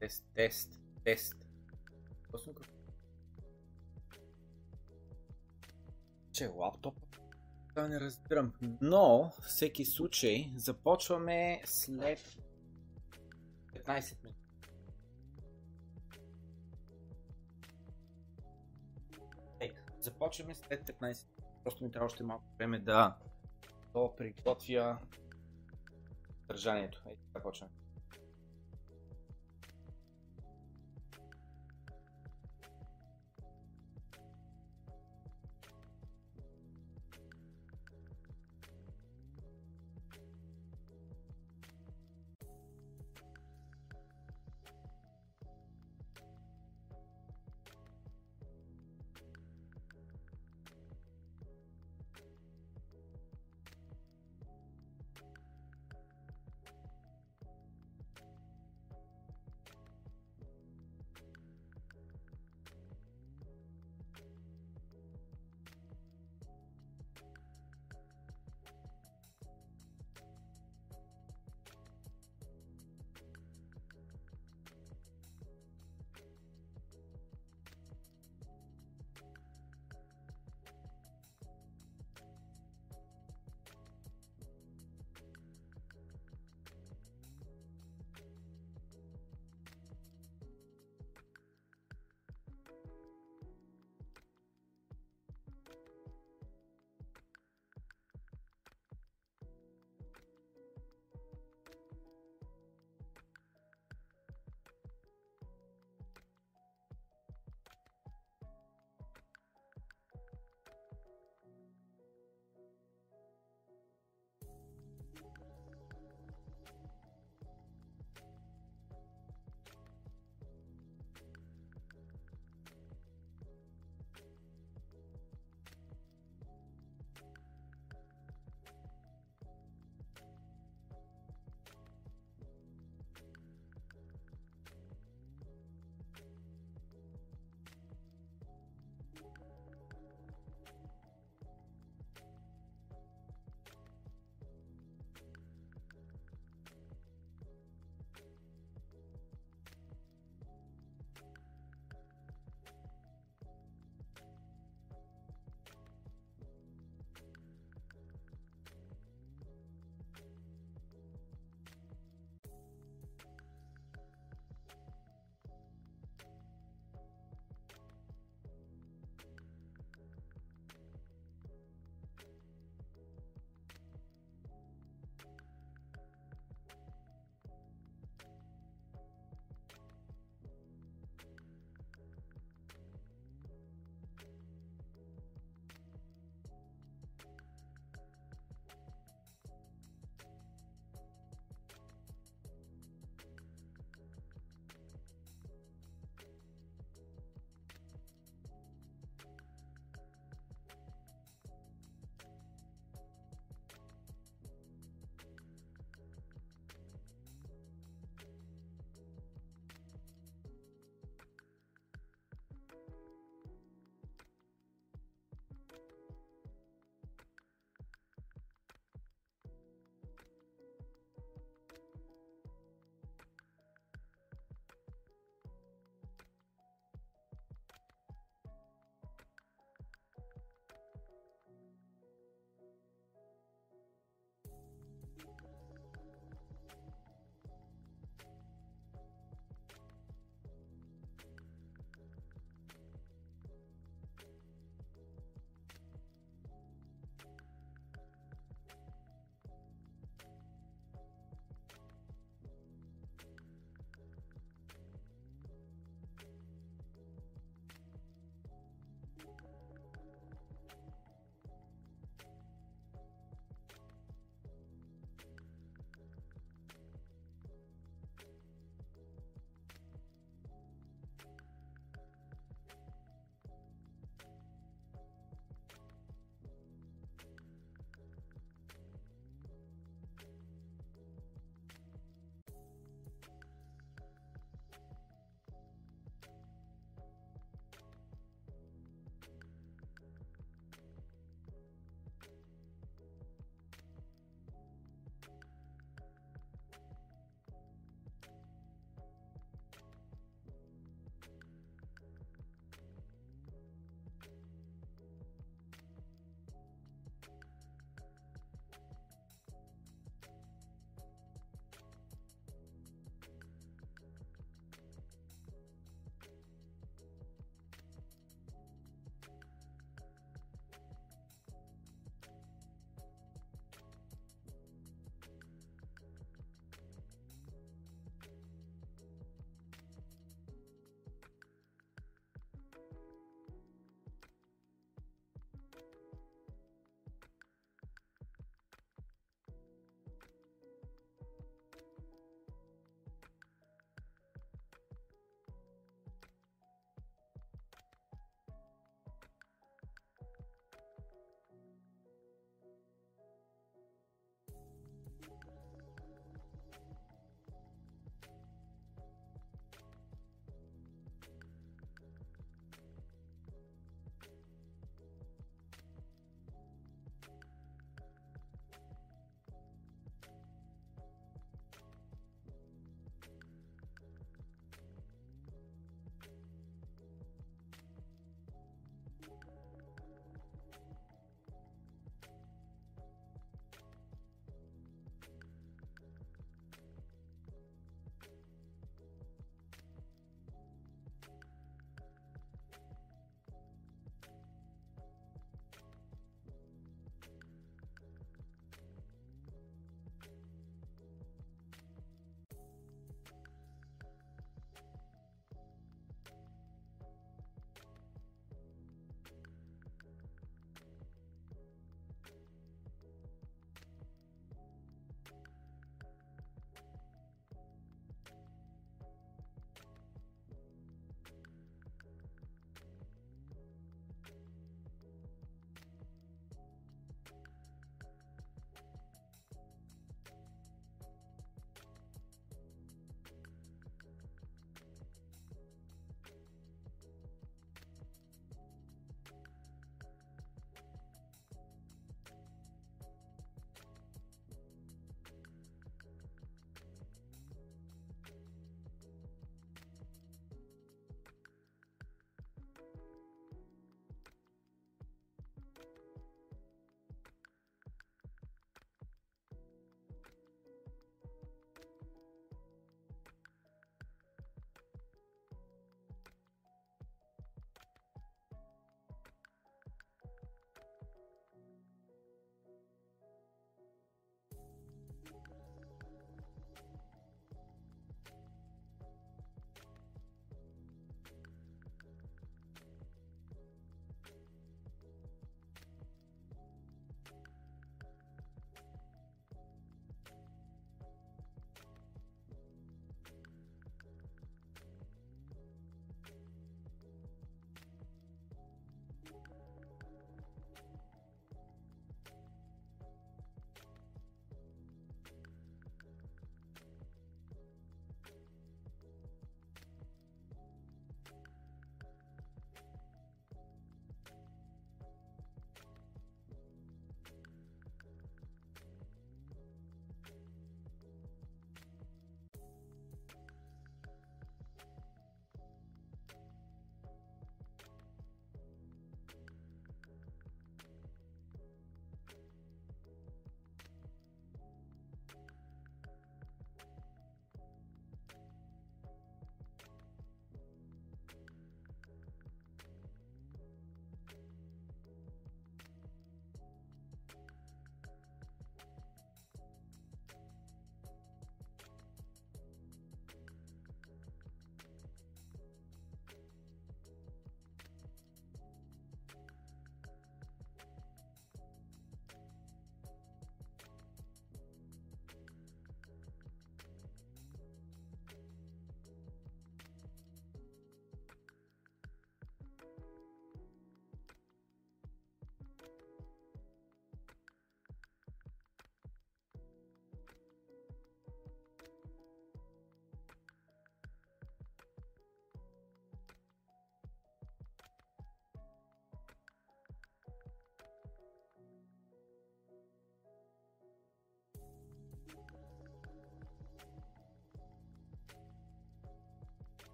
Тест, тест, тест. Какво? Че лаптоп? Това не разбирам. Но, всеки случай, започваме след 15 минути. Започваме след 15 Просто ми трябва още малко време да, да приготвя държанието. Ей, така почваме.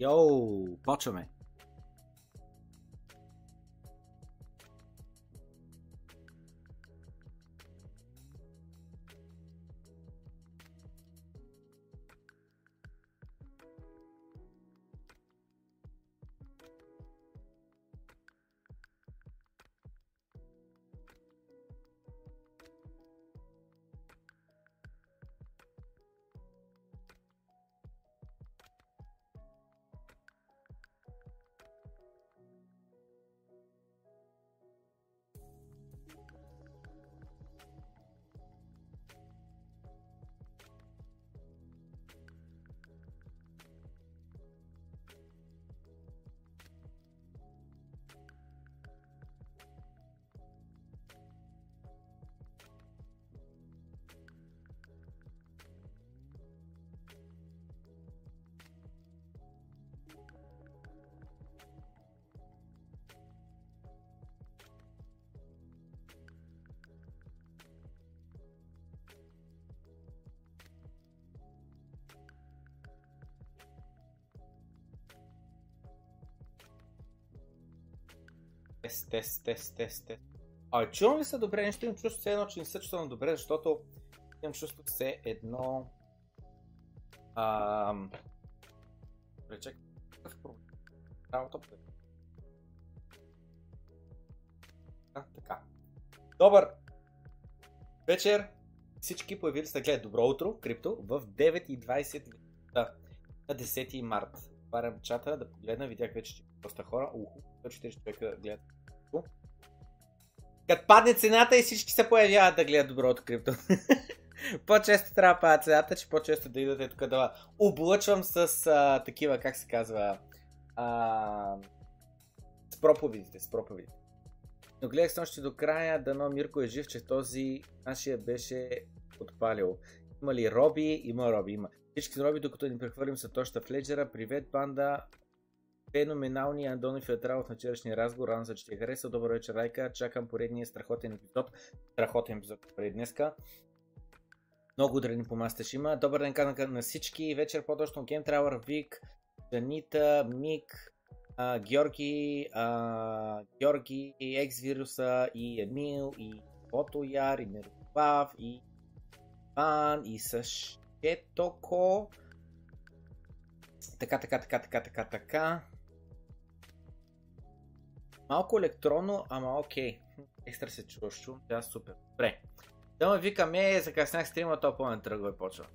Йоу, почваме. Тест, тест, тест, тест, тест. А чувам ли се добре? Нещо имам чувство все едно, че не се чувствам добре, защото имам чувство все едно... Ам... Добре, Какъв проблем? Работа А, така. Добър вечер. Всички появили се да гледат Добро утро, крипто, в 9.20 да, на 10 март. Отварям чата да погледна, видях вече, че доста хора. Уху, 140 човека гледат като падне цената и всички се появяват да гледат доброто крипто. по-често трябва да падат цената, че по-често да идвате тук да облъчвам с а, такива, как се казва, а, с проповедите, с проповедите. Но гледах още до края, дано Мирко е жив, че този нашия беше отпалил. Има ли Роби? Има Роби, има. Всички Роби, докато ни прехвърлим Сатоща в Леджера. Привет, банда феноменалния Андони Феотралов на вчерашния разговор. Рано за че ти хареса. Добър вечер, Райка. Чакам поредния страхотен епизод. Страхотен епизод пред днеска. Много ударени по мастеш има. Добър ден канака на всички. Вечер по-точно Game Traveler, Вик, Жанита, Мик, а, Георги, а, Георги, Екс-вируса и Емил и Фотояр и Мирослав и Пан и Сашетоко. Така, така, така, така, така, така. Малко електронно, ама окей. Екстра се чуваш, чувам, тя супер. Добре. Да ме викаме, закъснях стрима, то по тръгва и почва.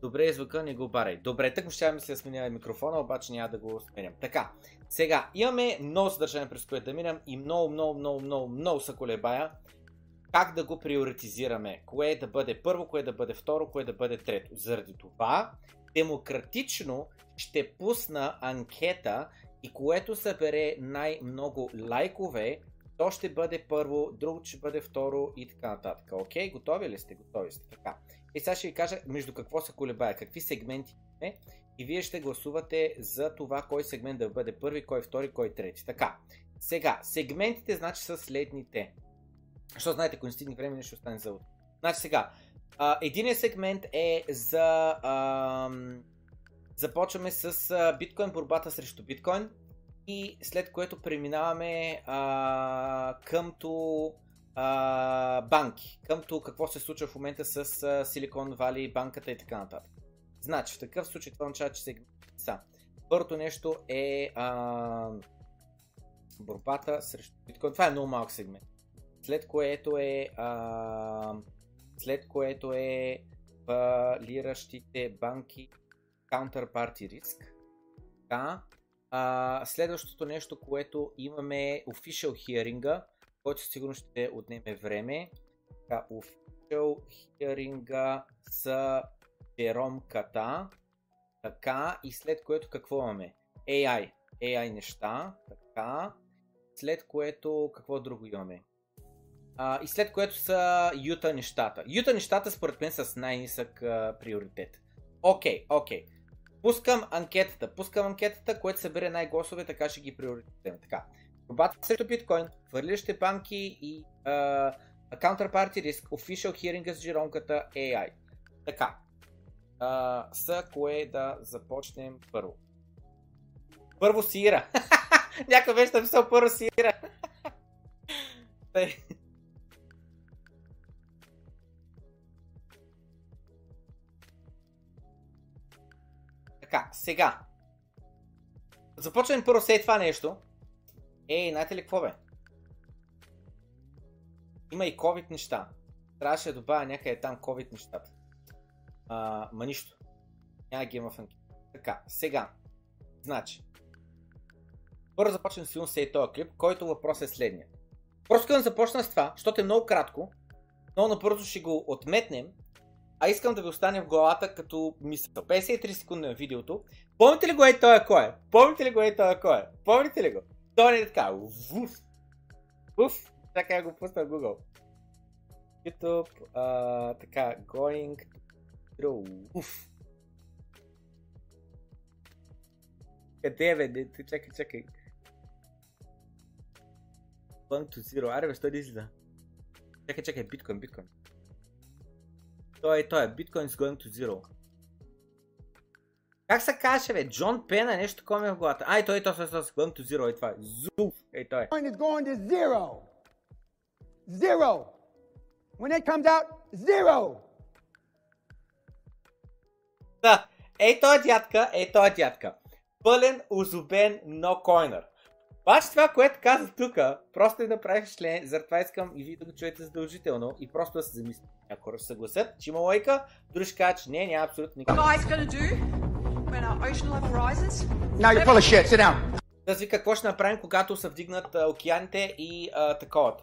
Добре, звука не го барай. Добре, така ще ми се сменя микрофона, обаче няма да го сменям. Така, сега, имаме много съдържание през което да минем и много, много, много, много, много са колебая. Как да го приоритизираме? Кое да бъде първо, кое да бъде второ, кое да бъде трето. Заради това, демократично ще пусна анкета и което събере най-много лайкове, то ще бъде първо, друго ще бъде второ и така нататък. Окей, готови ли сте? Готови сте. Така. И сега ще ви кажа между какво се колебая, какви сегменти е и вие ще гласувате за това кой сегмент да бъде първи, кой втори, кой трети. Така, сега, сегментите значи са следните. Що знаете, ако не стигне време, ще остане за Значи сега, единият сегмент е за ам, Започваме с биткоин, борбата срещу биткоин и след което преминаваме а, къмто а, банки, къмто какво се случва в момента с Silicon Valley, банката и така нататък. Значи, в такъв случай това означава, че се са. Първото нещо е а, борбата срещу биткоин. Това е много малък сегмент. След което е а, след което е фалиращите банки counterparty риск. Да. А, следващото нещо, което имаме е official hearing който сигурно ще отнеме време. Така, official hearing с Жеромката. Така, и след което какво имаме? AI. AI неща. Така. След което какво друго имаме? А, и след което са юта нещата. Юта нещата според мен са с най-нисък приоритет. Окей, okay, окей. Okay. Пускам анкетата. Пускам анкетата, което събере най-гласове, така ще ги приоритетираме. Така. Борбата срещу биткоин, хвърлящите банки и uh, Counterparty Risk, Official Hearing с жиронката AI. Така. Uh, с кое да започнем първо? Първо си Ира. Някой беше написал първо си Така, сега. Започваме първо след това нещо. Ей, знаете ли какво бе? Има и COVID неща. Трябваше да добавя някъде там COVID нещата. А, ма нищо. Няма ги има в анкета. Така, сега. Значи. Първо започнем с се и този клип, който въпрос е следния. Просто да започна с това, защото е много кратко. Много набързо ще го отметнем а искам да ви остане в главата като мисъл. 53 секунди на видеото. Помните ли го е той кой? Помните ли го е той кой? Помните ли го? Той е така. Вуф. Вуф. Така го пусна в Google. YouTube. А, така. Going to Уф. Къде е, бе? Чакай, чакай. Going to zero. Аре, бе, що не излиза? Чакай, чакай, биткоин, биткоин. Той е, той е. Bitcoin is going to zero. Как се каже, бе? Джон Пена, нещо такова ми е в главата. Ай, той, той, той, той, going to zero, е това. Зуф, е той. Bitcoin is going to zero. Zero. When it comes out, zero. Да, е той дядка, е той дядка. Пълен, озубен, но койнер. Обаче това, което казах тук, просто е да правиш член, заради това искам и вие да го чуете задължително и просто да се замислите. Ако хора се съгласят, че има лойка, други ще кажат, че не, няма абсолютно никакъв. guys going to do when our ocean level rises? Now you're full of shit. Sit down. Да ви какво ще направим, когато се вдигнат а, океаните и а, такова.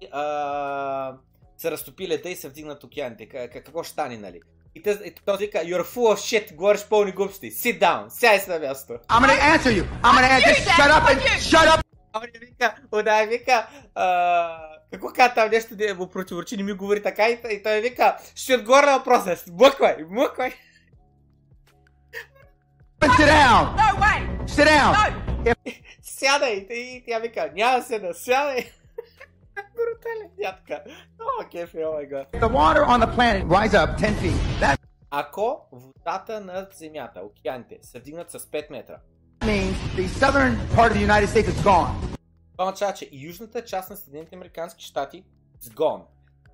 И, а, се разтопи леда и се вдигнат океаните. Какво ще стане, нали? И този, и този вика, you're full of shit, говориш пълни глупости. Sit down, сяй се на място. I'm gonna answer you. I'm gonna answer. You, Shut up and shut up. А он вика, Одай вика, а, какво каза там нещо да му противоречи, не ми говори така и, и той вика, ще отговоря на въпроса, мъквай, мъквай. Sit down. No way! Sit down. No! Сядай! И тя вика, няма се да сядай. Брутален дядка. О, кефи, о май гад. The water on the planet rise up 10 feet. That Ако водата на земята, океаните, се вдигнат с 5 метра, means the southern part of the United States is gone. това означава, че и южната част на Съединените Американски щати сгон.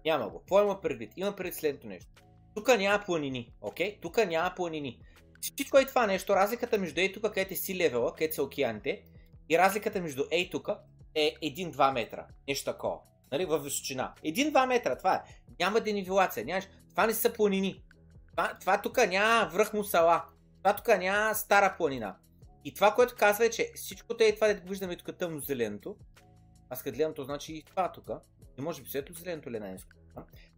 Няма го. Какво има предвид? Има предвид следното нещо. Тук няма планини, окей? Тук няма планини. Всичко е това нещо, разликата между ей тук, където е си левела, където са океаните, и разликата между ей тук е 1-2 метра. Нещо такова. Нали? Във височина. 1-2 метра, това е. Няма денивелация. Нямаш... Това не са планини. Това, това тук няма връх Мусала. Това тук няма стара планина. И това, което казва е, че всичко те и това, да виждаме тук тъмно-зеленото, аз като гледам, то значи и това тук. И може би светло-зеленото ли е най-низко.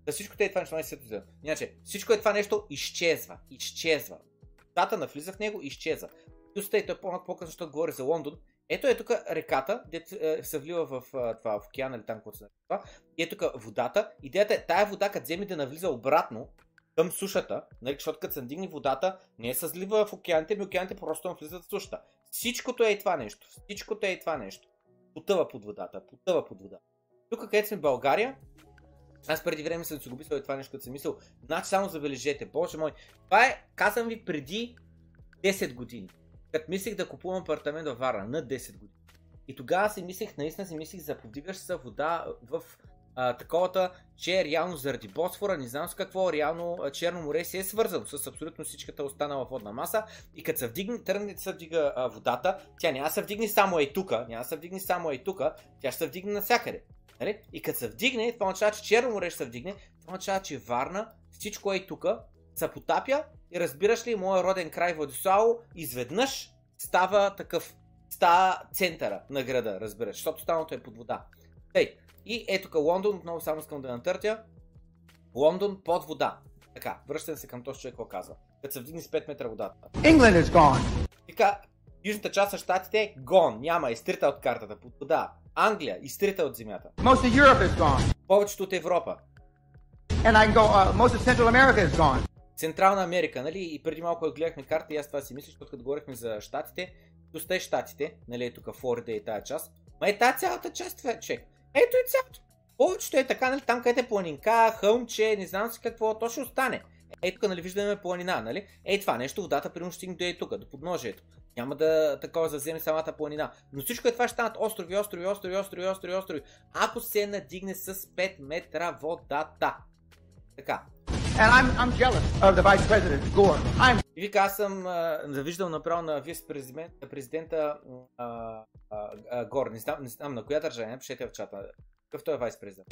Да всичко те и това нещо не е светло-зелено. Иначе, всичко е това нещо изчезва. Изчезва. Дата навлиза в него изчезва. Плюс тъй, той по-малко по-късно, защото говори за Лондон. Ето е тук реката, дето е, се влива в а, това, в океана или там, какво се нарича. И е тук водата. Идеята е тая вода, като вземе да навлиза обратно към сушата, нали, защото като се надигне водата, не се злива в океаните, ми океаните просто навлизат в сушата. Всичкото е и това нещо. Всичкото е и това нещо. Потъва под водата, потъва под водата. Тук, където сме България, аз преди време съм си го и това нещо, като съм мислил. Значи само забележете, боже мой. Това е, казвам ви, преди 10 години. Като мислих да купувам апартамент във Варна, над 10 години. И тогава си мислех, наистина си мислех за повдигаща се вода в а, таковата, че реално заради Босфора, не знам с какво, реално Черно море се е свързано с абсолютно всичката останала водна маса. И като се вдигне, тръгне се вдига а, водата, тя няма да се вдигне само ей тука, няма да се вдигне само ей тука, тя ще се вдигне навсякъде. Нали? И като се вдигне, това означава, че Черно море ще се вдигне, това означава, че Варна, всичко е тука, се потапя и разбираш ли, моя роден край Владиславо изведнъж става такъв, става центъра на града, разбираш, защото останалото е под вода. Тъй, и ето тук Лондон, отново само искам да натъртя. Лондон под вода. Така, връщам се към този човек, какво казва. Като се вдигне с 5 метра водата. England is gone. Така, южната част на щатите е гон, няма, изтрита от картата, под вода. Англия, изтрита от земята. Most of Europe is gone. Повечето от Европа. And I can go, uh, most of Central America is gone. Централна Америка, нали? И преди малко гледахме карта и аз това си мислих, защото като говорихме за щатите, е щатите, нали, е тук Флорида и тая част. Ма е тази цялата част, човек. Ето и цялото. Повечето е така, нали, там където е планинка, хълмче, не знам си какво, то ще остане. Ей тук, нали, виждаме планина, нали? Ей това нещо, водата примерно ще стигне до е тук, до подножието. Няма да такова заземе самата планина. Но всичко е това ще станат острови, острови, острови, острови, острови, острови. Ако се надигне с 5 метра водата. Така. And I'm, I'm jealous of the Vice President, Gore. I'm И вика, аз съм а, завиждал направо на вице-президент, президента а, а, Гор. Не знам, не знам на коя държава, не пишете в чата. Какъв той е did.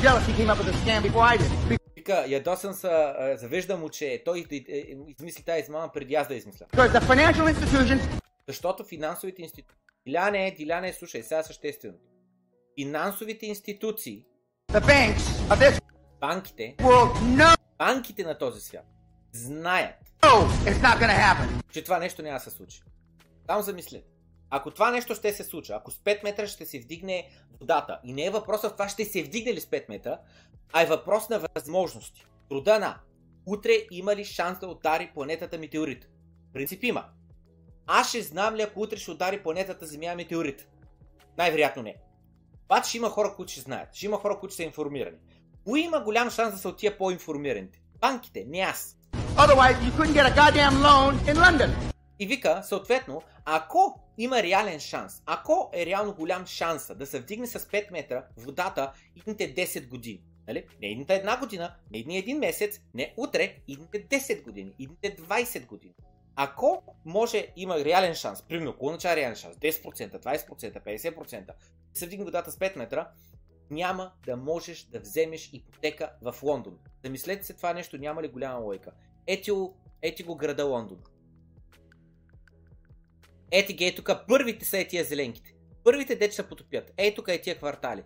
Вика, ядосан се, а, завиждам му, че той е, е, измисли тази измама преди аз да измисля. Защото финансовите институции... Диляне, Диляне, слушай, сега съществено. Финансовите институции, the banks of this банките, банките на този свят знаят, че това нещо няма да се случи. Само замислете. Ако това нещо ще се случи, ако с 5 метра ще се вдигне водата, и не е въпросът в това ще се вдигне ли с 5 метра, а е въпрос на възможности. Труда на утре има ли шанс да удари планетата метеорит? Принцип има. Аз ще знам ли ако утре ще удари планетата Земя метеорит? Най-вероятно не. Обаче ще има хора, които ще знаят. Ще има хора, които ще са информирани. Кои има голям шанс да са от тия по-информираните? Банките, не аз. Otherwise, you couldn't get a goddamn loan in London. И вика, съответно, ако има реален шанс, ако е реално голям шанса да се вдигне с 5 метра водата идните 10 години, нали? не идните една година, не идния един месец, не утре, идните 10 години, идните 20 години. Ако може, има реален шанс, примерно, какво означава реален шанс? 10%, 20%, 50%, да се вдигне водата с 5 метра, няма да можеш да вземеш ипотека в Лондон. Замислете се това нещо, няма ли голяма лойка. Ети, ети го града Лондон. Ети ги е тук, първите са е тия зеленките. Първите дече се потопят. Ей тук е тия квартали.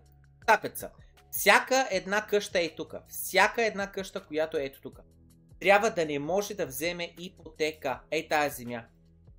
Тапят са. Всяка една къща е тук. Всяка една къща, която е ето тук. Трябва да не може да вземе ипотека. Ей тази земя.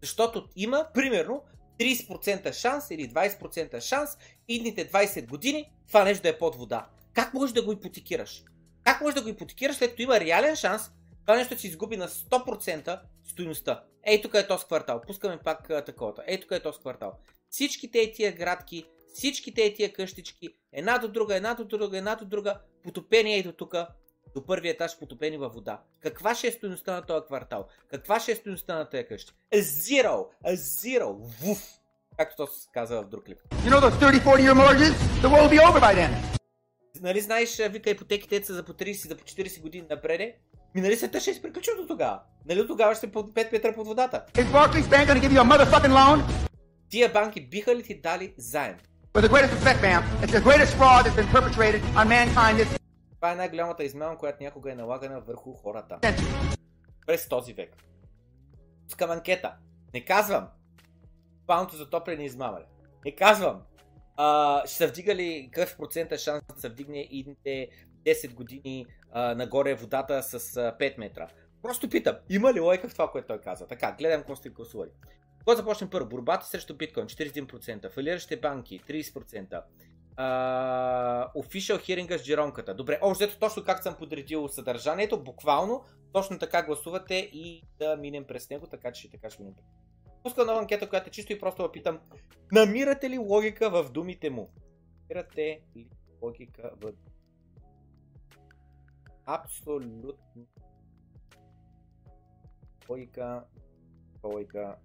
Защото има, примерно, 30% шанс или 20% шанс идните 20 години това нещо да е под вода. Как можеш да го ипотекираш? Как можеш да го ипотекираш, след като има реален шанс това нещо се изгуби на 100% стоиността? Ей, тук е този квартал. Пускаме пак а, таковата. Ей, тук е този квартал. Всичките е тия градки, всичките е тия къщички, една до друга, една до друга, една до друга, потопени ей до тук, до първия етаж потопени във вода. Каква ще е стоеността на този квартал? Каква ще е стоеността на тези къщи? Zero! Zero! Вуф! Както то се казва в друг клип. You know those 30, 40 year mortgages? The world will be over by then. Нали знаеш, вика, ипотеките са за по 30, за по 40 години напреде? Ми нали света ще се приключи до тогава? Нали до тогава ще по 5 метра под водата? Is Barclays Bank to give you a motherfucking loan? Тия банки биха ли ти дали заем? With the greatest respect, ma'am, it's the greatest fraud that's been perpetrated on mankind this Това е най-голямата измама, която някога е налагана върху хората. През този век. Пускам анкета. Не казвам. Пауното за топлени измамали. Не казвам. А, ще вдига ли какъв процент е шанс да се вдигне идните 10 години а, нагоре водата с а, 5 метра? Просто питам, има ли лойка в това, което той каза? Така, гледам какво сте гласували. Какво започнем първо? Борбата срещу биткоин 41%, фалиращите банки 30%, Uh, official hearing с джеромката. Добре, още точно как съм подредил съдържанието, буквално, точно така гласувате и да минем през него, така че така ще минем. Пуска нова анкета, която е чисто и просто питам, намирате ли логика в думите му? Намирате ли логика в Абсолютно. Логика. Логика.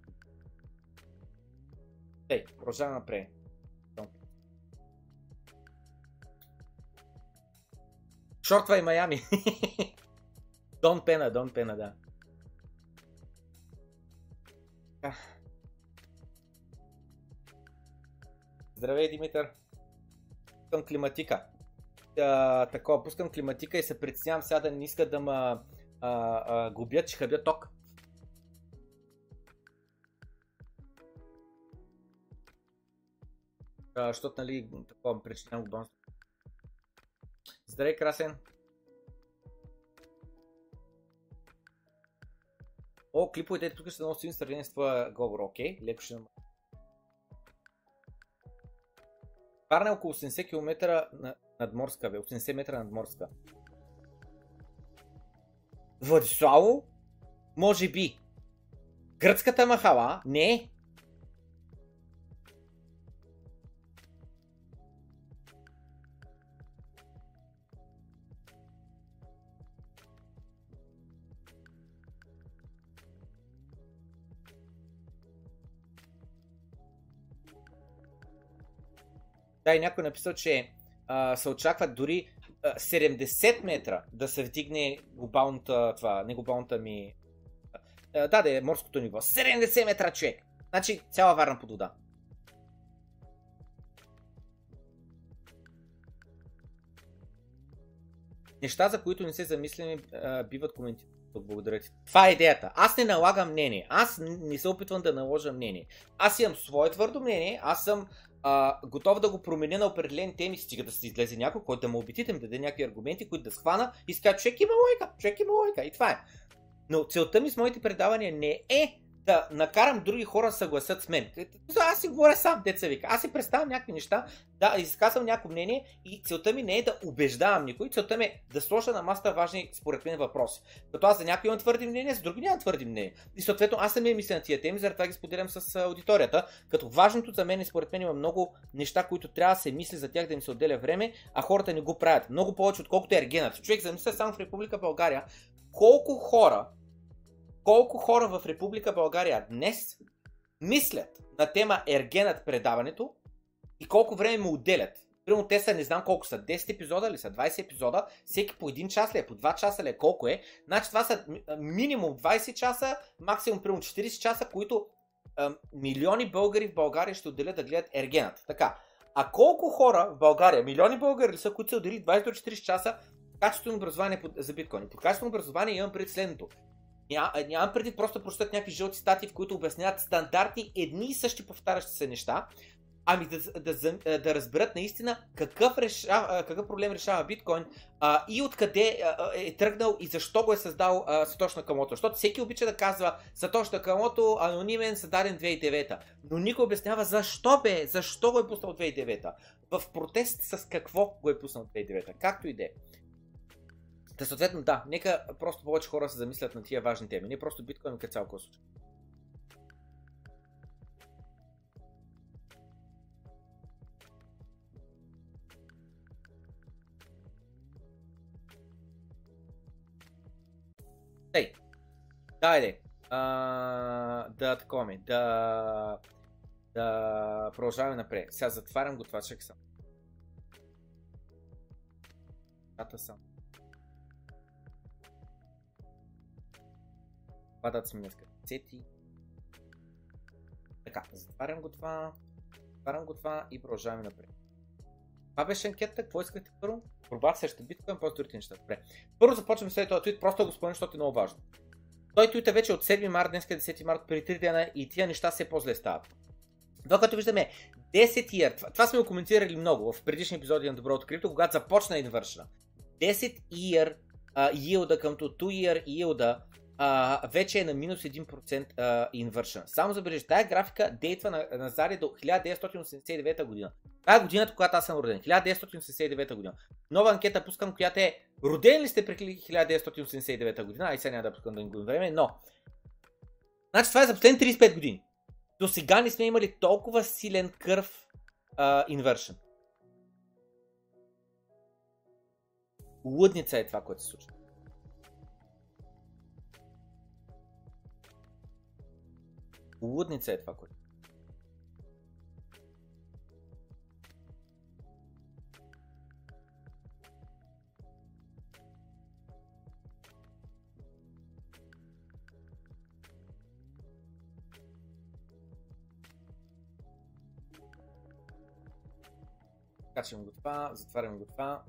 Ей, продължаваме напред. Шортва и Майами. Дон Пена, Дон Пена, да. Ах. Здравей, Димитър. Пускам климатика. А, такова, пускам климатика и се притеснявам сега да не иска да ма губят, че хабя ток. Защото, нали, такова причинявам. Здравей, Красен. О, клиповете тук ще носи силни сравнение с твоя говор. Окей, леко ще намаля. Парна е около 80 км на- надморска, бе. 80 метра надморска. Владиславо? Може би. Гръцката махала? Не. Да, и някой написал, че а, се очаква дори а, 70 метра да се вдигне глобалната, това, не глобалната ми... А, да, да е морското ниво. 70 метра, човек! Значи цяла варна под вода. Неща, за които не се замисляме, биват коментирани. Благодаря ти. Това е идеята. Аз не налагам мнение. Аз не се опитвам да наложа мнение. Аз имам свое твърдо мнение. Аз съм а, готов да го променя на определени теми, стига да се излезе някой, който да ме убеди, да даде някакви аргументи, които да схвана и ска, човек има лойка, човек има лойка. И това е. Но целта ми с моите предавания не е да накарам други хора да съгласят с мен. Аз си говоря сам, деца вика. Аз си представям някакви неща, да изказвам някакво мнение и целта ми не е да убеждавам никой, целта ми е да сложа на масата важни според мен въпроси. Като аз за някои имам твърди мнение, за други нямам твърди мнение. И съответно аз самия мисля на тия теми, заради ги споделям с аудиторията. Като важното за мен и според мен има много неща, които трябва да се мисли за тях да им се отделя време, а хората не го правят. Много повече отколкото е ергенът. Човек замисля само в Република България колко хора колко хора в Република България днес мислят на тема Ергенът предаването и колко време му отделят. Примерно те са, не знам колко са, 10 епизода ли са, 20 епизода, всеки по 1 час ли е, по 2 часа ли е, колко е. Значи това са минимум 20 часа, максимум примерно 40 часа, които ам, милиони българи в България ще отделят да гледат Ергенът. Така. А колко хора в България, милиони българи ли са, които са отдели 20 до 40 часа качествено образование за биткоини? Под качествено образование имам пред следното. Ня, нямам преди просто прочитат някакви жълти статии, в които обясняват стандартни, едни и същи повтарящи се неща, ами да, да, да, да разберат наистина какъв, решава, какъв проблем решава биткоин а, и откъде а, е тръгнал и защо го е създал а, Сатош Накамото. Защото всеки обича да казва Сатош Накамото анонимен, създаден 2009. Но никой обяснява защо бе, защо го е пуснал 2009. В протест с какво го е пуснал 2009. Както и да е. Та съответно, да, нека просто повече хора се замислят на тия важни теми. Не просто биткоин като цяло случай. Ей, дайде, а, да таковаме, да, да продължаваме напред. Сега затварям го това, чак съм. Чата съм. Падат си днеска сети. Така, затварям го това, затварям го това и продължаваме напред. Това беше анкетата, какво искате първо? Борба срещу биткоин, после другите неща. Добре. Първо започваме след този твит, просто го спомня, защото е много важно. Той твит е вече от 7 март, днес е 10 март, преди 3 дена и тия неща все по-зле стават. Това, което виждаме, 10 year, това, това сме го коментирали много в предишни епизоди на Доброто крипто, когато започна инвършна. 10 year uh, yield към 2 year yield а, вече е на минус 1% а. Само забележи, тая графика дейтва на, назади до 1989 година. Това е годината, когато аз съм роден. 1989 година. Нова анкета пускам, която е роден ли сте при 1989 година? Ай, сега няма да пускам да ни губим време, но... Значи това е за последните 35 години. До сега не сме имали толкова силен кърв инвършен. Лудница е това, което се случва. Лудница е това, което. Качвам го това, затварям го това.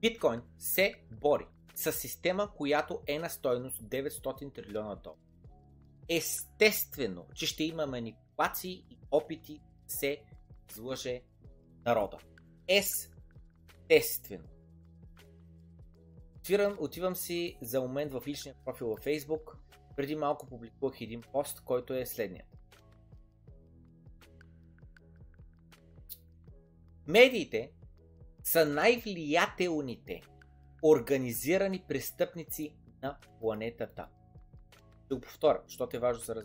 Биткоин се бори с система, която е на стойност 900 трилиона долара естествено, че ще има манипулации и опити да се излъже народа. Естествено. Отивам, отивам си за момент в личния профил във Facebook. Преди малко публикувах един пост, който е следният. Медиите са най-влиятелните организирани престъпници на планетата. Ще го повторя, защото е важно за раз...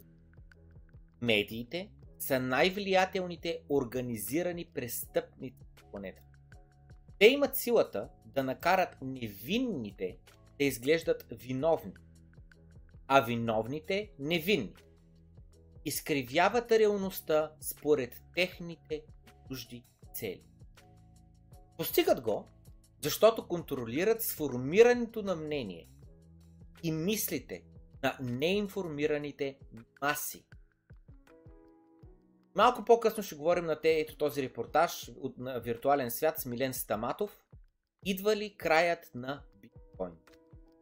Медиите са най-влиятелните организирани престъпници на планетата. Те имат силата да накарат невинните да изглеждат виновни, а виновните невинни. Изкривяват реалността според техните чужди цели. Постигат го, защото контролират сформирането на мнение и мислите на неинформираните маси. Малко по-късно ще говорим на те, ето този репортаж от на виртуален свят с Милен Стаматов. Идва ли краят на биткоин?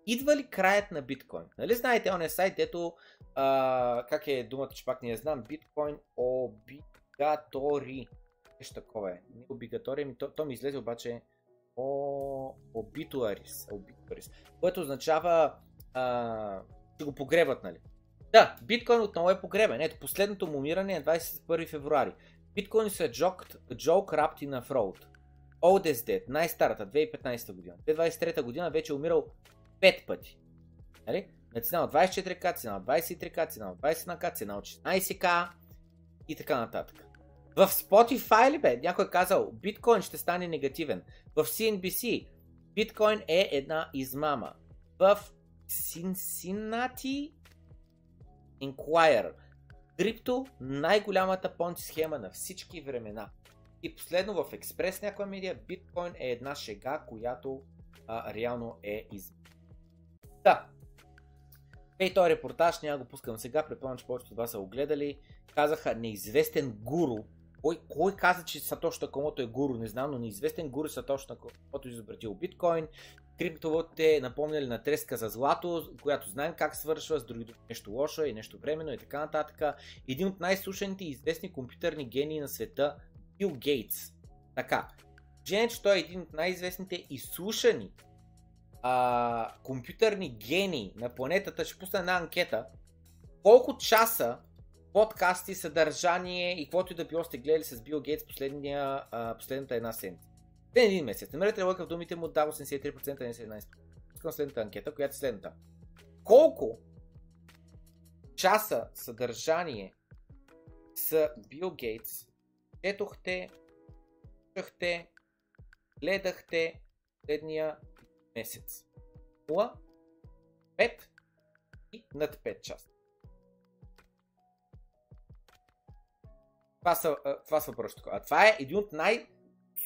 Идва ли краят на биткоин? Нали знаете, он е сайт, ето, а, как е думата, че пак не я знам, биткоин обигатори. Нещо такова е. Не обигатори, ами то, то ми излезе обаче о, обитуарис, обитуарис, което означава, а, че го погребат, нали? Да, биткоин отново е погребен. Ето, последното му умиране е 21 февруари. Биткоин са joke, joke wrapped in a fraud. Dead, най-старата, 2015 година. 2023 година вече е умирал 5 пъти. Нали? На цена от 24к, цена от 23к, цена от 21к, цена от 16к и така нататък. В Spotify ли бе? Някой е казал, биткоин ще стане негативен. В CNBC, биткоин е една измама. В Cincinnati Inquirer, крипто най-голямата понти схема на всички времена. И последно в Експрес някоя медия, биткоин е една шега, която а, реално е измама. Да. Ей, този репортаж, няма го пускам сега, предполагам, че повечето от вас са го гледали. Казаха неизвестен гуру. Кой, кой каза, че Сатош Накомото е гуру, не знам, но неизвестен гуру Сатош Накомото е изобретил биткоин. Криптовалутите напомняли на треска за злато, която знаем как свършва, с други нещо лошо и нещо временно и така нататък. Един от най-слушаните и известни компютърни гении на света, Бил Гейтс. Така, Жене, че той е един от най-известните и слушани а, компютърни гении на планетата, ще пусна една анкета. Колко часа подкасти, съдържание и каквото и да било сте гледали с Бил Гейтс последния, а, последната една седмица. Ден един месец. Намерете лъка в думите му, да, 83%, не 17%. Искам следната анкета, която е следната. Колко часа съдържание с Бил Гейтс четохте, слушахте, гледахте следния месец? 0, 5 и над 5 часа. Това са, това са. А това е един от най-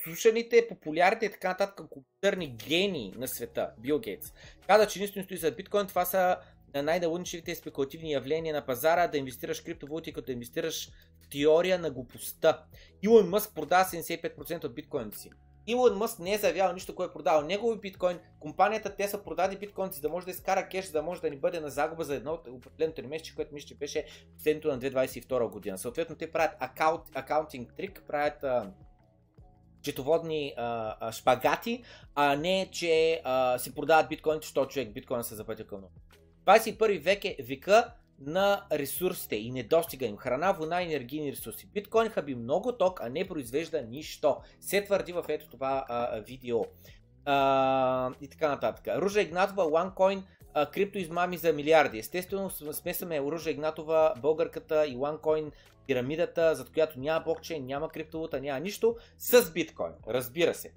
слушаните, популярните и така нататък компютърни гении на света, Бил Гейтс. Каза, че единствено стои за биткоин, това са най-налудничевите спекулативни явления на пазара, да инвестираш в криптовалути, като да инвестираш в теория на глупостта. Илон Мъск продава 75% от биткоините си. Илон Мъск не е заявявал нищо, кой е продавал негови биткоин. Компанията те са продади биткоин, за да може да изкара кеш, да може да ни бъде на загуба за едно определено тримесечие, което мисля, че беше последното на 2022 година. Съответно, те правят акаунт, акаунтинг трик, правят а, четоводни а, шпагати, а не че а, си продават биткоините, защото човек биткоин се запътя към 21 век е века на ресурсите и недостига им. Храна, вода, енергийни ресурси. Биткоин хаби много ток, а не произвежда нищо. Се твърди в ето това а, видео. А, и така нататък. Ружа Игнатова, OneCoin, а, крипто измами за милиарди. Естествено, смесваме Ружа Игнатова, българката и OneCoin, пирамидата, зад която няма блокчейн, няма криптовалута, няма нищо, с биткоин. Разбира се.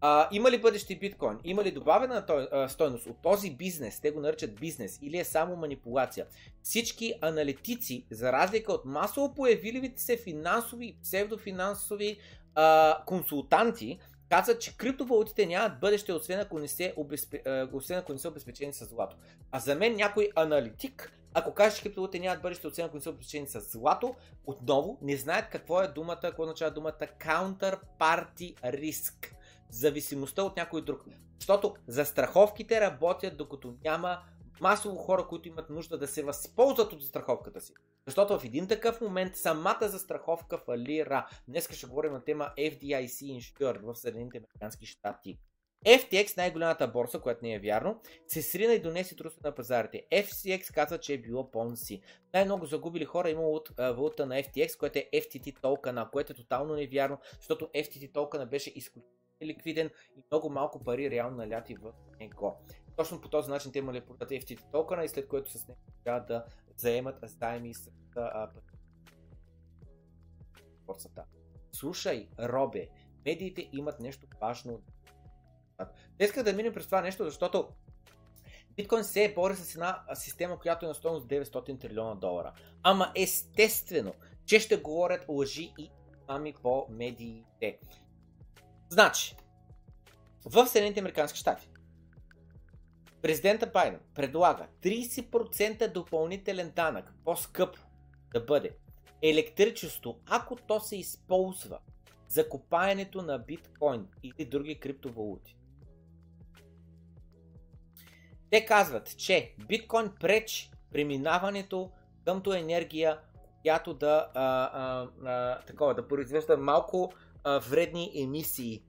А, има ли бъдещи биткоин? Има ли добавена стойност от този бизнес? Те го наричат бизнес или е само манипулация? Всички аналитици, за разлика от масово появиливите се финансови и псевдофинансови а, консултанти, казват, че криптовалутите нямат бъдеще, освен ако, не се обезпе... освен ако не са обезпечени с злато. А за мен някой аналитик, ако каже, че криптовалутите нямат бъдеще, освен ако не са обезпечени с злато, отново не знаят какво е думата, какво означава думата counterparty risk зависимостта от някой друг. Защото застраховките работят докато няма масово хора, които имат нужда да се възползват от застраховката си. Защото в един такъв момент самата застраховка фалира. Днес ще говорим на тема FDIC Insured в Съединените Американски щати. FTX, най-голямата борса, която не е вярно, се срина и донесе труса на пазарите. FCX каза, че е било Ponzi. Най-много загубили хора имало от валута на FTX, което е FTT токена, което е тотално невярно, защото FTT токена беше изключително ликвиден и много малко пари реално наляти в него. Точно по този начин те имали продат FTT токена и след което с него трябва да заемат заеми с борсата. Слушай, Робе, медиите имат нещо важно. Исках да минем през това нещо, защото биткоин се бори с една система, която е на стоеност 900 трилиона долара. Ама естествено, че ще говорят лъжи и ами по медиите. Значи, в Съединените Американски щати президента Байден предлага 30% допълнителен данък, по-скъп да бъде електричество, ако то се използва за копаенето на биткоин или други криптовалути. Те казват, че биткоин пречи преминаването къмто енергия, която да, а, а, а, такова, да произвежда малко а, вредни емисии.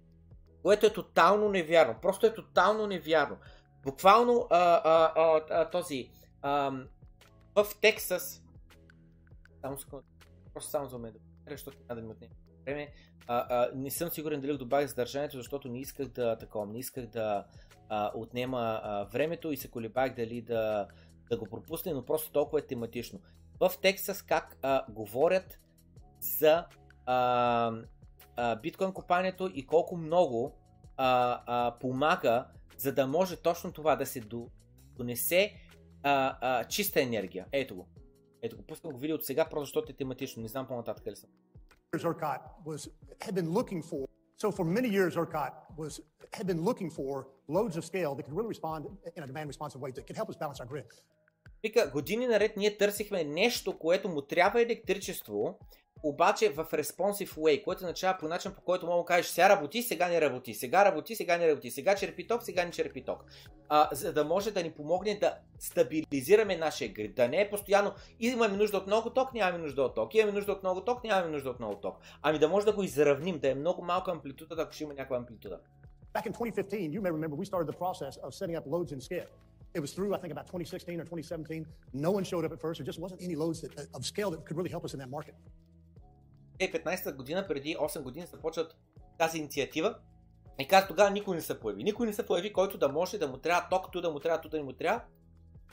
Което е тотално невярно. Просто е тотално невярно. Буквално а, а, а, а, този а, в Тексас само секунда, просто само за мен да защото няма да ми отнеме време. А, а, не съм сигурен дали добавих съдържанието, защото не исках да такова, не исках да а, отнема а, времето и се колебах дали да, да го пропусне, но просто толкова е тематично. В Тексас как а, говорят за а, а, биткоин копанието и колко много а, а, помага, за да може точно това да се до, донесе а, а, чиста енергия. Ето го. Ето го, пускам го видео от сега, просто защото е тематично. Не знам по-нататък ли съм. ERCOT was had been looking for. So for many years, ERCOT was had been looking for loads of scale that could really respond in a demand responsive way that could help us balance our grid. Вика, години наред ние търсихме нещо, което му трябва електричество, обаче в responsive way, което означава по начин по който мога да кажеш сега работи, сега не работи, сега работи, сега не работи, сега черпи ток, сега не черпи ток. А, за да може да ни помогне да стабилизираме нашия грид, да не е постоянно имаме нужда от много ток, нямаме нужда от ток, имаме нужда от много ток, нямаме нужда от много ток. Ами да може да го изравним, да е много малка амплитуда, ако ще има някаква амплитуда. Back in 2015, you may remember we started the process of setting up loads in scale. It was through, I think, about 2016 or 2017. No one showed up at first. There just wasn't any loads that, of scale that could really help us in that market. 2015 година, преди 8 години започват тази инициатива. И каза, тогава никой не се появи. Никой не се появи, който да може да му трябва ток, ту да му трябва, ту да не му трябва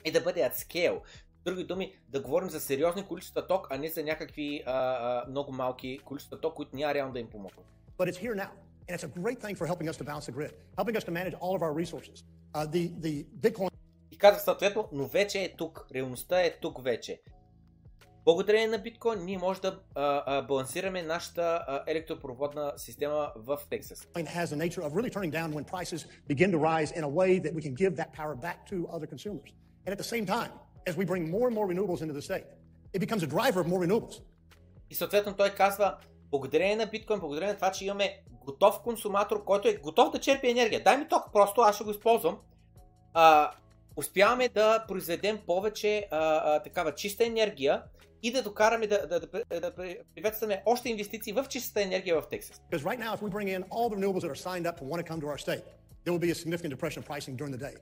и да бъде at scale. С други думи, да говорим за сериозни количества ток, а не за някакви а, а, много малки количества ток, които няма реално да им помогнат. But it's here now. And it's a great thing for helping us to balance the grid, helping us to manage all of our resources. Uh, the, the Bitcoin И казах съответно, но вече е тук. Реалността е тук вече. Благодарение на биткоин ние може да а, а, балансираме нашата а, електропроводна система в Тексас. И съответно той казва, благодарение на биткоин, благодарение на това, че имаме готов консуматор, който е готов да черпи енергия. Дай ми ток, просто аз ще го използвам. А, успяваме да произведем повече а, а, такава чиста енергия и да докараме да, да, да, да приветстваме още инвестиции в чистата енергия в Тексас. Because right now, if we bring in all the renewables that are signed up to want to come to our state, there will be a significant depression of pricing during the day.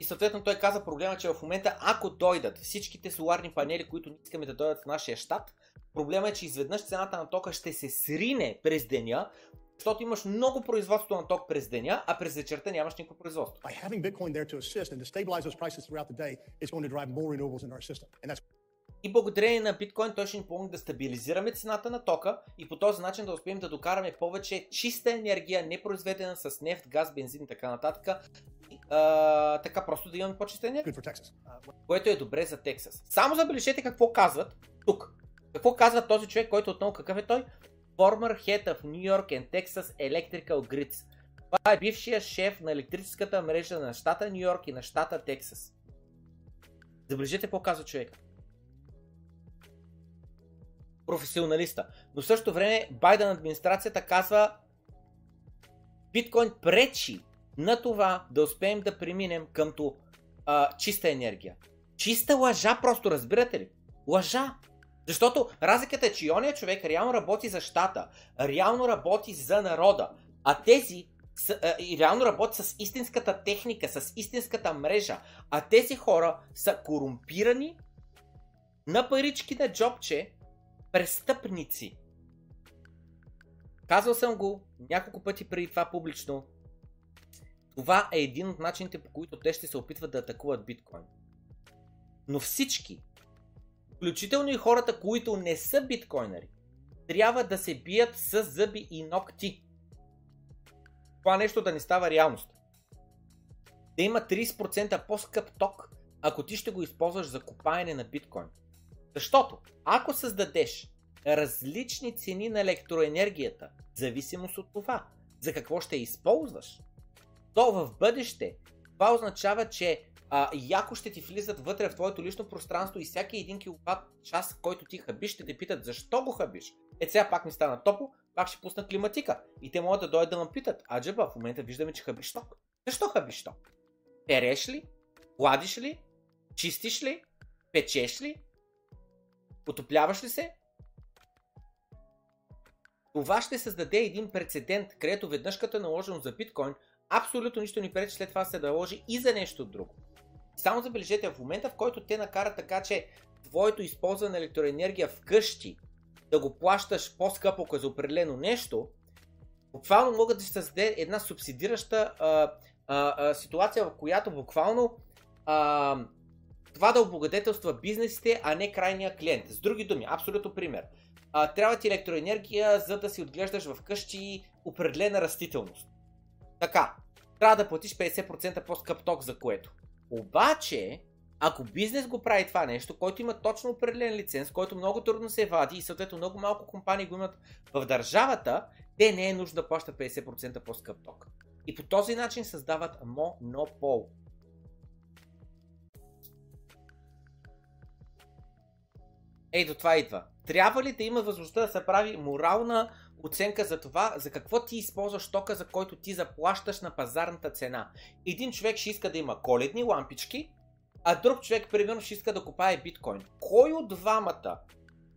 И съответно той каза проблема, че в момента ако дойдат всичките соларни панели, които искаме да дойдат в нашия щат, проблема е, че изведнъж цената на тока ще се срине през деня, защото имаш много производство на ток през деня, а през вечерта нямаш никакво производство. By having Bitcoin there to assist and to stabilize those prices throughout the day, it's going to drive more renewables in our system. And that's И благодарение на биткоин той ще ни помогне да стабилизираме цената на тока и по този начин да успеем да докараме повече чиста енергия, не произведена с нефт, газ, бензин и така нататък. А, така просто да имаме по-чиста енергия, което е добре за Тексас. Само забележете какво казват тук. Какво казва този човек, който отново какъв е той? Former head of New York and Texas Electrical Grids. Това е бившия шеф на електрическата мрежа на щата Нью Йорк и на щата Тексас. Забележете какво казва човека. Професионалиста. Но в същото време Байден администрацията казва биткоин пречи на това да успеем да преминем къмто а, чиста енергия. Чиста лъжа просто, разбирате ли? Лъжа! Защото разликата е, че ония човек реално работи за щата, реално работи за народа, а тези са, а, реално работи с истинската техника, с истинската мрежа, а тези хора са корумпирани на парички на джобче престъпници. Казвал съм го няколко пъти преди това публично. Това е един от начините по които те ще се опитват да атакуват биткоин. Но всички, включително и хората, които не са биткоинери, трябва да се бият с зъби и ногти. Това нещо да не става реалност. Да има 30% по-скъп ток, ако ти ще го използваш за копаене на биткоин. Защото, ако създадеш различни цени на електроенергията, в зависимост от това, за какво ще използваш, то в бъдеще това означава, че а, яко ще ти влизат вътре в твоето лично пространство и всяки един киловатт час, който ти хабиш, ще те питат защо го хабиш. Е, сега пак ми стана топло, пак ще пусна климатика. И те могат да дойдат да ме питат. Аджаба, в момента виждаме, че хабиш ток. Защо хабиш ток? Переш ли? Гладиш ли? Чистиш ли? Печеш ли? Отопляваш ли се? Това ще създаде един прецедент, където веднъж като е наложено за биткоин, абсолютно нищо ни пречи след това се да наложи и за нещо друго. Само забележете, в момента в който те накарат така, че твоето използване на електроенергия вкъщи да го плащаш по-скъпо за определено нещо, буквално могат да се създаде една субсидираща а, а, а, ситуация, в която буквално а, това да облагодетелства бизнесите, а не крайния клиент. С други думи, абсолютно пример. А, трябва ти електроенергия, за да си отглеждаш в къщи определена растителност. Така, трябва да платиш 50% по-скъп ток за което. Обаче, ако бизнес го прави това нещо, който има точно определен лиценз, който много трудно се вади и съответно много малко компании го имат в държавата, те не е нужно да плащат 50% по-скъп ток. И по този начин създават монопол. Ей, до това идва. Трябва ли да има възможността да се прави морална оценка за това, за какво ти използваш тока, за който ти заплащаш на пазарната цена. Един човек ще иска да има коледни лампички, а друг човек, примерно, ще иска да купае биткоин. Кой от двамата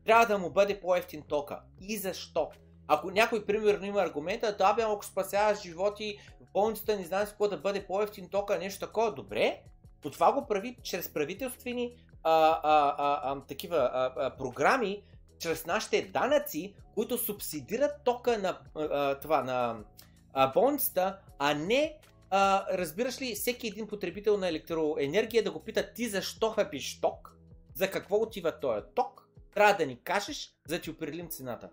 трябва да му бъде по-ефтин тока? И защо? Ако някой, примерно, има аргумента, да бе, ако спасяваш животи болницата, не знам с какво да бъде по-ефтин тока, нещо такова, добре, но това го прави чрез правителствени а, а, а, а, такива а, а, програми, чрез нашите данъци, които субсидират тока на а, това, на а, болницата, а не а, разбираш ли, всеки един потребител на електроенергия да го пита ти защо хапиш ток, за какво отива този ток, трябва да ни кажеш, за да ти определим цената.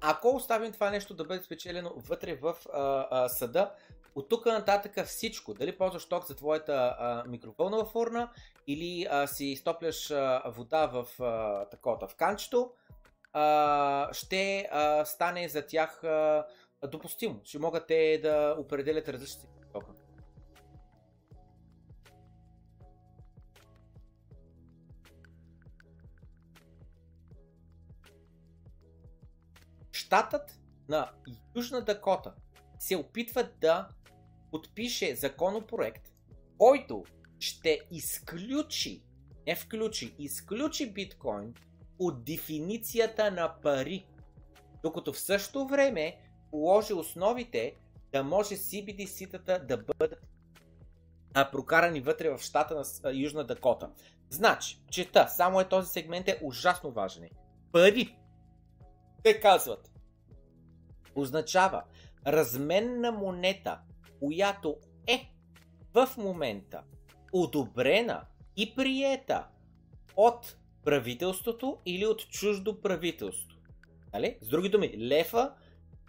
Ако оставим това нещо да бъде спечелено вътре в а, а, съда, от тук нататък всичко, дали ползваш ток за твоята а, микровълнова фурна или а, си изтопляш а, вода в а, такова в канчето, а, ще а, стане за тях а, допустимо. Ще могат те да определят различни тока. Штатът на Южна Дакота се опитва да подпише законопроект, който ще изключи, не включи, изключи биткоин от дефиницията на пари, докато в същото време положи основите да може CBDC-тата да бъдат а, прокарани вътре в щата на Южна Дакота. Значи, чета, само е този сегмент е ужасно важен. Пари, те казват, означава разменна монета, която е в момента одобрена и приета от правителството или от чуждо правителство. Нали? С други думи, лефа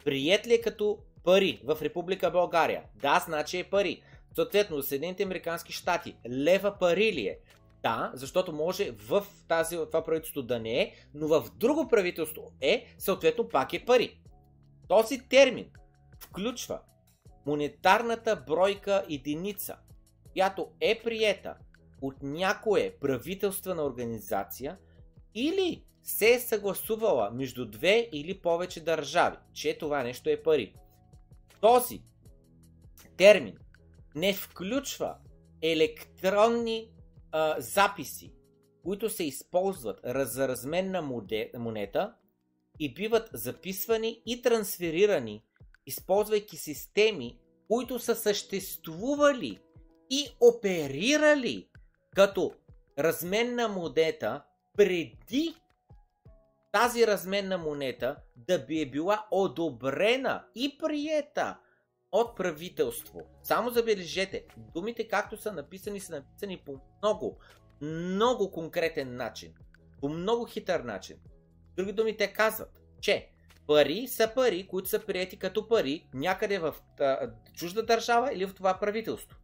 прият ли е като пари в Република България? Да, значи е пари. Съответно, Съединените Американски щати, лева пари ли е? Да, защото може в тази, това правителство да не е, но в друго правителство е, съответно пак е пари. Този термин включва монетарната бройка единица, която е приета от някое правителствена организация или се е съгласувала между две или повече държави, че това нещо е пари. Този термин не включва електронни а, записи, които се използват за разменна монета и биват записвани и трансферирани използвайки системи, които са съществували и оперирали като разменна монета преди тази разменна монета да би е била одобрена и приета от правителство. Само забележете, думите както са написани, са написани по много, много конкретен начин. По много хитър начин. Други думи, те казват, че пари са пари, които са прияти като пари някъде в а, чужда държава или в това правителство.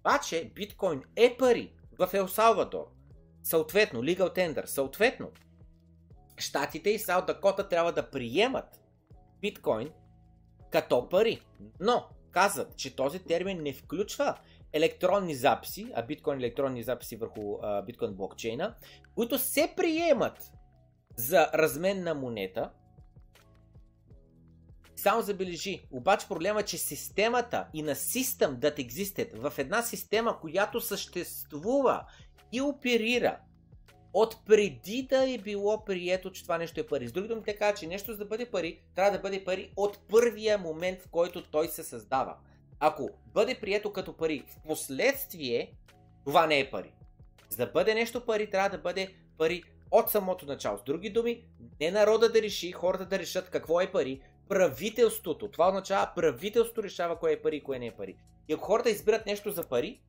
Обаче биткоин е пари в Ел Салвадор, съответно, legal tender, съответно, Штатите и Саут Дакота трябва да приемат биткоин като пари. Но казват, че този термин не включва електронни записи, а биткоин електронни записи върху а, биткоин блокчейна, които се приемат за размен на монета. Само забележи, обаче проблема е, че системата и на System that existed в една система, която съществува и оперира от преди да е било прието, че това нещо е пари. С други думи, те казват, че нещо за да бъде пари, трябва да бъде пари от първия момент, в който той се създава. Ако бъде прието като пари в последствие, това не е пари. За да бъде нещо пари, трябва да бъде пари от самото начало. С други думи, не народа да реши, хората да решат какво е пари, правителството. Това означава правителството решава кое е пари и кое не е пари. И ако хората избират нещо за пари,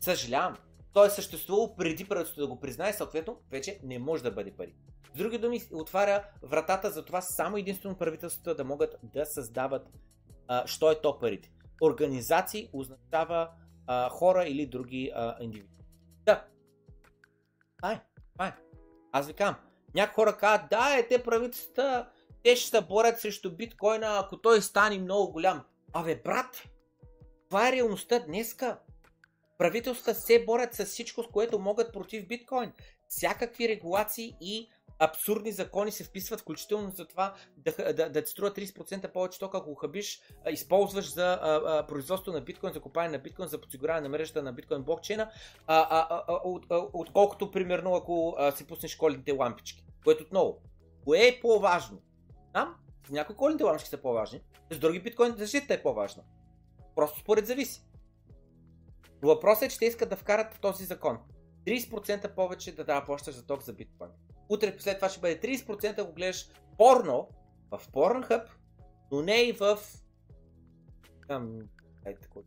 съжалявам, то е съществувало преди правителството да го признае, съответно вече не може да бъде пари. С други думи, отваря вратата за това само единствено правителството да могат да създават а, що е то парите. Организации означава а, хора или други индивиди. Да. Това е. Това е. Аз ви казвам. Някои хора казват, да, е, те правителствата, те ще се борят срещу биткоина, ако той стане много голям. Абе, брат, това е реалността днеска. Правителствата се борят с всичко, с което могат против биткоин. Всякакви регулации и абсурдни закони се вписват, включително за това да, да, да ти струва 30% повече тока, ако хабиш, използваш за а, а, производство на биткоин, за купане на биткоин, за подсигуряване на мрежата на биткоин блокчейна, а, а, а, от, а, отколкото примерно ако а, си пуснеш коледните лампички. Което отново, кое е по-важно? Там, с някои коледните лампички са по-важни, с други биткоин защита е по-важна. Просто според зависи. Въпросът е, че те искат да вкарат този закон. 30% повече да дава плащаш за ток за биткоин. Утре след това ще бъде 30% ако гледаш порно в Pornhub, но не и в... Там... Ай, такова...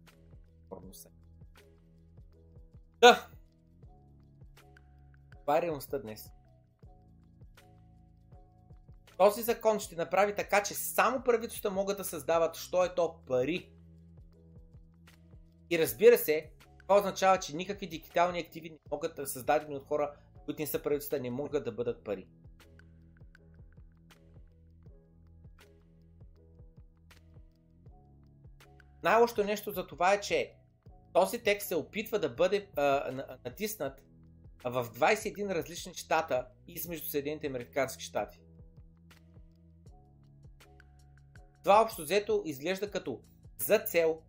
Порно са. Да! Това е реалността днес. Този закон ще направи така, че само правителствата могат да създават, що е то пари. И разбира се, това означава, че никакви дигитални активи не могат да създадени от хора, които не са правителства, не могат да бъдат пари. Най-лошото нещо за това е, че този текст се опитва да бъде а, натиснат в 21 различни щата измежду Съединените Американски щати. Това общо взето изглежда като за цел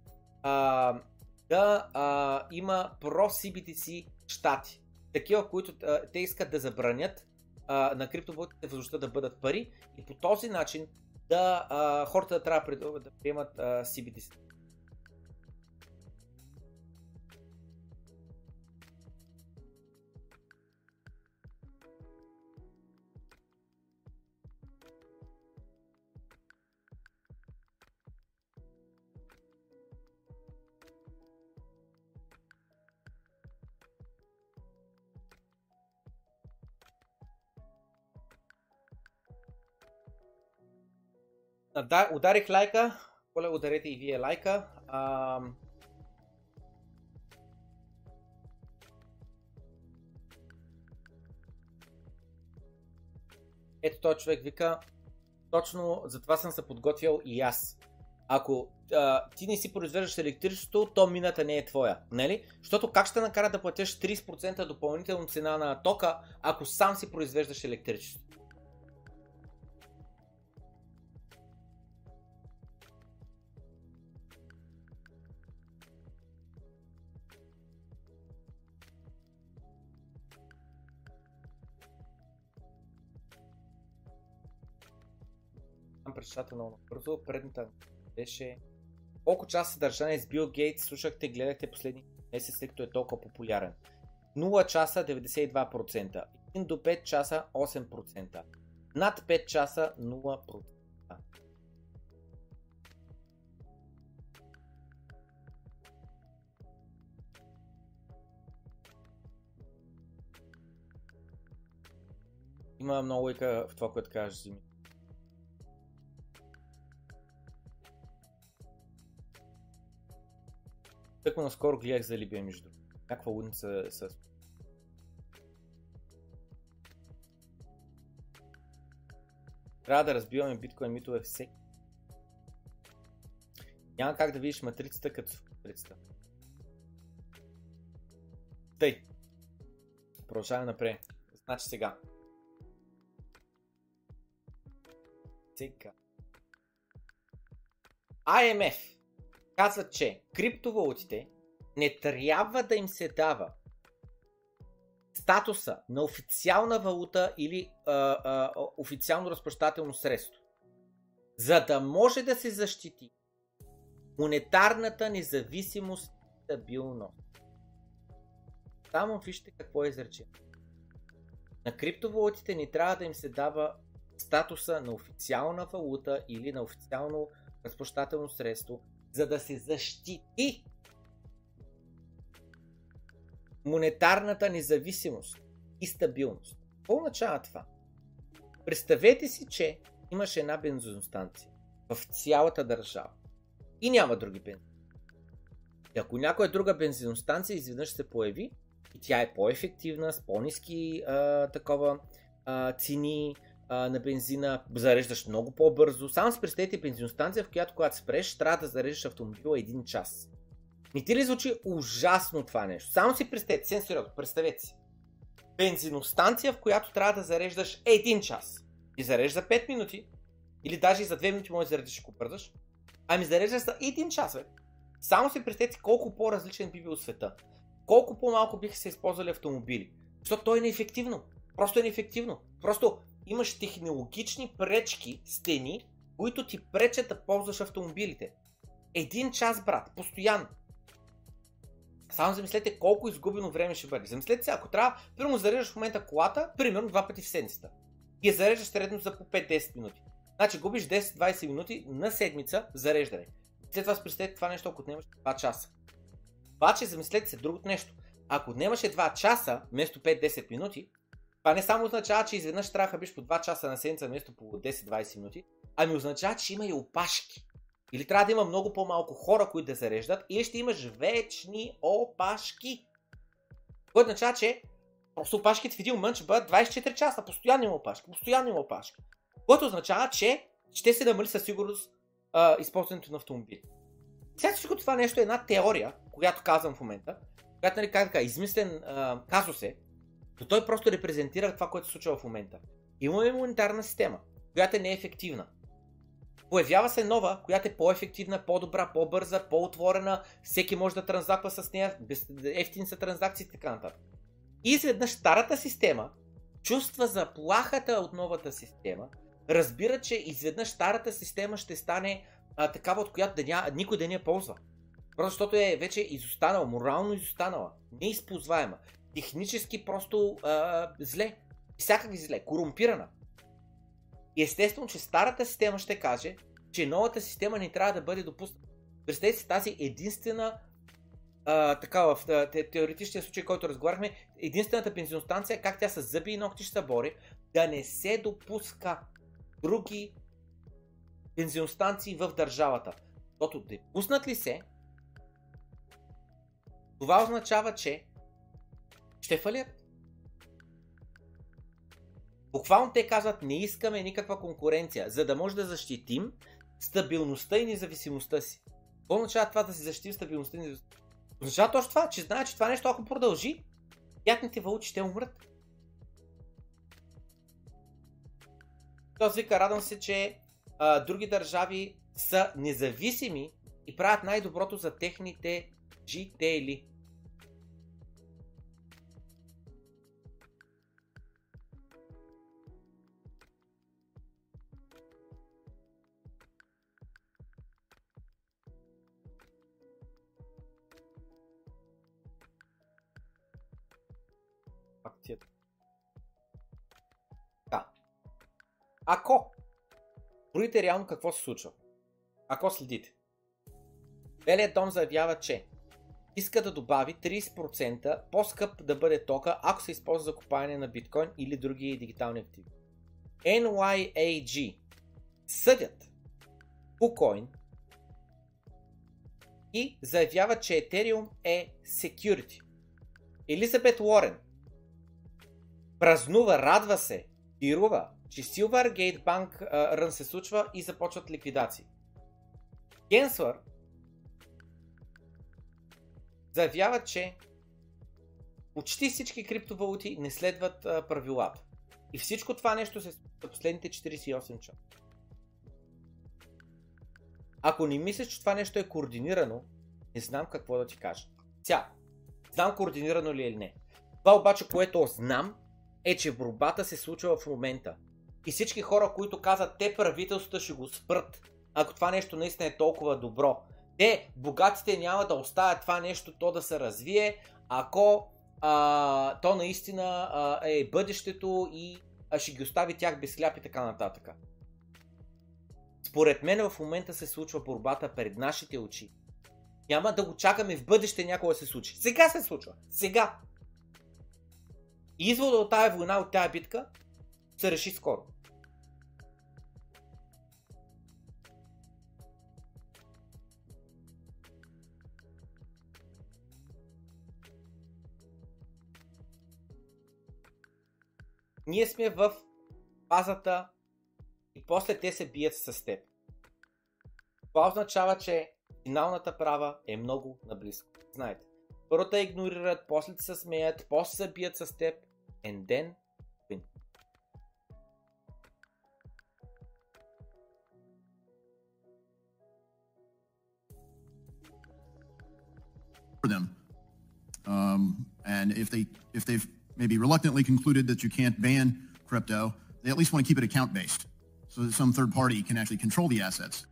а, да а, има про-CBTC щати. Такива, които а, те искат да забранят а, на криптовалутите възможността да бъдат пари и по този начин да а, хората да трябва да приемат а, CBTC. Да, ударих лайка. Моля, ударете и вие лайка. А... Ето този човек вика, точно за това съм се подготвил и аз. Ако а, ти не си произвеждаш електричеството, то мината не е твоя, нали? Защото как ще накара да платиш 30% допълнително цена на тока, ако сам си произвеждаш електричество? Много бързо. Предната беше колко часа съдържание с Бил Гейтс слушахте, гледахте последни месец, след като е толкова популярен. 0 часа 92%, 1 до 5 часа 8%, над 5 часа 0%. Има много лойка в това, което кажеш, Зими. Тъкмо наскоро гледах за Либия, между другото. Някаква лудница с... Трябва да разбиваме биткоин митове всеки. Няма как да видиш матрицата като матрицата. Тъй. Продължаваме напред. Значи сега. Сега. IMF казва, че криптовалутите не трябва да им се дава статуса на официална валута или а, а, официално разплащателно средство, за да може да се защити монетарната независимост и стабилност. Само вижте какво е изречено. На криптовалутите ни трябва да им се дава статуса на официална валута или на официално разплащателно средство, за да се защити монетарната независимост и стабилност. Какво означава това? Представете си, че имаш една бензиностанция в цялата държава и няма други бензини. И ако някоя друга бензиностанция изведнъж се появи и тя е по-ефективна, с по-низки а, такова а, цени на бензина, зареждаш много по-бързо. Само си представете бензиностанция, в която когато спреш, трябва да зареждаш автомобила един час. Не ти ли звучи ужасно това нещо? Само си представете, сериозно, представете си. Бензиностанция, в която трябва да зареждаш един час. И зарежда 5 минути. Или даже и за 2 минути може да зареждаш, ако бързаш. Ами зареждаш за един час, бе. Само си представете колко по-различен би бил света. Колко по-малко биха се използвали автомобили. Защото то е неефективно. Просто е неефективно. Просто имаш технологични пречки, стени, които ти пречат да ползваш автомобилите. Един час, брат, постоянно. Само замислете колко изгубено време ще бъде. Замислете се, ако трябва, примерно зареждаш в момента колата, примерно два пъти в седмицата. И я зареждаш средно за по 5-10 минути. Значи губиш 10-20 минути на седмица зареждане. След това представете това нещо, ако отнемаш 2 часа. Обаче замислете се другото нещо. Ако отнемаше 2 часа вместо 5-10 минути, това не само означава, че изведнъж трябва да биш по 2 часа на седмица вместо по 10-20 минути, ами означава, че има и опашки. Или трябва да има много по-малко хора, които да зареждат, или ще имаш вечни опашки. Което означава, че просто опашките в един момент ще бъдат 24 часа, постоянно има опашки, постоянно има опашки. Което означава, че ще се намали със сигурност а, използването на автомобили. Сега всичко това нещо е една теория, която казвам в момента, която, нали, как така, измислен а, казус е, но той просто репрезентира това, което се случва в момента. Имаме монетарна система, която е неефективна. Появява се нова, която е по-ефективна, по-добра, по-бърза, по-отворена, всеки може да транзаква с нея, ефтини са транзакции и така нататък. И изведнъж старата система чувства заплахата от новата система, разбира, че изведнъж старата система ще стане а, такава, от която да ня, никой да не я ползва. Просто защото е вече изостанала, морално изостанала, неизползваема, технически просто а, зле, всякакви зле, корумпирана. И естествено, че старата система ще каже, че новата система не трябва да бъде допусната. Представете си тази единствена а, така в те, теоретичния случай, който разговаряхме, единствената бензиностанция, как тя с зъби и ногти ще се бори, да не се допуска други бензиностанции в държавата. Защото допуснат ли се, това означава, че ще фалират. Буквално те казват, не искаме никаква конкуренция, за да може да защитим стабилността и независимостта си. Какво означава това да си защитим стабилността и независимостта? Означава точно това, че знаят, че това нещо ако продължи, тяхните валути ще умрат. Той вика, радвам се, че а, други държави са независими и правят най-доброто за техните жители. Ако броите реално какво се случва, ако следите, Белият дом заявява, че иска да добави 30% по-скъп да бъде тока, ако се използва за купаване на биткоин или други дигитални активи. NYAG съдят KuCoin и заявява, че Ethereum е security. Елизабет Уорен празнува, радва се, пирува, че Silvergate Bank рън се случва и започват ликвидации. Генсвър заявява, че почти всички криптовалути не следват правилата. И всичко това нещо се случва последните 48 часа. Ако не мислиш, че това нещо е координирано, не знам какво да ти кажа. Сега, знам координирано ли е или не. Това обаче, което знам, е, че борбата се случва в момента. И всички хора, които казват, те правителствата ще го спрат, ако това нещо наистина е толкова добро. Те, богатите, няма да оставят това нещо то да се развие, ако а, то наистина а, е бъдещето и а, ще ги остави тях без хляб и така нататък. Според мен в момента се случва борбата пред нашите очи. Няма да го чакаме в бъдеще някога се случи. Сега се случва. Сега. Извода от тази война, от тази битка, се реши скоро. Ние сме в фазата и после те се бият с теб. Това означава, че финалната права е много наблизко. Знаете, първо те игнорират, после се смеят, после се бият с теб, and then for them. Um, and if they if they've maybe reluctantly concluded that you can't ban crypto, they at least want to keep it account based, so that some third party can actually control the assets.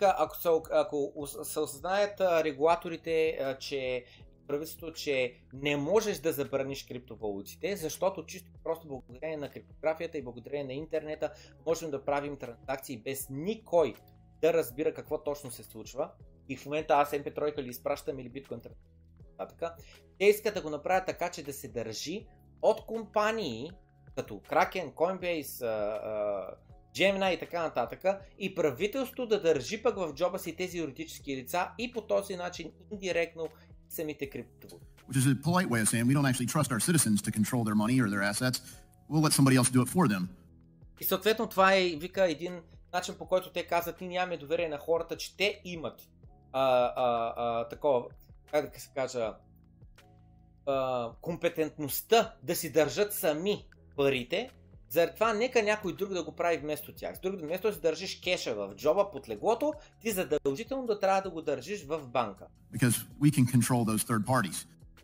Ако се, ако се осъзнаят регулаторите, че правителството, че не можеш да забраниш криптовалутите, защото чисто просто благодарение на криптографията и благодарение на интернета можем да правим транзакции без никой да разбира какво точно се случва. И в момента аз MP3 ли изпращам или биткоин нататък. Те искат да го направят така, че да се държи от компании като Kraken, Coinbase, Gemini и така нататък и правителството да държи пък в джоба си тези юридически лица и по този начин индиректно самите криптовалути. Which is a polite way of saying we don't actually trust our citizens to control their money or their assets. We'll let somebody else do it for them. И съответно това е, вика, един начин по който те казват, ние нямаме доверие на хората, че те имат а, а, а, такова, как да се кажа, а, компетентността да си държат сами парите, заради това нека някой друг да го прави вместо тях. С други думи, вместо да си държиш кеша в джоба под леглото, ти задължително да трябва да го държиш в банка.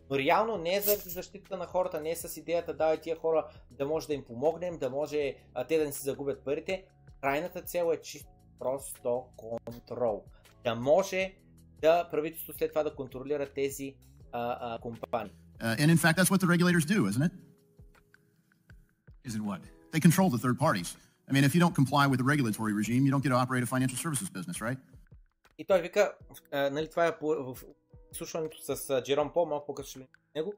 Но реално не е за защита на хората, не е с идеята да тия хора да може да им помогнем, да може а, те да не си загубят парите. Крайната цел е чисто просто контрол. Да може да правителството след това да контролира тези а, а, компании. Uh, and in fact, that's what the regulators do, isn't it? Isn't what? They control the third parties. I mean, if you don't comply with the regulatory regime, you don't get to operate a financial services business, right? И той вика, а, нали това е по, в слушването с а, Джером Пол, малко по-късно него.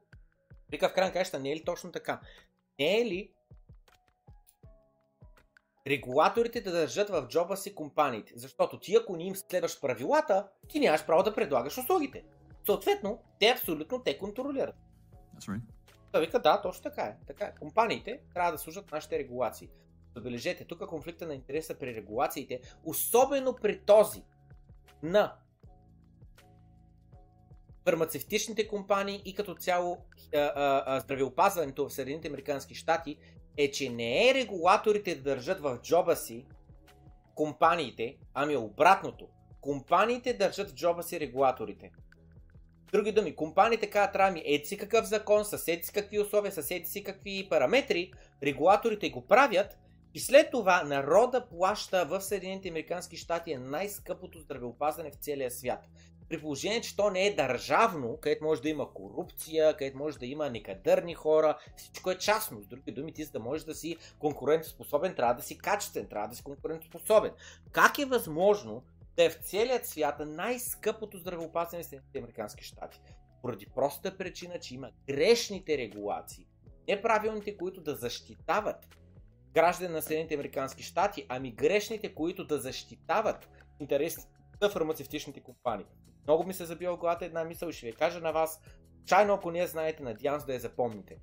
Вика в крайна краща, не е ли точно така? Не е ли регулаторите да държат в джоба си компаниите? Защото ти ако не им следваш правилата, ти нямаш право да предлагаш услугите. Съответно, те абсолютно те контролират. That's right. Той вика, да, точно така е. Така е. Компаниите трябва да служат нашите регулации. Забележете, тук конфликта на интереса при регулациите, особено при този на фармацевтичните компании и като цяло а, а, а, здравеопазването в Съединените Американски щати е, че не е регулаторите да държат в джоба си компаниите, ами обратното. Компаниите държат в джоба си регулаторите. Други думи, компаниите казват, трябва ми еди си какъв закон, съседи си какви условия, съседи си какви параметри, регулаторите го правят и след това народа плаща в Съединените Американски щати е най-скъпото здравеопазване в целия свят. При положение, че то не е държавно, където може да има корупция, където може да има некадърни хора, всичко е частно. С други думи, ти за да можеш да си конкурентоспособен, трябва да си качествен, трябва да си конкурентоспособен. Как е възможно да е в целият свят най-скъпото здравеопазване в Съединените Американски щати? Поради простата причина, че има грешните регулации, неправилните, които да защитават граждани на Съединените Американски щати, ами грешните, които да защитават интересите на фармацевтичните компании. Много ми се забива в главата една мисъл и ще ви кажа на вас. Чайно, ако не знаете, надявам се да я запомните.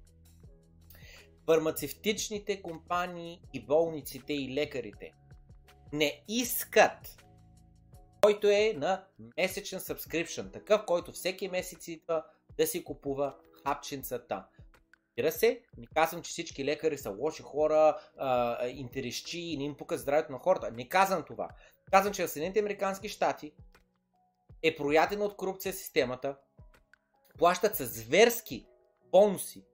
фармацевтичните компании и болниците и лекарите не искат който е на месечен subscription, такъв, който всеки месец идва да си купува хапченцата. Разбира се, не казвам, че всички лекари са лоши хора, а, интересчи и не им пукат здравето на хората. Не казвам това. Казвам, че в Съединените Американски щати е проядена от корупция системата, плащат с зверски бонуси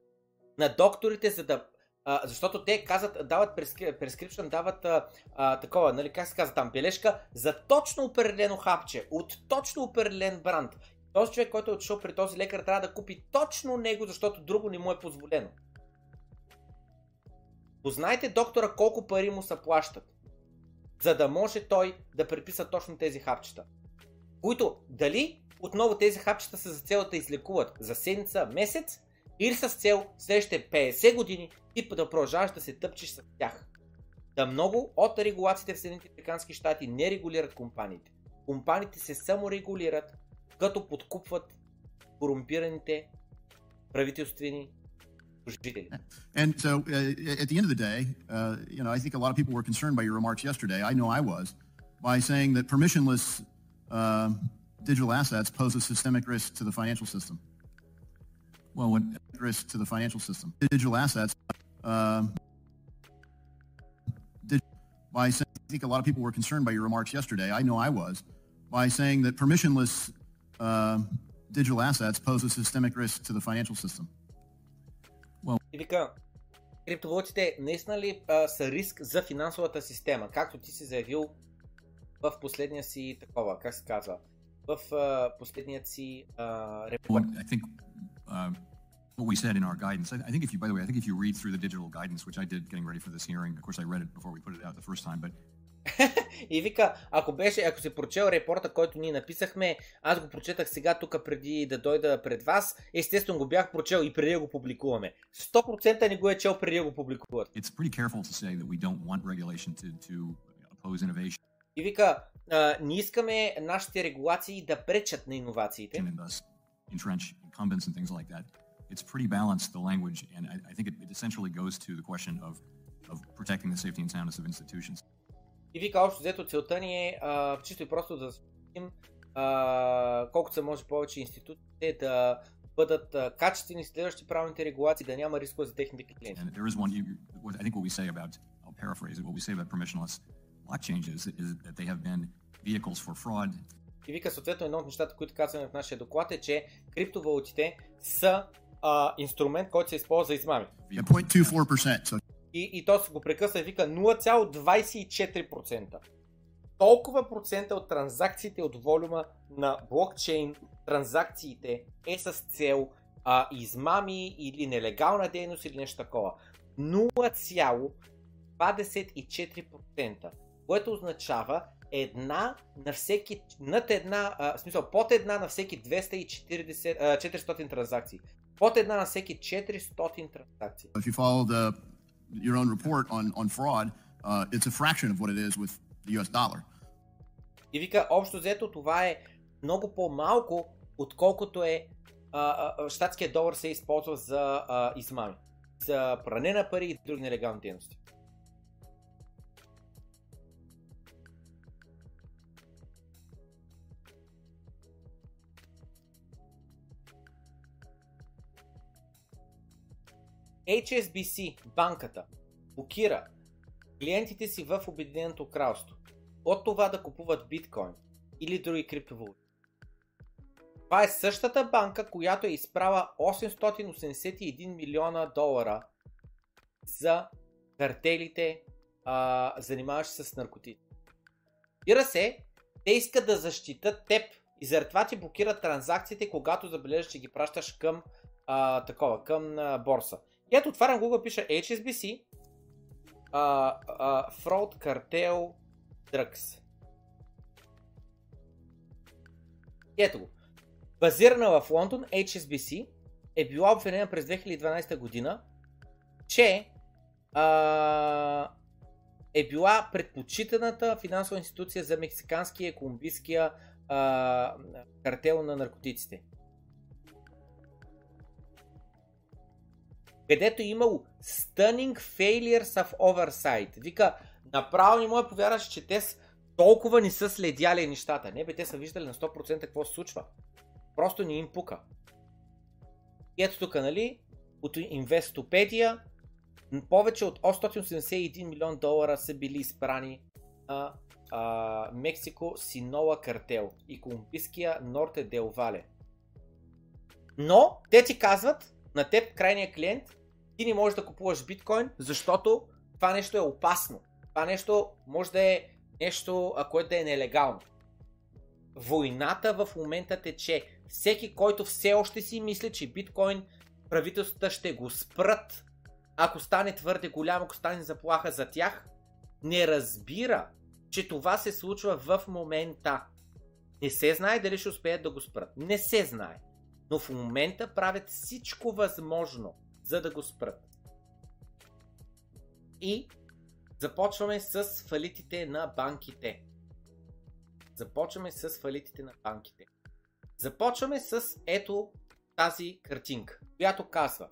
на докторите, за да а, защото те казват, дават прескрипшн, дават а, а, такова, нали, как се казва там, бележка за точно определено хапче, от точно определен бранд. Този човек, който е отишъл при този лекар, трябва да купи точно него, защото друго не му е позволено. Познайте доктора колко пари му се плащат, за да може той да преписа точно тези хапчета. Които дали отново тези хапчета са за цел да излекуват за седмица, месец или с цел следващите 50 години ти да продължаваш да се тъпчеш с тях. Да много от регулациите в Съединените Американски щати не регулират компаниите. Компаниите се саморегулират, като подкупват корумпираните правителствени. And so uh, at the end of the day, uh, you know, I think a lot of people were concerned by your remarks yesterday. I know I was by saying that permissionless uh, digital assets pose a systemic risk to the financial system. Well, when risk to the financial system, digital assets um, did, by saying, I think a lot of people were concerned by your remarks yesterday. I know I was by saying that permissionless uh, digital assets pose a systemic risk to the financial system. Well, и вика, криптовалутите наистина ли а, са риск за финансовата система, както ти си заявил в последния си такова, как се казва, в а, последният си а, репорт. Well, I think, uh, what we said in our guidance. I, I, think if you, by the way, I think if you read through the digital guidance, which I did getting ready for this hearing, of course I read it before we put it out the first time, but и вика, ако беше, ако си прочел репорта, който ние написахме, аз го прочетах сега тук преди да дойда пред вас, естествено го бях прочел и преди да го публикуваме. 100% не го е чел преди да го публикуват. It's pretty careful to say that we don't want regulation to, to oppose innovation. И вика, а, не искаме нашите регулации да пречат на иновациите. It's pretty balanced, the language, and I, I think it, it, essentially goes to the question of, of protecting the safety and soundness of institutions. И вика, общо взето целта ни е а, чисто и просто да защитим колкото се може повече институциите да бъдат а, качествени, следващи правилните регулации, да няма рискове за техните клиенти. And there is one, I think what we say about, I'll paraphrase it, what we say about permissionless blockchains is, is that they have been vehicles for fraud. И вика, съответно, едно от нещата, които казваме в нашия доклад е, че криптовалутите са а, инструмент, който се използва за измами. 0.24%. И, и то го прекъсва и вика 0,24%. Толкова процента от транзакциите от волюма на блокчейн транзакциите е с цел а, измами или нелегална дейност или нещо такова. 0,24%, което означава една на всеки, над една, а, в смисъл под една на всеки 240, а, 400 транзакции. Под една на всеки 400 транзакции. If you follow the, your own report on, on fraud, uh, it's a fraction of what it is with the US dollar. И вика, общо взето това е много по-малко, отколкото е а, а, щатския долар се използва за а, измами, за пране на пари и други нелегални дейности. HSBC, банката, блокира клиентите си в Обединеното кралство от това да купуват биткоин или други криптовалути. Това е същата банка, която е изправа 881 милиона долара за картелите, а, занимаващи се с наркотици. Ира се, те искат да защитат теб и заради ти блокират транзакциите, когато забележиш, че ги пращаш към а, такова, към а, борса. Ето отварям Google, пиша HSBC, uh, uh, Fraud Cartel Drugs. Ето го. Базирана в Лондон, HSBC е била обвинена през 2012 година, че uh, е била предпочитаната финансова институция за мексиканския и колумбийския uh, картел на наркотиците. Където е имало stunning failures of oversight. Вика, направо не му повярваш, че те толкова не са следяли нещата. Не бе, те са виждали на 100% какво се случва. Просто не им пука. И ето тук, нали, от Инвестопедия, повече от 881 милион долара са били изпрани на а, Мексико Синола картел и колумбийския Норте Дел Вале. Но те ти казват на теб, крайния клиент, ти не можеш да купуваш биткоин, защото това нещо е опасно. Това нещо може да е нещо, което да е нелегално. Войната в момента тече. Всеки, който все още си мисли, че биткоин правителствата ще го спрат, ако стане твърде голям, ако стане заплаха за тях, не разбира, че това се случва в момента. Не се знае дали ще успеят да го спрат. Не се знае. Но в момента правят всичко възможно, за да го спрат. И започваме с фалитите на банките. Започваме с фалитите на банките. Започваме с ето тази картинка, която казва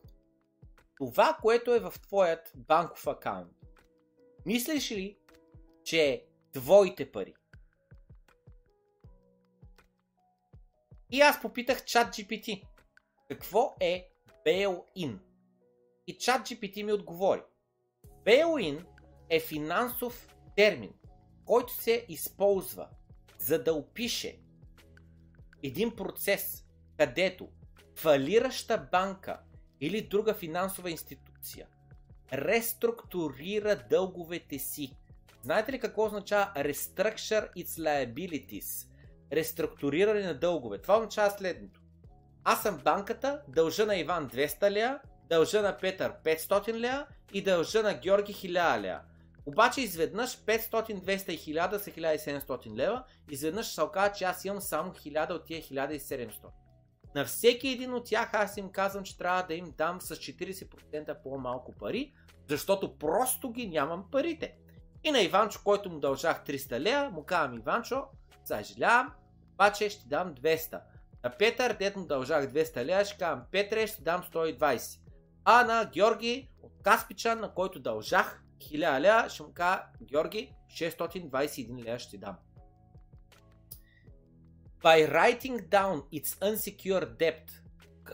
това, което е в твоят банков акаунт. Мислиш ли, че е твоите пари? И аз попитах чат GPT. Какво е bail-in? И чат GPT ми отговори. Bail-in е финансов термин, който се използва за да опише един процес, където фалираща банка или друга финансова институция реструктурира дълговете си. Знаете ли какво означава restructure its liabilities? Реструктуриране на дългове. Това означава следното. Аз съм банката, дължа на Иван 200 ля, дължа на Петър 500 ля и дължа на Георги 1000 ля. Обаче изведнъж 500, 200 и 1000 са 1700 лева, изведнъж се оказа, че аз имам само 1000 от тия 1700. На всеки един от тях аз им казвам, че трябва да им дам с 40% по-малко пари, защото просто ги нямам парите. И на Иванчо, който му дължах 300 лея, му казвам Иванчо, съжалявам, обаче ще дам 200. На Петър, дет му дължах 200 лея, ще казвам Петре, ще дам 120. А на Георги от Каспичан, на който дължах 1000 лея, ще му кажа Георги, 621 лея ще дам. By writing down its unsecured debt,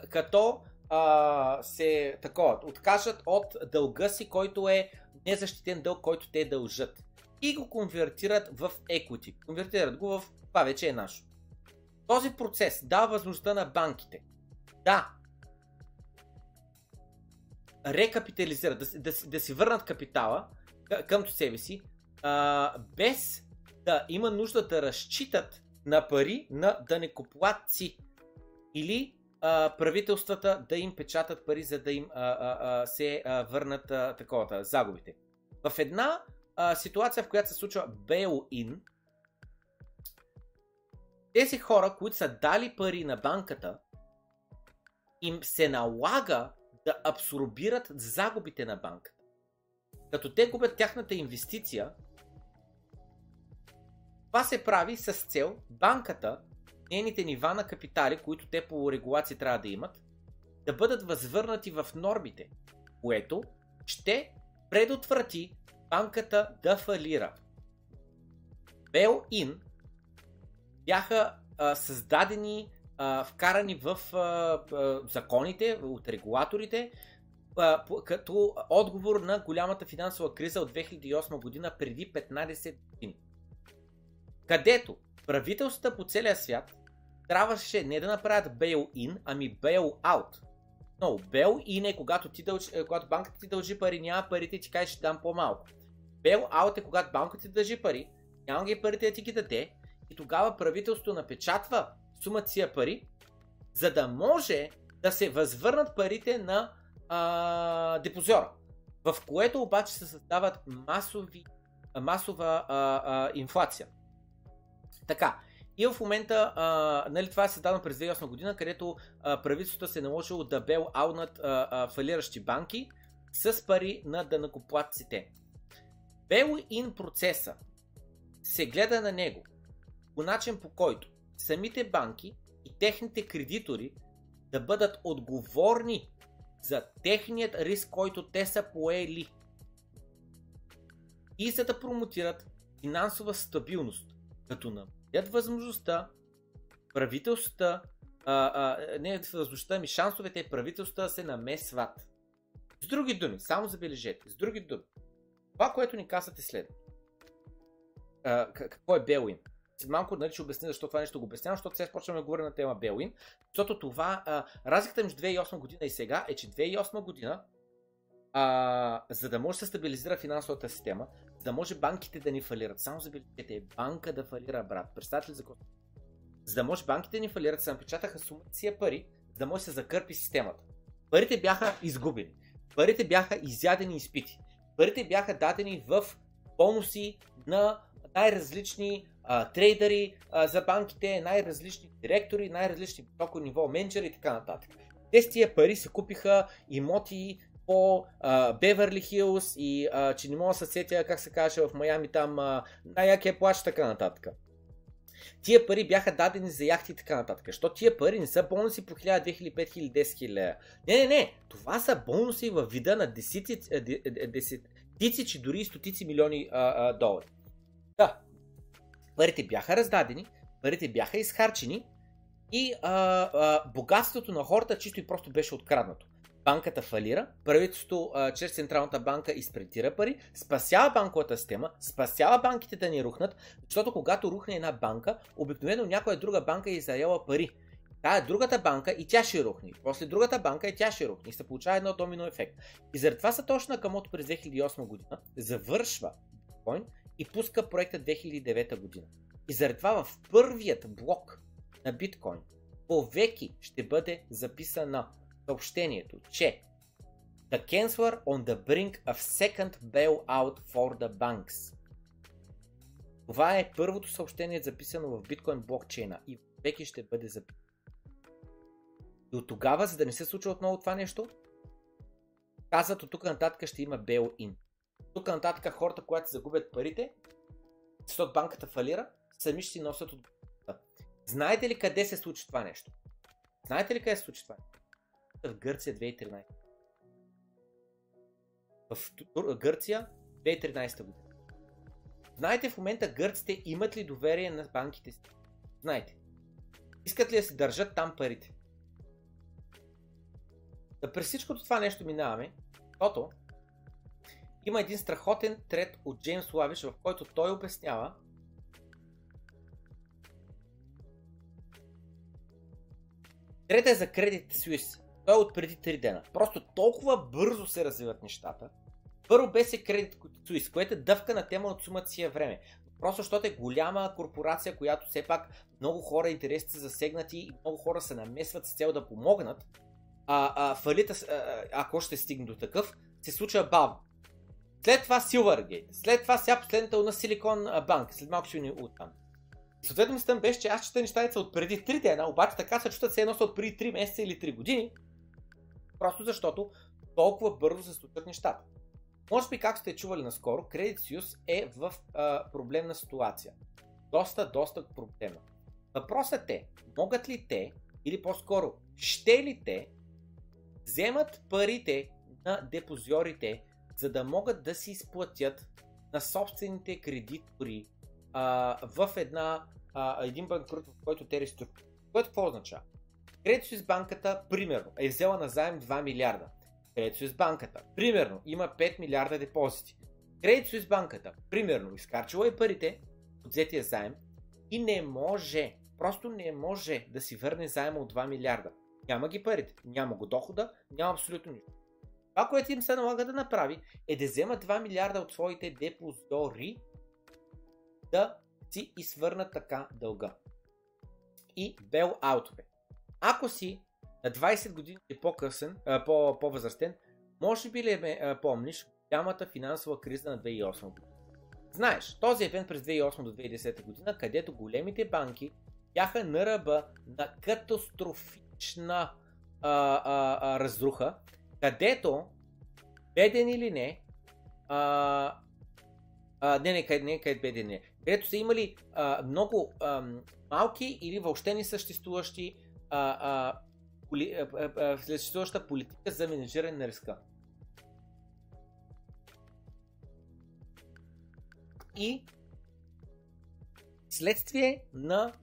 като а, се такова, откажат от дълга си, който е незащитен дълг, който те дължат. И го конвертират в equity. Конвертират го в това вече е наше. Този процес дава възможността на банките да рекапитализират, да, да, да си върнат капитала към себе си, а, без да има нужда да разчитат на пари на данекоплатци или а, правителствата да им печатат пари, за да им а, а, а, се а, върнат а, таковата, загубите. В една а, ситуация, в която се случва bail-in, тези хора, които са дали пари на банката, им се налага да абсорбират загубите на банката. Като те губят тяхната инвестиция, това се прави с цел банката, нейните нива на капитали, които те по регулация трябва да имат, да бъдат възвърнати в нормите, което ще предотврати банката да фалира. Bail-in бяха а, създадени, вкарани в законите от регулаторите, като отговор на голямата финансова криза от 2008 година преди 15 години където правителствата по целия свят трябваше не да направят bail-in, ами bail-out. Но bail-in е когато, ти дължи, е, когато банката ти дължи пари, няма парите ти каже ще дам по-малко. Bail-out е когато банката ти дължи пари, няма ги парите да ти ги даде и тогава правителството напечатва сумата си пари, за да може да се възвърнат парите на а, депозора. В което обаче се създават масови, масова а, а, инфлация. Така, и в момента, а, нали, това е създадено през 2008 година, където правителството се е наложило да бел аунат а, а, фалиращи банки с пари на дънакоплатците. Бел ин процеса се гледа на него по начин по който самите банки и техните кредитори да бъдат отговорни за техният риск, който те са поели. И за да промотират финансова стабилност, като намалят възможността правителствата, не възможността, ми шансовете правителствата да се намесват. С други думи, само забележете, с други думи, това, което ни казвате след. А, какво е Белуин? След малко нали, ще обясня защо това нещо го обяснявам, защото сега почваме да говорим на тема Белуин. Защото това, а, разликата между 2008 година и сега е, че 2008 година, а, за да може да се стабилизира финансовата система, за да може банките да ни фалират, само забележете, банка да фалира, брат. Представете ли за какво? За да може банките да ни фалират, се напечатаха сумация пари, за да може да се закърпи системата. Парите бяха изгубени. Парите бяха изядени и изпити. Парите бяха дадени в бонуси на най-различни а, трейдери а, за банките, най-различни директори, най-различни високо ниво менеджери и така нататък. Те с тия пари се купиха имоти по Беверли Хилс и а, че не мога да се сетя, как се каже в Майами там, а, най-якия плащ така нататък. Тия пари бяха дадени за яхти и така нататък. Защото тия пари не са бонуси по 1000, 2000, 5000, 10 000 Не, не, не. Това са бонуси в вида на десетици, десетици дори стотици милиони а, а, долари. Да. Парите бяха раздадени, парите бяха изхарчени и а, а, богатството на хората чисто и просто беше откраднато банката фалира, правителството а, чрез Централната банка изпретира пари, спасява банковата система, спасява банките да ни рухнат, защото когато рухне една банка, обикновено някоя друга банка е заела пари. Тая другата банка и тя ще рухне. После другата банка и тя ще рухне. И се получава едно домино ефект. И заради това са точно Накамото през 2008 година завършва биткоин и пуска проекта 2009 година. И заради това в първият блок на биткоин повеки ще бъде записана съобщението, че The Chancellor on the brink of second bailout for the banks. Това е първото съобщение записано в биткоин блокчейна и веки ще бъде записано. От тогава, за да не се случва отново това нещо, казват от тук нататък ще има bail-in. Тук нататък хората, когато загубят парите, защото банката фалира, сами ще си носят отговорността. Знаете ли къде се случи това нещо? Знаете ли къде се случи това в Гърция 2013. В Гърция 2013 година. Знаете в момента гърците имат ли доверие на банките си? Знаете. Искат ли да си държат там парите? Да през всичкото това нещо минаваме, защото има един страхотен трет от Джеймс Лавиш, в който той обяснява Трета е за Credit Suisse. Той е от преди 3 дена. Просто толкова бързо се развиват нещата. Първо беше кредит Суис, което е дъвка на тема от сумата си е време. Просто защото е голяма корпорация, която все пак много хора интересите са засегнати и много хора се намесват с цел да помогнат. А, а фалита, а, ако ще стигне до такъв, се случва бавно. След това Silvergate, след това сега последната на Silicon Bank, след малко ще ни оттам. Съответно мислям беше, че аз чета нещата от преди 3 дена, обаче така се чувстват се едно от преди 3 месеца или 3 години, Просто защото толкова бързо се случват нещата. Може би, както сте чували наскоро, Credit Suisse е в а, проблемна ситуация. Доста, доста проблемна. Въпросът е, могат ли те, или по-скоро, ще ли те вземат парите на депозиорите, за да могат да си изплатят на собствените кредитори а, в една, а, един банкрут, в който те реструктурират. Което какво означава? Credit Suisse банката, примерно, е взела на заем 2 милиарда. Credit Suisse банката, примерно, има 5 милиарда депозити. Credit Suisse банката, примерно, изкарчила е парите от взетия заем и не може, просто не може да си върне заема от 2 милиарда. Няма ги парите, няма го дохода, няма абсолютно нищо. Това, което им се налага да направи, е да взема 2 милиарда от своите депозитори да си извърнат така дълга. И бел аутове. Ако си на 20 години и по-късен, по, по-възрастен, може би ли ме помниш голямата финансова криза на 2008 година? Знаеш, този евент през 2008 до 2010 година, където големите банки бяха на ръба на катастрофична а, а, а, разруха, където, беден или не, а, а, не, не, къде, не, къде беден не, където са имали а, много а, малки или въобще не съществуващи а, а, съществуваща политика за менеджиране на риска. И следствие на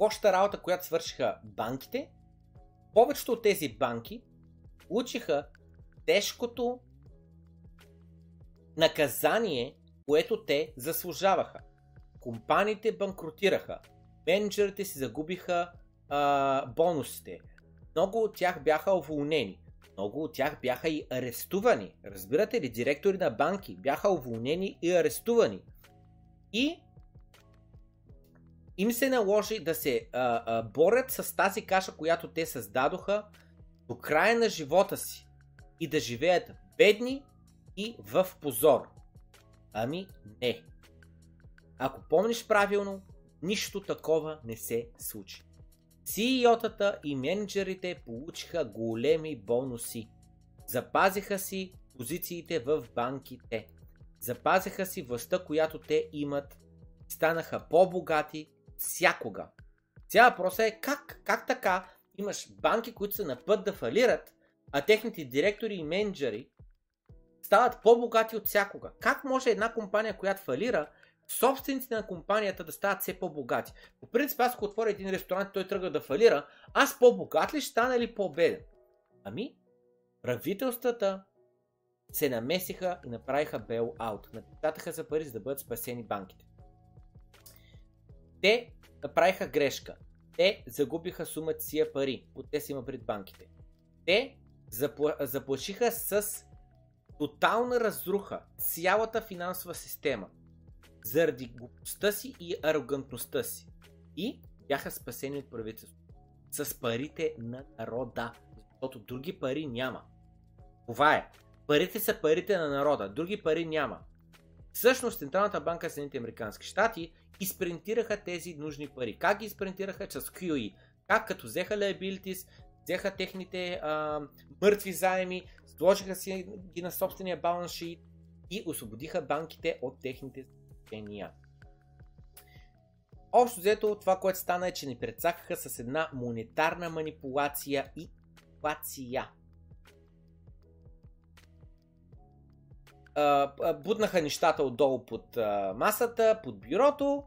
лошата работа, която свършиха банките, повечето от тези банки получиха тежкото наказание, което те заслужаваха. Компаниите банкротираха, менеджерите си загубиха а, бонусите, много от тях бяха уволнени, много от тях бяха и арестувани. Разбирате ли, директори на банки бяха уволнени и арестувани. И им се наложи да се а, а, борят с тази каша, която те създадоха до края на живота си и да живеят бедни и в позор. Ами не. Ако помниш правилно, нищо такова не се случи. CEO-тата и менеджерите получиха големи бонуси. Запазиха си позициите в банките. Запазиха си властта, която те имат. Станаха по-богати всякога. Сега въпросът е как, как така имаш банки, които са на път да фалират, а техните директори и менеджери стават по-богати от всякога. Как може една компания, която фалира, собствениците на компанията да стават все по-богати? По принцип, аз ако отворя един ресторант, той тръгва да фалира, аз по-богат ли ще стана или по-беден? Ами, правителствата се намесиха и направиха bail-out. Напечатаха за пари, за да бъдат спасени банките. Те направиха грешка. Те загубиха сумата сия пари. От те си има пред банките. Те запла... заплашиха с тотална разруха цялата финансова система заради глупостта си и арогантността си. И бяха спасени от правителството. С парите на народа. Защото други пари няма. Това е. Парите са парите на народа. Други пари няма. Всъщност Централната банка на Съединените Американски щати изпринтираха тези нужни пари. Как ги изпринтираха? С QE. Как като взеха liabilities, взеха техните а, мъртви заеми, сложиха си ги на собствения баланс шит и освободиха банките от техните задължения. Общо взето това, което стана е, че ни прецакаха с една монетарна манипулация и инфлация. Буднаха нещата отдолу под масата, под бюрото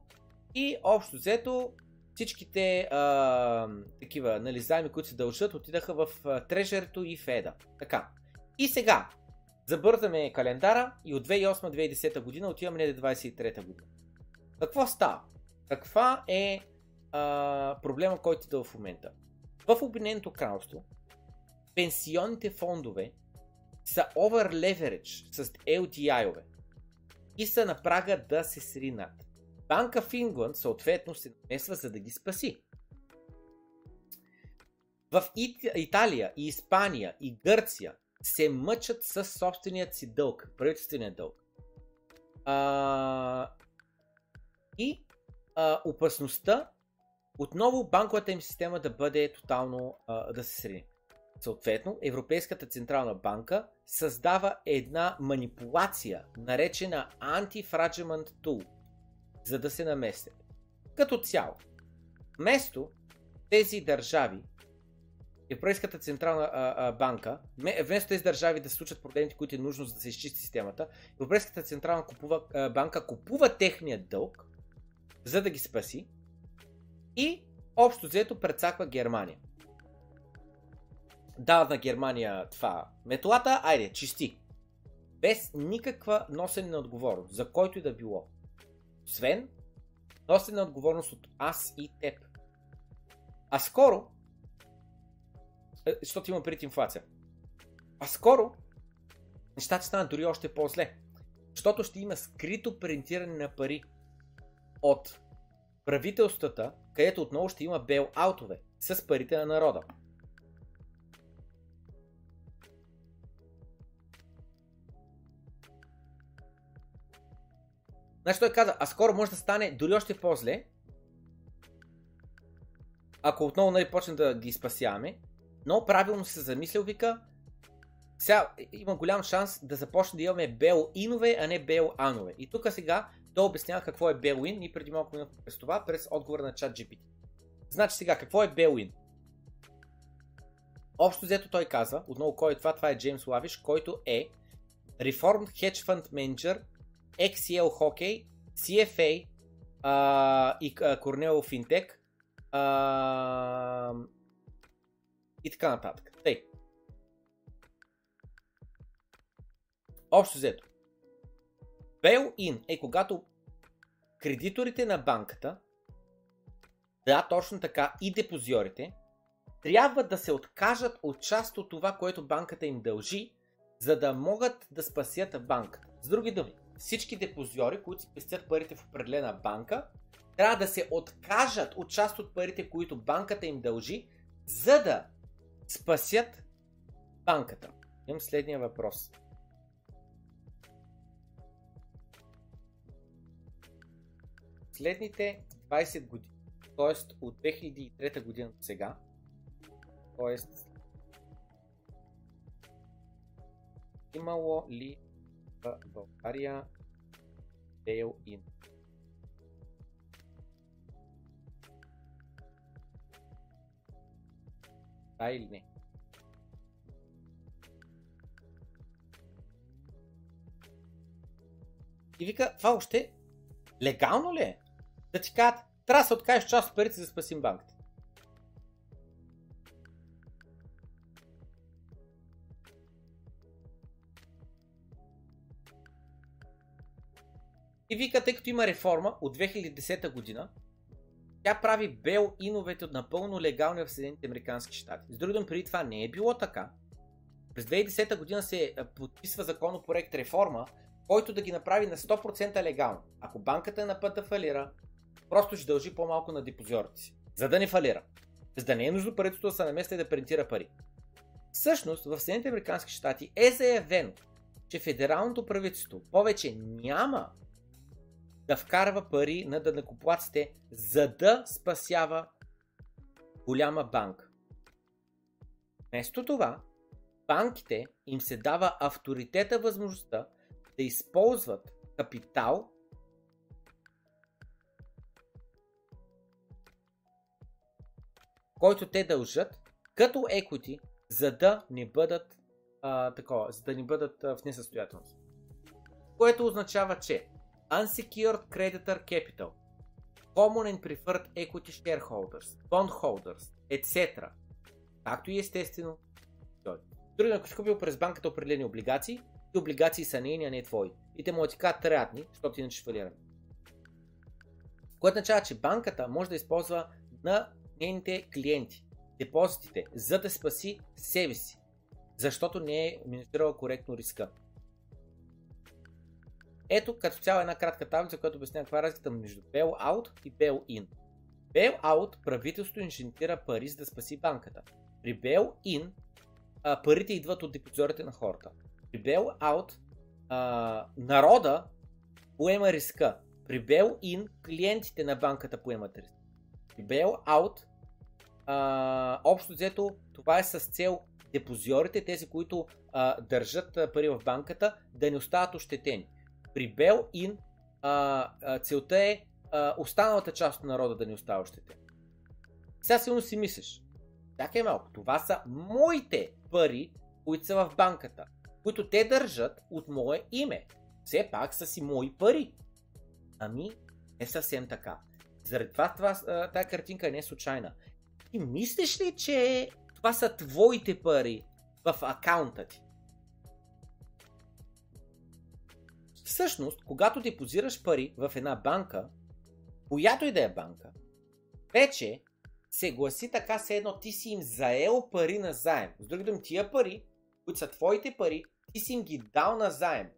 и общо взето всичките а, такива нали, заеми, които се дължат, отидаха в Трежерето и Феда. Така. И сега, забързаме календара и от 2008-2010 година отиваме на 2023 година. Какво става? Каква е а, проблема, който идва в момента? В Обединеното кралство пенсионните фондове са over leverage с LTI-ове и са на прага да се сринат. Банка в Ингланд съответно се намесва за да ги спаси. В Италия и Испания и Гърция се мъчат с собственият си дълг, правителствения дълг. А, и а, опасността отново банковата им система да бъде тотално а, да се срини. Съответно, Европейската централна банка създава една манипулация, наречена Anti-Fragment Tool, за да се наместят. Като цяло, вместо тези държави, Европейската централна а, а, банка, вместо тези държави да случат проблемите, които е нужно за да се изчисти системата, Европейската централна купува, а, банка купува техния дълг, за да ги спаси и общо взето прецаква Германия. Дава на Германия това метлата, айде, чисти. Без никаква носене на отговорност, за който и да било. Освен носене на отговорност от аз и теб. А скоро, е, защото има пред инфлация, а скоро нещата станат дори още по-зле. Защото ще има скрито принтиране на пари от правителствата, където отново ще има бейл-аутове с парите на народа. Значи той каза, а скоро може да стане дори още по-зле, ако отново нали, почнем да ги спасяваме, но правилно се замислял, вика, сега има голям шанс да започне да имаме бел-инове, а не бел-анове. И тук сега да обяснява какво е бел-ин и преди малко минахме през това, през отговора на чат GPT. Значи сега, какво е Белуин? Общо взето той казва, отново кой е това, това е Джеймс Лавиш, който е Reformed Hedge Fund Manager, XCL Hockey, CFA а, и Cornell Fintech а, и така нататък. Тъй. Общо взето. Bail-in е когато кредиторите на банката, да, точно така, и депозиорите, трябва да се откажат от част от това, което банката им дължи, за да могат да спасят банката. С други думи, всички депозиори, които си пестят парите в определена банка, трябва да се откажат от част от парите, които банката им дължи, за да спасят банката. Имам следния въпрос. Следните 20 години, т.е. от 2003 година до сега, т.е. имало ли България bail-in? Да или не? И вика, това още легално ли е? Да ти кажат, трябва да се откажеш част от парите за да спасим банката. И вика, тъй като има реформа от 2010 година, тя прави бел иновете напълно легални в Съединените Американски щати. С други думи, преди това не е било така. През 2010 година се подписва законопроект реформа, който да ги направи на 100% легално. Ако банката е на път да фалира, просто ще дължи по-малко на депозиорите си, за да не фалира. За да не е нужно правителството да се намества и да принтира пари. Всъщност, в Съединените Американски щати е заявено, че федералното правителство повече няма да вкарва пари на дънакоплаците, за да спасява голяма банка. Вместо това, банките им се дава авторитета възможността да използват капитал който те дължат като equity, за да не бъдат а, такова, за да не бъдат а, в несъстоятелност. Което означава, че Unsecured Creditor Capital, Common and Preferred Equity Shareholders, Bondholders, etc. Както и естествено Други, ако си купил през банката определени облигации, и облигации са нейни, а не твои. И те му ти кажат трябни, защото иначе фалираме. Което означава, че банката може да използва на нейните клиенти депозитите, за да спаси себе си, защото не е менеджирала коректно риска. Ето като цяло една кратка таблица, която обяснява каква е разликата между bail-out и bail-in. Bail-out правителството инжентира пари за да спаси банката. При bail-in парите идват от депозорите на хората. При bail-out народа поема риска. При bail-in клиентите на банката поемат риска. При bail-out общо взето това е с цел депозиорите, тези, които а, държат пари в банката, да не остават ощетени. При Bail-in а, а, целта е а, останалата част от народа да не остава ощетен. Сега силно си мислиш, чакай малко, това са моите пари, които са в банката, които те държат от мое име. Все пак са си мои пари. Ами, е съвсем така. Заради това, това тази картинка не е случайна. Ти мислиш ли, че това са твоите пари в акаунта ти? Всъщност, когато депозираш пари в една банка, която и да е банка, вече се гласи така се едно ти си им заел пари на заем. С други думи, тия пари, които са твоите пари, ти си им ги дал на заем.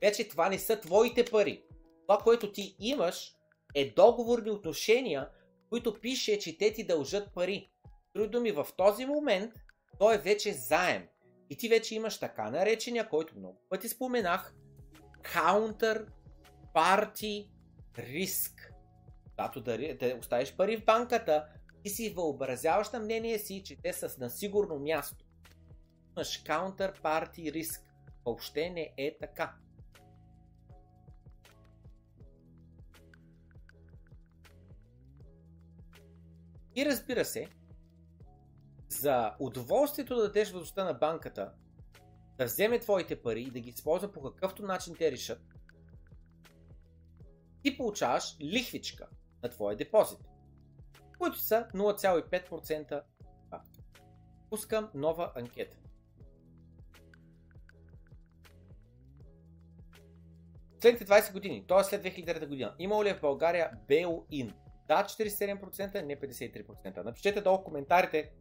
Вече това не са твоите пари. Това, което ти имаш, е договорни отношения, които пише, че те ти дължат пари. Други думи, в този момент той е вече заем. И ти вече имаш така наречения, който много пъти споменах, counter party risk. Когато да, да оставиш пари в банката, ти си въобразяваш на мнение си, че те са на сигурно място. Имаш counter party risk. Въобще не е така. И разбира се, за удоволствието да дадеш възможността на банката да вземе твоите пари и да ги използва по какъвто начин те решат, ти получаваш лихвичка на твоя депозит, които са 0,5%. Пускам нова анкета. Следните 20 години, т.е. след 2009 година, имало ли е в България bail-in? Да, 47%, не 53%. Напишете долу в коментарите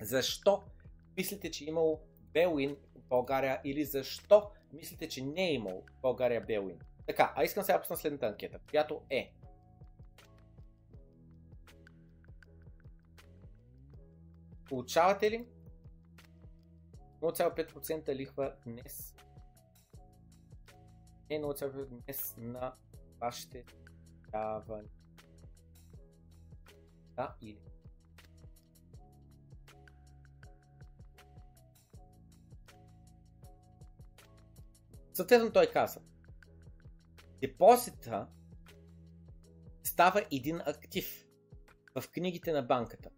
защо мислите, че имало bail-in в България или защо мислите, че не е имало в България bail-in. Така, а искам сега пусна следната анкета, която е Получавате ли 0,5% лихва днес? Не 0,5% днес на вашите давания. Да или Съответно той каза, депозита става един актив в книгите на банката.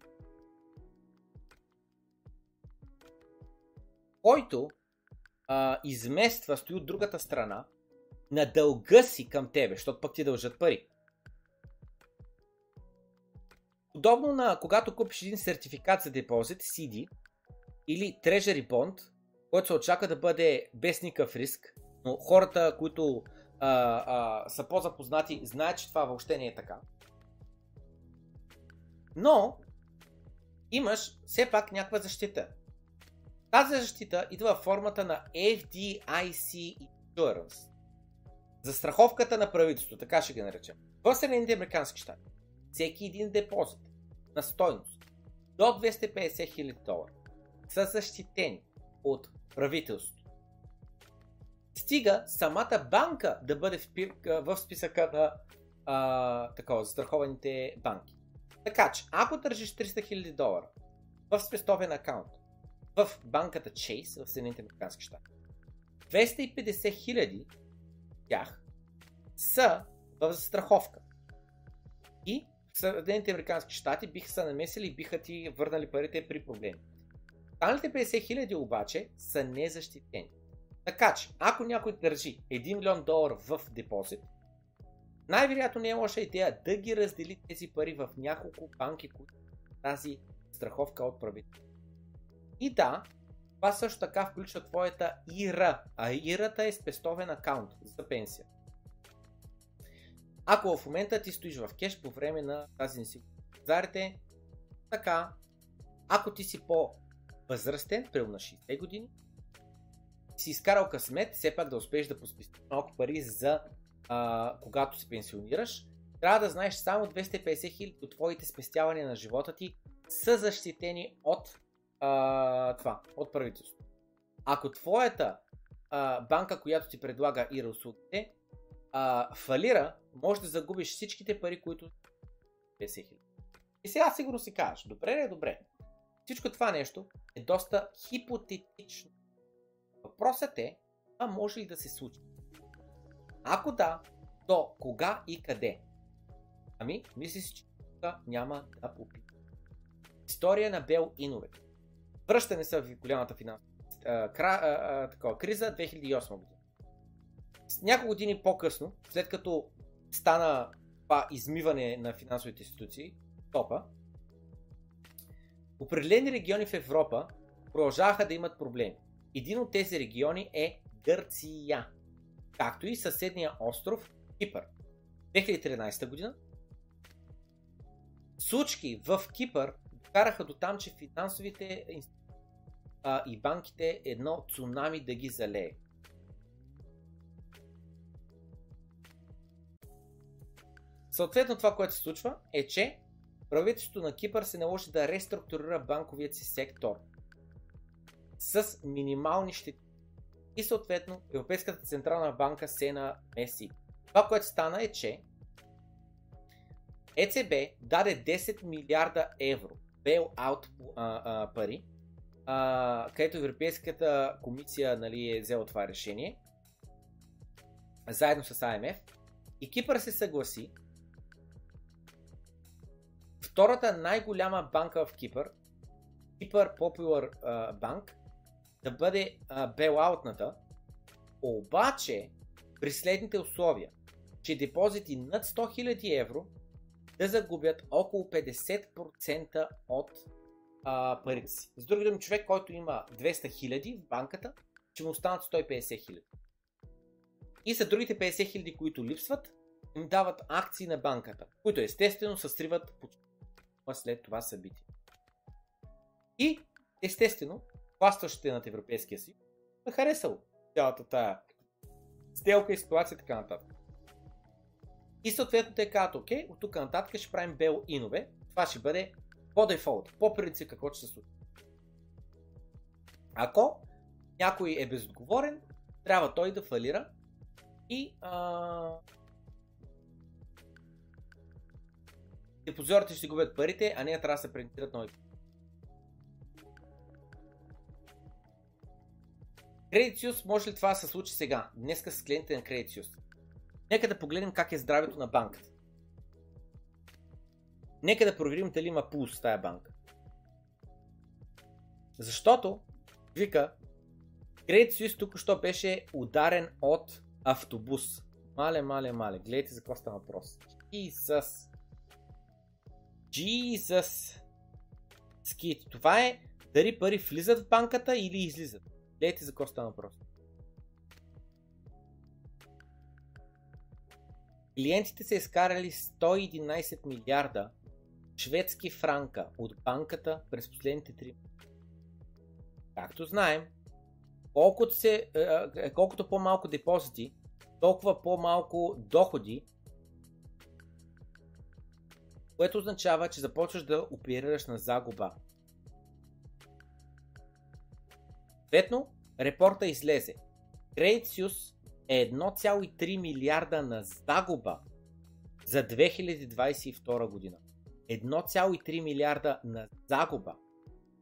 който а, измества, стои от другата страна, на дълга си към тебе, защото пък ти дължат пари. Подобно на когато купиш един сертификат за депозит, CD, или Treasury Bond, който се очаква да бъде без никакъв риск, но хората, които а, а, са по-запознати, знаят, че това въобще не е така. Но имаш все пак някаква защита. Тази защита идва в формата на FDIC Insurance. За страховката на правителството, така ще ги наречем. В Съединените Американски щати всеки един депозит на стойност до 250 000 долара са защитени от правителството. Стига самата банка да бъде в списъка на а, такова, застрахованите банки. Така че, ако държиш 300 000 долара в спестовен акаунт в банката Chase в Съединените Американски щати. 250 хиляди тях са в застраховка. И в Съединените Американски щати биха се намесили и биха ти върнали парите при проблеми. Останалите 50 хиляди обаче са незащитени. Така че, ако някой държи 1 милион долара в депозит, най-вероятно не е лоша идея да ги раздели тези пари в няколко банки, които тази страховка от правителството. И да, това също така включва твоята ИРА, а ИРАта е спестовен акаунт за пенсия. Ако в момента ти стоиш в кеш по време на тази несигурност, така, ако ти си по-възрастен, примерно на 60 години, си изкарал късмет, все пак да успееш да поспестиш малко пари за а, когато се пенсионираш, трябва да знаеш само 250 хиляди от твоите спестявания на живота ти са защитени от а, това, от правителството. Ако твоята а, банка, която ти предлага и услугите, а, фалира, може да загубиш всичките пари, които 50 хиляди. И сега сигурно си кажеш, добре ли е добре? Всичко това нещо е доста хипотетично. Въпросът е, а може ли да се случи? Ако да, то кога и къде? Ами, мисля си, че няма да попитам. История на Бел Иновете връщане се в голямата финансова криза 2008 година. Няколко години по-късно, след като стана това измиване на финансовите институции, топа, определени региони в Европа продължаваха да имат проблеми. Един от тези региони е Гърция, както и съседния остров Кипър. 2013 година случки в Кипър караха до там, че финансовите а, и банките едно цунами да ги залее. Съответно това, което се случва е, че правителството на Кипър се наложи да реструктурира банковият си сектор с минимални щети. И съответно Европейската централна банка се намеси. Това, което стана е, че ЕЦБ даде 10 милиарда евро bail-out пари, а, където Европейската комисия нали, е взела това решение, заедно с АМФ, и Кипър се съгласи втората най-голяма банка в Кипър, Кипър Popular Bank, да бъде белаутната, обаче при следните условия, че депозити над 100 000 евро да загубят около 50% от а, парите си. С други думи, човек, който има 200 хиляди в банката, ще му останат 150 хиляди. И за другите 50 хиляди, които липсват, им дават акции на банката, които естествено се сриват след това събитие. И естествено, властващите над Европейския си, са харесало цялата тая сделка и ситуация и така нататък. И съответно те казват, окей, от тук нататък ще правим бел инове. Това ще бъде по дефолт, по принцип какво ще се случи. Ако някой е безотговорен, трябва той да фалира и а... депозиторите ще губят парите, а не трябва да се принтират нови. Credit Suisse може ли това да се случи сега? Днеска с клиентите на Credit Suisse. Нека да погледнем как е здравето на банката. Нека да проверим дали има пулс в тая банка. Защото, вика, Credit Suisse тук що беше ударен от автобус. Мале, мале, мале. Гледайте за какво става въпрос. Jesus. Jesus. Скит. Това е дали пари влизат в банката или излизат. Гледайте за какво става въпрос. Клиентите са изкарали 111 милиарда шведски франка от банката през последните 3 Както знаем, колкото, се, е, е, колкото по-малко депозити, толкова по-малко доходи, което означава, че започваш да оперираш на загуба. Съответно, репорта излезе. Suisse е 1,3 милиарда на загуба за 2022 година. 1,3 милиарда на загуба.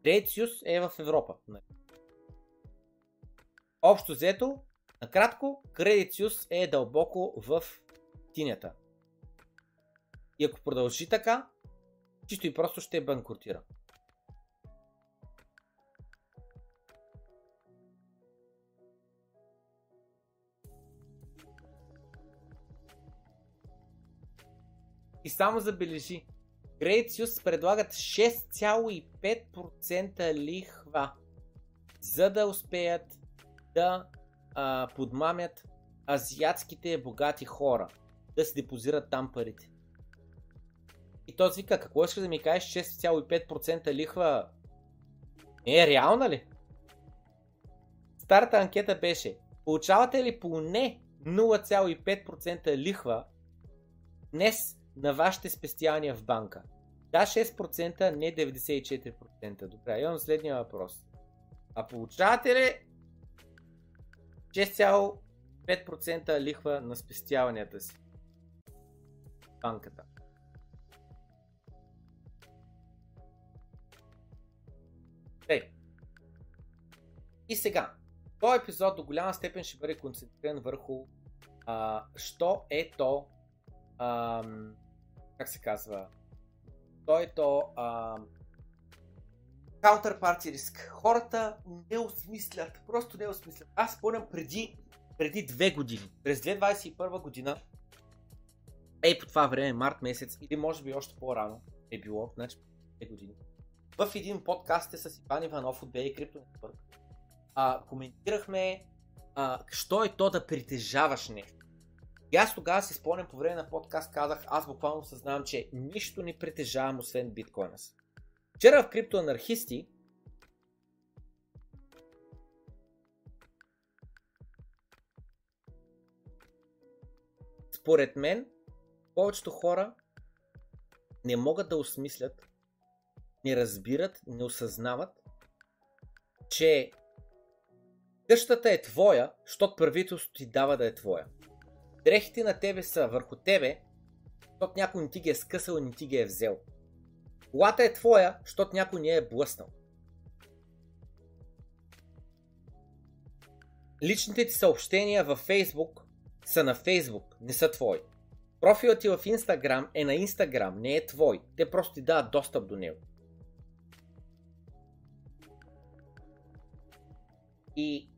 Suisse е в Европа. Общо взето, накратко, Suisse е дълбоко в тинята. И ако продължи така, чисто и просто ще банкротира. И само забележи, Suisse предлагат 6,5% лихва, за да успеят да а, подмамят азиатските богати хора, да се депозират там парите. И той вика, какво искаш да ми кажеш 6,5% лихва не е реална ли? Старата анкета беше, получавате ли поне 0,5% лихва днес на вашите спестявания в банка. Да, 6%, не 94%. Добре, имам следния въпрос. А получавате ли 6,5% лихва на спестяванията си? Банката. Ей. И сега, този епизод до голяма степен ще бъде концентриран върху а, що е то ам, как се казва, той то а, counterparty риск. Хората не осмислят, просто не осмислят. Аз спомням преди, преди две години, през 2021 година, ей по това време, март месец, или може би още по-рано е било, значи две години, в един подкаст е с Иван Иванов от BA Crypto Network. А, коментирахме а, що е то да притежаваш нещо. И аз тогава си спомням по време на подкаст казах, аз буквално съзнавам, че нищо не притежавам освен биткоина си. Вчера в криптоанархисти според мен повечето хора не могат да осмислят, не разбират, не осъзнават, че къщата е твоя, защото правителството ти дава да е твоя дрехите на тебе са върху тебе, защото някой не ти ги е скъсал не ти ги е взел. Колата е твоя, защото някой не е блъснал. Личните ти съобщения във Facebook са на Facebook, не са твои. профилът ти в Инстаграм е на Инстаграм, не е твой. Те просто ти дават достъп до него. И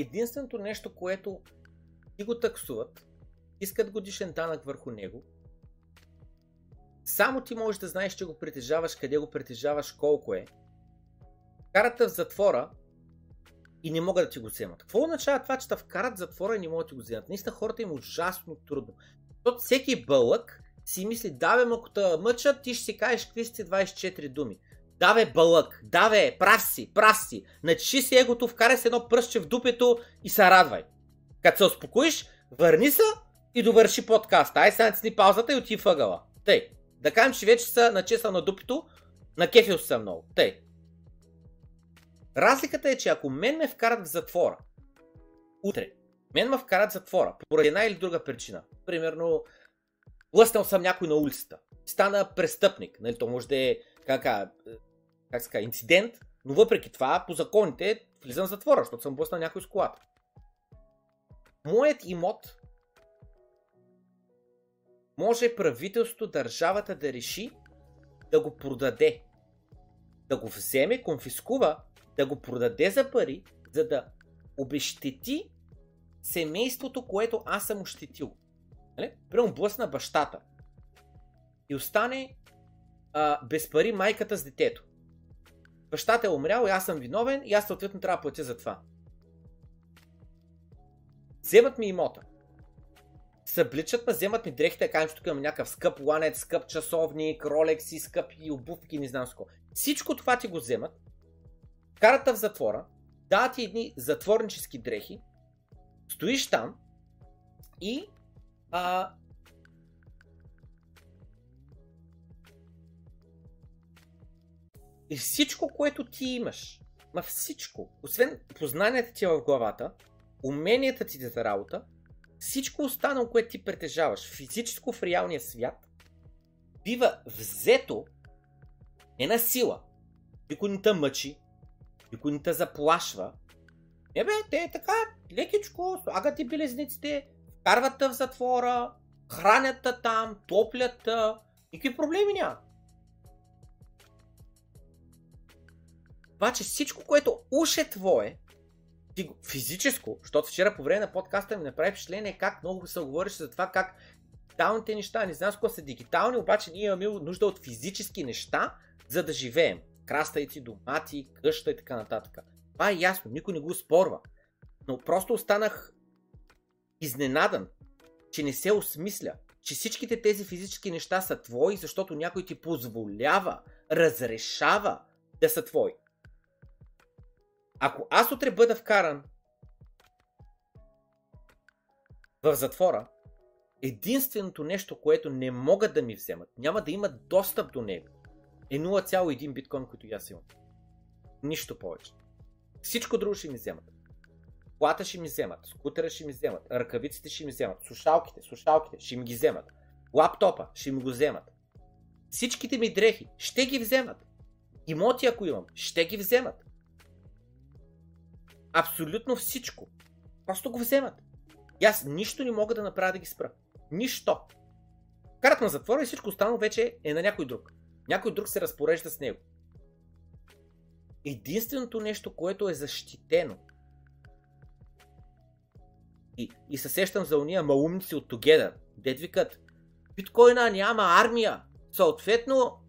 единственото нещо, което ти го таксуват, искат годишен данък върху него, само ти можеш да знаеш, че го притежаваш, къде го притежаваш, колко е. Карата в затвора и не могат да ти го вземат. Какво означава това, че те вкарат в затвора и не могат да ти го вземат? Наистина хората им е ужасно трудно. Защото всеки бълък си мисли, да бе, ако те мъчат, ти ще си кажеш какви сте 24 думи. Да бълък, да бе, прав си, прав си. Начиши си егото, вкарай се едно пръстче в дупето и се радвай. Като се успокоиш, върни се и довърши подкаста. Ай сега сни паузата и оти въгъла. Тъй. Да кажем, че вече са начесал на дупето, на кефил съм много. Тъй. Разликата е, че ако мен ме вкарат в затвора, утре, мен ме вкарат в затвора, поради една или друга причина. Примерно, лъснал съм някой на улицата. Стана престъпник. Нали, то може да е как, как ска, инцидент, но въпреки това, по законите, влизам в затвора, защото съм блъснал някой с колата. Моят имот може правителството, държавата да реши да го продаде. Да го вземе, конфискува, да го продаде за пари, за да обещети семейството, което аз съм ощетил. Нали? Прямо блъсна бащата. И остане а, без пари майката с детето. Бащата е умрял и аз съм виновен и аз съответно трябва да платя за това. Вземат ми имота. Събличат ме, вземат ми дрехите, кажем, че тук имам някакъв скъп ланец, скъп часовник, ролекси, скъпи обувки, не знам ско. Всичко това ти го вземат, карата в затвора, дават ти едни затворнически дрехи, стоиш там и а, И всичко, което ти имаш, ма всичко, освен познанията ти в главата, уменията ти за работа, всичко останало, което ти притежаваш физическо в реалния свят, бива взето не на сила. Никой не те мъчи, никой не те заплашва. Не бе, те е така, лекичко, слагат ти белезниците, вкарват в затвора, хранят там, топлят никакви проблеми няма. Обаче всичко, което уж е твое, физическо, защото вчера по време на подкаста ми направи впечатление как много се говореше за това как дигиталните неща, не знам с са дигитални, обаче ние имаме нужда от физически неща, за да живеем. Краставици, домати, къща и така нататък. Това е ясно, никой не го спорва. Но просто останах изненадан, че не се осмисля, че всичките тези физически неща са твои, защото някой ти позволява, разрешава да са твои. Ако аз утре бъда вкаран в затвора, единственото нещо, което не могат да ми вземат, няма да имат достъп до него, е 0,1 биткоин, който аз имам. Нищо повече. Всичко друго ще ми вземат. Плата ще ми вземат, скутера ще ми вземат, ръкавиците ще ми вземат, слушалките, слушалките ще ми ги вземат, лаптопа ще ми го вземат. Всичките ми дрехи ще ги вземат. Имоти, ако имам, ще ги вземат. Абсолютно всичко. Просто го вземат. И аз нищо не мога да направя да ги спра. Нищо. Карат на затвора и всичко останало вече е на някой друг. Някой друг се разпорежда с него. Единственото нещо, което е защитено и, и се сещам за уния маумници от Together, дед викат, биткоина няма армия, съответно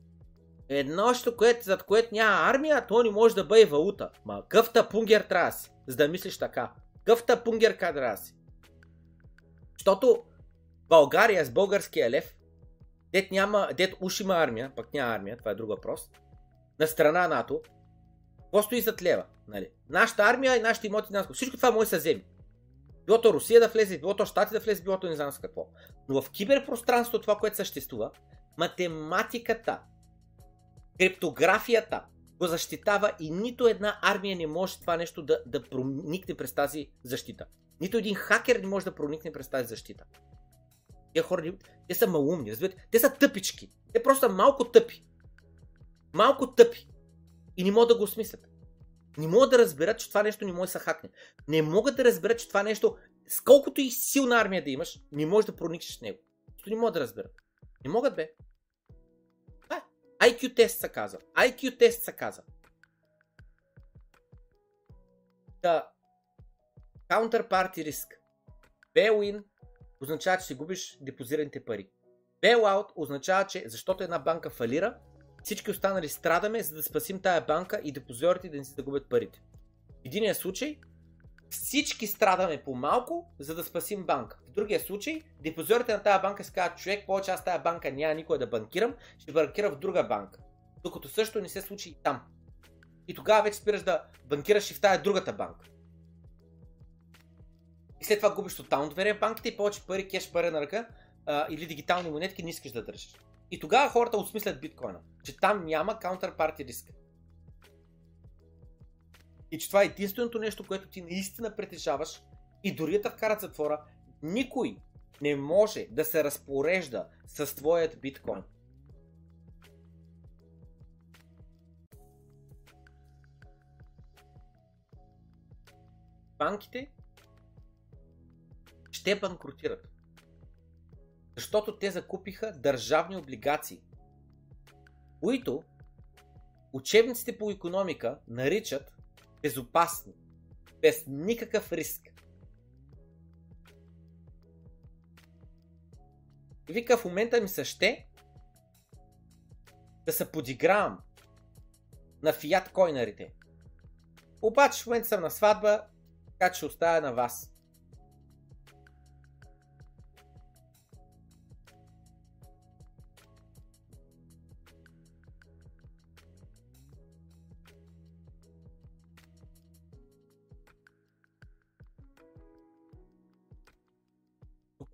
едно, което, зад което няма армия, то не може да бъде валута. Ма къвта пунгер трябва си, за да мислиш така. Къвта пунгер трябва си. Защото България с българския лев, дет, няма, дет уж има армия, пък няма армия, това е друг въпрос, на страна НАТО, какво стои зад лева? Нали? Нашата армия и нашите имоти, всичко това може да се вземе. Било то Русия да влезе, било то Штати да влезе, било не знам с какво. Но в киберпространството това, което съществува, математиката Криптографията го защитава и нито една армия не може това нещо да, да проникне през тази защита. Нито един хакер не може да проникне през тази защита. Те хора, те са малумни, разбирате? Те са тъпички. Те просто са малко тъпи. Малко тъпи. И не могат да го осмислят. Не могат да разберат, че това нещо не може да се хакне. Не могат да разберат, че това нещо, с колкото и силна армия да имаш, не можеш да проникнеш в него. Защото не могат да разберат. Не могат, бе. IQ тест се казва. IQ тест се казва. Да. Counterparty риск. Bail-in означава, че си губиш депозираните пари. Bailout означава, че защото една банка фалира, всички останали страдаме, за да спасим тая банка и депозиорите да не си загубят парите. В единия случай всички страдаме по малко, за да спасим банка. В другия случай, депозиорите на тази банка си казват, човек, повече аз тази банка няма никой да банкирам, ще банкира в друга банка. Докато също не се случи и там. И тогава вече спираш да банкираш и в тази другата банка. И след това губиш тотално доверие в банките и повече пари, кеш пари на ръка а, или дигитални монетки не искаш да държиш. И тогава хората осмислят биткоина, че там няма counterparty риск. И че това е единственото нещо, което ти наистина притежаваш и дори да вкарат затвора, никой не може да се разпорежда с твоят биткоин. Банките ще банкротират. Защото те закупиха държавни облигации, които учебниците по економика наричат безопасни, без никакъв риск. И вика, в момента ми се ще да се подигравам на фиат койнарите. Обаче в момента съм на сватба, така че оставя на вас.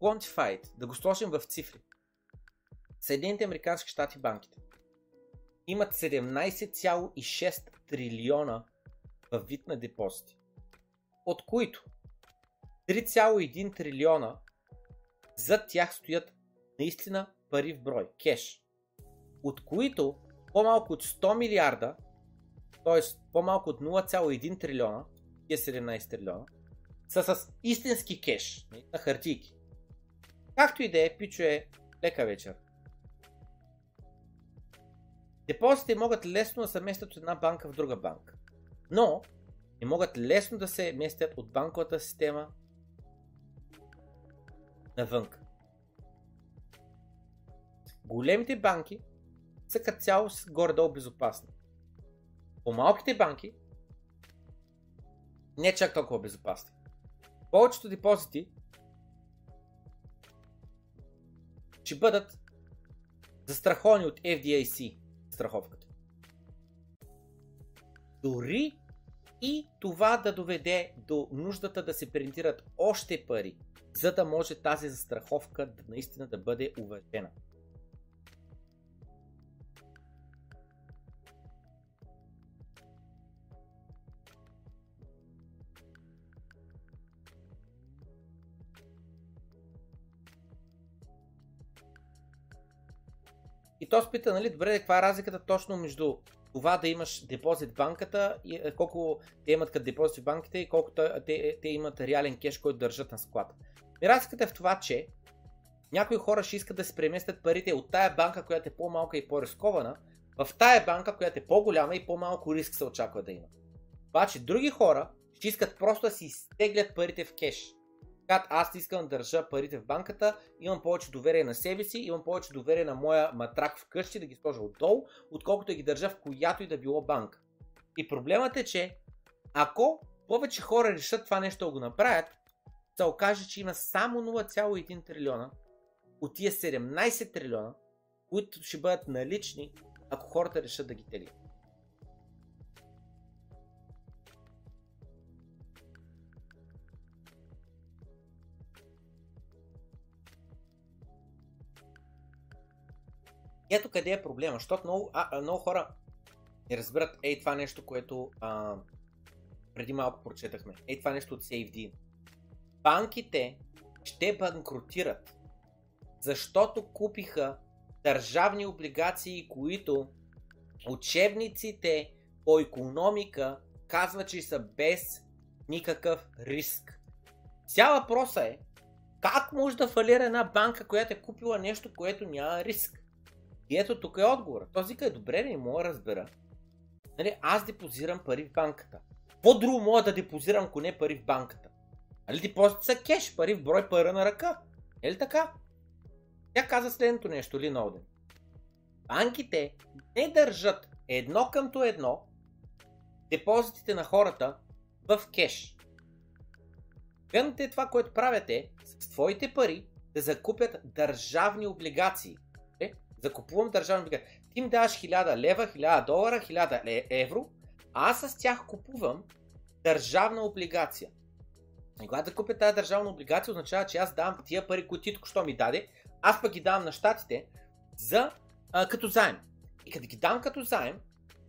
Quantified, да го сложим в цифри. Съединените Американски щати банките имат 17,6 трилиона във вид на депозити, от които 3,1 трилиона зад тях стоят наистина пари в брой, кеш, от които по-малко от 100 милиарда, т.е. по-малко от 0,1 трилиона, тия 17 трилиона, са с истински кеш, на хартийки. Както и да е, пичове, лека вечер. Депозитите могат лесно да се местят от една банка в друга банка. Но не могат лесно да се местят от банковата система навън. Големите банки са като цяло горе-долу безопасни. По-малките банки не чак толкова безопасни. Повечето депозити ще бъдат застраховани от FDIC страховката. Дори и това да доведе до нуждата да се принтират още пари, за да може тази застраховка наистина да бъде уважена. И то спита, нали, добре, каква е разликата точно между това да имаш депозит в банката и е, колко те имат като депозит в банките и колко те, те имат реален кеш, който държат на склад. И разликата е в това, че някои хора ще искат да се преместят парите от тая банка, която е по-малка и по-рискована, в тая банка, която е по-голяма и по-малко риск се очаква да има. Обаче други хора ще искат просто да си изтеглят парите в кеш. Когато аз искам да държа парите в банката, имам повече доверие на себе си, имам повече доверие на моя матрак вкъщи да ги сложа отдолу, отколкото да ги държа в която и да било банка. И проблемът е, че ако повече хора решат това нещо да го направят, се окаже, че има само 0,1 трилиона от тия 17 трилиона, които ще бъдат налични, ако хората решат да ги телят. Ето къде е проблема, защото много, а, много хора не разбират, ей това нещо, което а, преди малко прочетахме, ей това нещо от SafeD. Банките ще банкротират, защото купиха държавни облигации, които учебниците по економика казват, че са без никакъв риск. Цял въпросът е, как може да фалира една банка, която е купила нещо, което няма риск? И ето тук е отговор. Този вика е добре, не мога да разбера. Нали, аз депозирам пари в банката. По друго мога да депозирам, ако не пари в банката. Али депозит са кеш, пари в брой пара на ръка. Е ли така? Тя каза следното нещо, Ли Ноуден. Банките не държат едно къмто едно депозитите на хората в кеш. Гледате е това, което правите с твоите пари да закупят държавни облигации. Закупувам държавни облигации. Ти ми даваш 1000 лева, 1000 долара, 1000 е, евро, а аз с тях купувам държавна облигация. И когато да купя тази държавна облигация, означава, че аз давам тия пари, които ти току-що ми даде, аз пък ги давам на щатите за, а, като заем. И като ги дам като заем,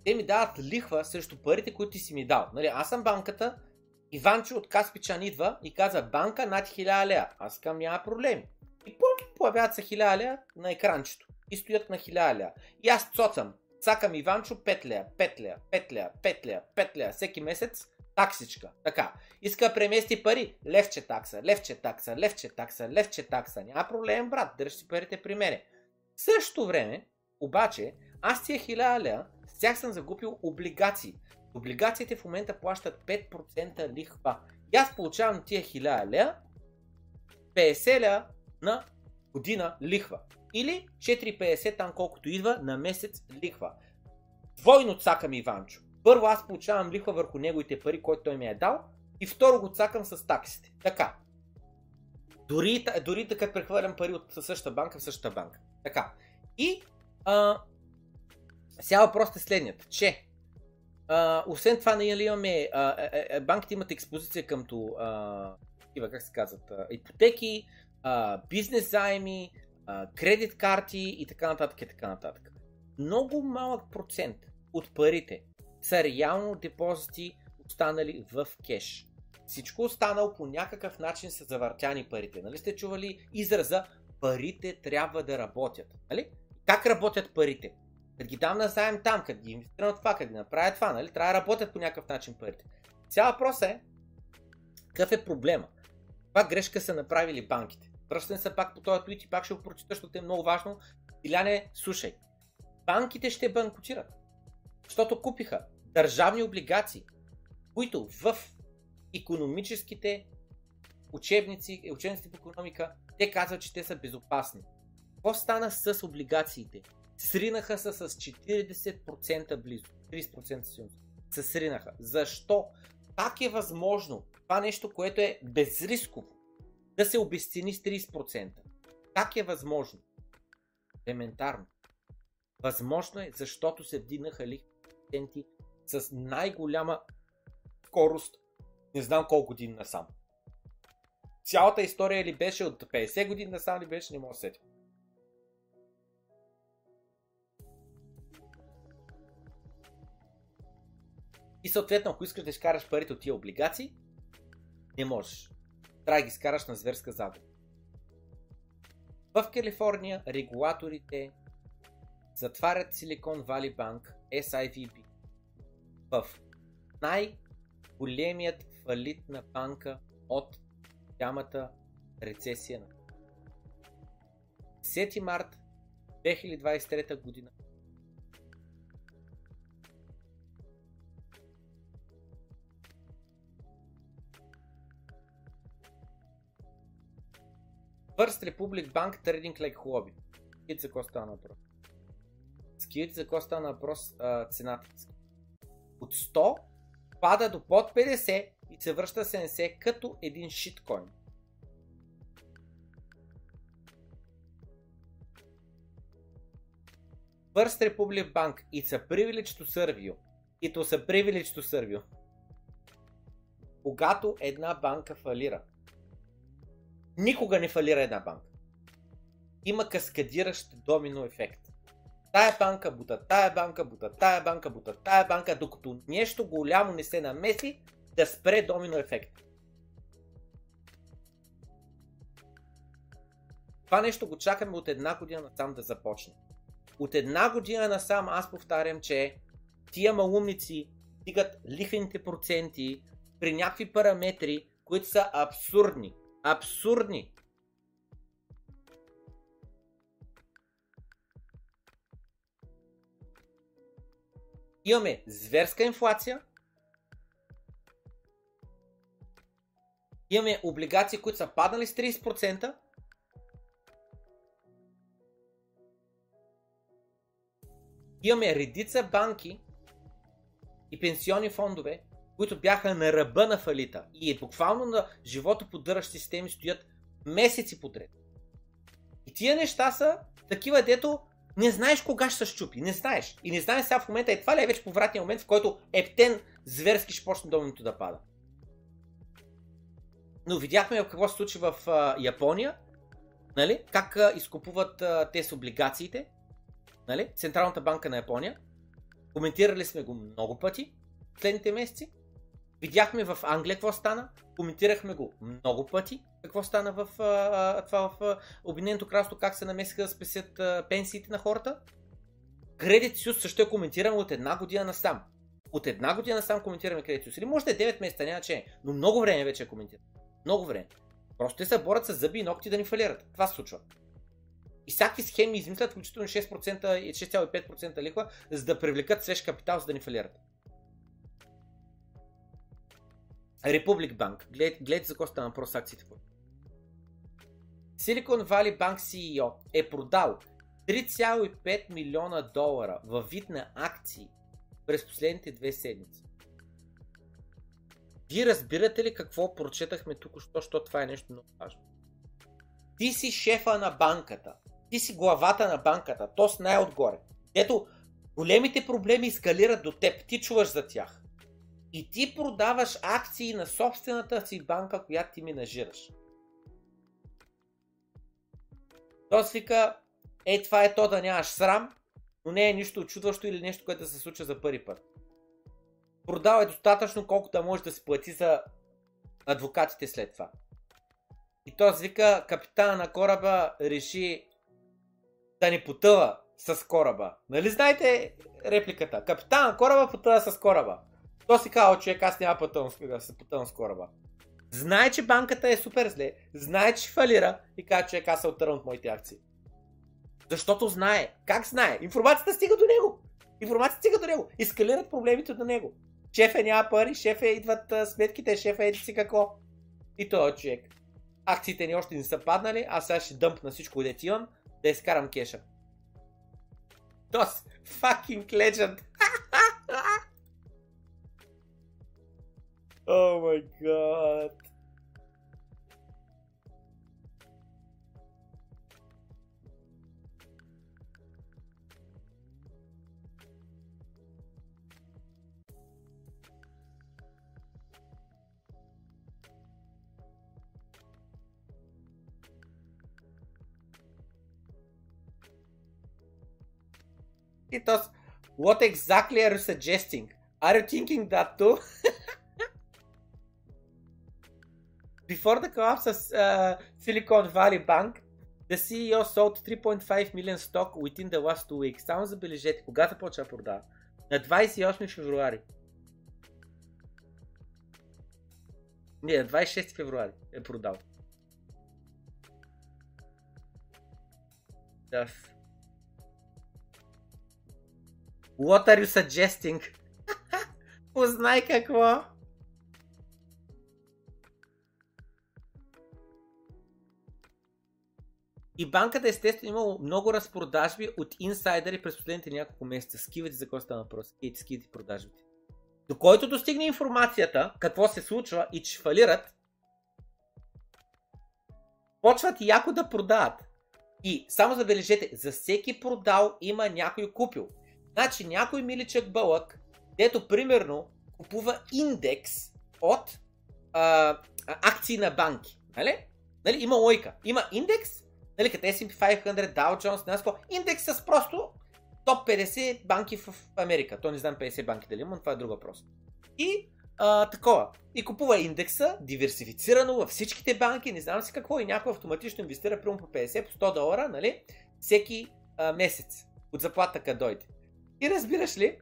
те ми дават лихва срещу парите, които ти си ми дал. Нали, аз съм банката, Иванчо от Каспичан идва и каза банка над 1000 лея. Аз към няма проблеми. И пум, появяват се 1000 лея на екранчето. И стоят на 1000 лея. И аз цоцам. Цакам Иванчо 5 лея, 5 лея, 5 лея, 5 лея, 5 лея. Всеки месец таксичка. Така. Иска да премести пари. Левче такса, левче такса, левче такса, левче такса. Няма проблем, брат. Дръж си парите при мене. В същото време, обаче, аз тия 1000 лея, с тях съм загубил облигации. Облигациите в момента плащат 5% лихва. И аз получавам тия 1000 лея, 50 лея на година лихва. Или 4,50 там колкото идва на месец лихва. Двойно цакам Иванчо. Първо аз получавам лихва върху неговите пари, който той ми е дал. И второ го цакам с таксите. Така. Дори, дори така прехвърлям пари от същата банка в същата банка. Така. И а, сега въпросът е следният, че а, освен това, нали имаме, а, а, а, банките имат експозиция към а, как се казват, а, ипотеки, а, бизнес заеми, кредит карти и така нататък и така нататък. Много малък процент от парите са реално депозити останали в кеш. Всичко останало по някакъв начин са завъртяни парите. Нали сте чували израза парите трябва да работят? Нали? Как работят парите? Като ги дам на заем там, като ги инвестирам това, като ги направя това, нали? Трябва да работят по някакъв начин парите. Цял въпрос е, какъв е проблема? Каква грешка са направили банките? Връщам се пак по този твит и пак ще го прочита, защото е много важно. Иляне, слушай. Банките ще банкотират. Защото купиха държавни облигации, които в економическите учебници, учебниците по економика, те казват, че те са безопасни. Какво стана с облигациите? Сринаха се с 40% близо. 30% сигурно. Се сринаха. Защо? Как е възможно това нещо, което е безрисково, да се обесцени с 30%? Как е възможно? Елементарно. Възможно е, защото се вдигнаха лихвите с най-голяма скорост, не знам колко години насам. Цялата история ли беше от 50 години насам ли беше, не мога да сетя. И съответно, ако искаш да изкараш парите от тия облигации, не можеш. Трябва да ги изкараш на зверска загуба. В Калифорния регулаторите затварят Silicon Valley Bank, SIVB, в най-големият фалит на банка от голямата рецесия на 10 март 2023 година First Republic Bank Trading Like Hobby. Скидите за какво става на въпрос? Скидите за какво става на въпрос цената. От 100 пада до под 50 и се връща 70 като един шиткоин. First Republic Bank it's a privilege to serve you. It was a privilege to serve you. Когато една банка фалира, Никога не фалира една банка. Има каскадиращ домино ефект. тая банка, бута тая банка, бута тая банка, бута тая банка, докато нещо голямо не се намеси да спре домино ефект. Това нещо го чакаме от една година насам да започне. От една година насам аз повтарям, че тия малумници стигат лихвените проценти при някакви параметри, които са абсурдни. Абсурдни! Имаме зверска инфлация, имаме облигации, които са паднали с 30%, имаме редица банки и пенсионни фондове, които бяха на ръба на фалита и буквално на живото поддържащи системи стоят месеци подред. И тия неща са такива, дето не знаеш кога ще се щупи. Не знаеш. И не знаеш сега в момента. Е, това ли е вече повратния момент, в който ептен зверски ще почне доминото да пада. Но видяхме какво се случи в а, Япония. Нали? Как а, изкупуват а, те с облигациите. Нали? Централната банка на Япония. Коментирали сме го много пъти в следните месеци. Видяхме в Англия какво стана. Коментирахме го много пъти. Какво стана в а, това в Обединеното кралство, как се намесиха да спесят а, пенсиите на хората. Credit Suisse също е коментиран от една година насам. От една година насам коментираме Credit Suisse. Или може да е 9 месеца, няма че но много време вече е коментиран. Много време. Просто те се борят с зъби и ногти да ни фалират. Това се случва. И всякакви схеми измислят, включително 6% и 6,5% лихва, за да привлекат свеж капитал, за да ни фалират. Republic Bank. Гледайте, гледайте за какво стана въпрос акциите. Silicon Valley Bank CEO е продал 3,5 милиона долара във вид на акции през последните две седмици. Вие разбирате ли какво прочетахме тук, що, що това е нещо много важно? Ти си шефа на банката. Ти си главата на банката. То с най-отгоре. Ето, големите проблеми ескалират до теб. Ти чуваш за тях. И ти продаваш акции на собствената си банка, която ти менажираш. Той си вика, е това е то да нямаш срам, но не е нищо очудващо или нещо, което се случва за първи път. Продава е достатъчно, колкото да може да се плати за адвокатите след това. И той вика, капитана на кораба реши да ни потъва с кораба. Нали знаете репликата? Капитан на кораба потъва с кораба. То си казва, човек, аз няма пътъвам, да се пътъвам с кораба. Знае, че банката е супер зле, знае, че фалира и казва, човек, аз се отървам от моите акции. Защото знае. Как знае? Информацията стига до него. Информацията стига до него. Ескалират проблемите до него. Шефе няма пари, шефе идват а, сметките, шефе еди си какво. И той човек. Акциите ни още не са паднали, аз сега ще дъмпна всичко, дете имам, да изкарам кеша. Тос, fucking legend. Oh my god. It was, what exactly are you suggesting? Are you thinking that too? Before the collapse of uh, Silicon Valley Bank, the CEO sold 3.5 million stock within the last two weeks. Само забележете, кога започва да продава? На 28 февруари. Не, на 26 февруари е продал. Yes. What are you suggesting? Познай какво. И банката естествено имало много разпродажби от инсайдери през последните няколко месеца. Скивайте за какво става въпрос. Скивайте, скивайте продажбите. До който достигне информацията, какво се случва и че фалират, почват яко да продават. И само забележете, за всеки продал има някой купил. Значи някой миличък бълък, дето примерно купува индекс от а, акции на банки. Нали? нали? Има лойка. Има индекс, нали, като S&P 500, Dow Jones, не индекс с просто топ 50 банки в Америка. То не знам 50 банки дали има, но това е друг въпрос. И а, такова. И купува индекса, диверсифицирано във всичките банки, не знам си какво, и някой автоматично инвестира примерно по 50, по 100 долара, нали? Всеки а, месец от заплата къде дойде. И разбираш ли,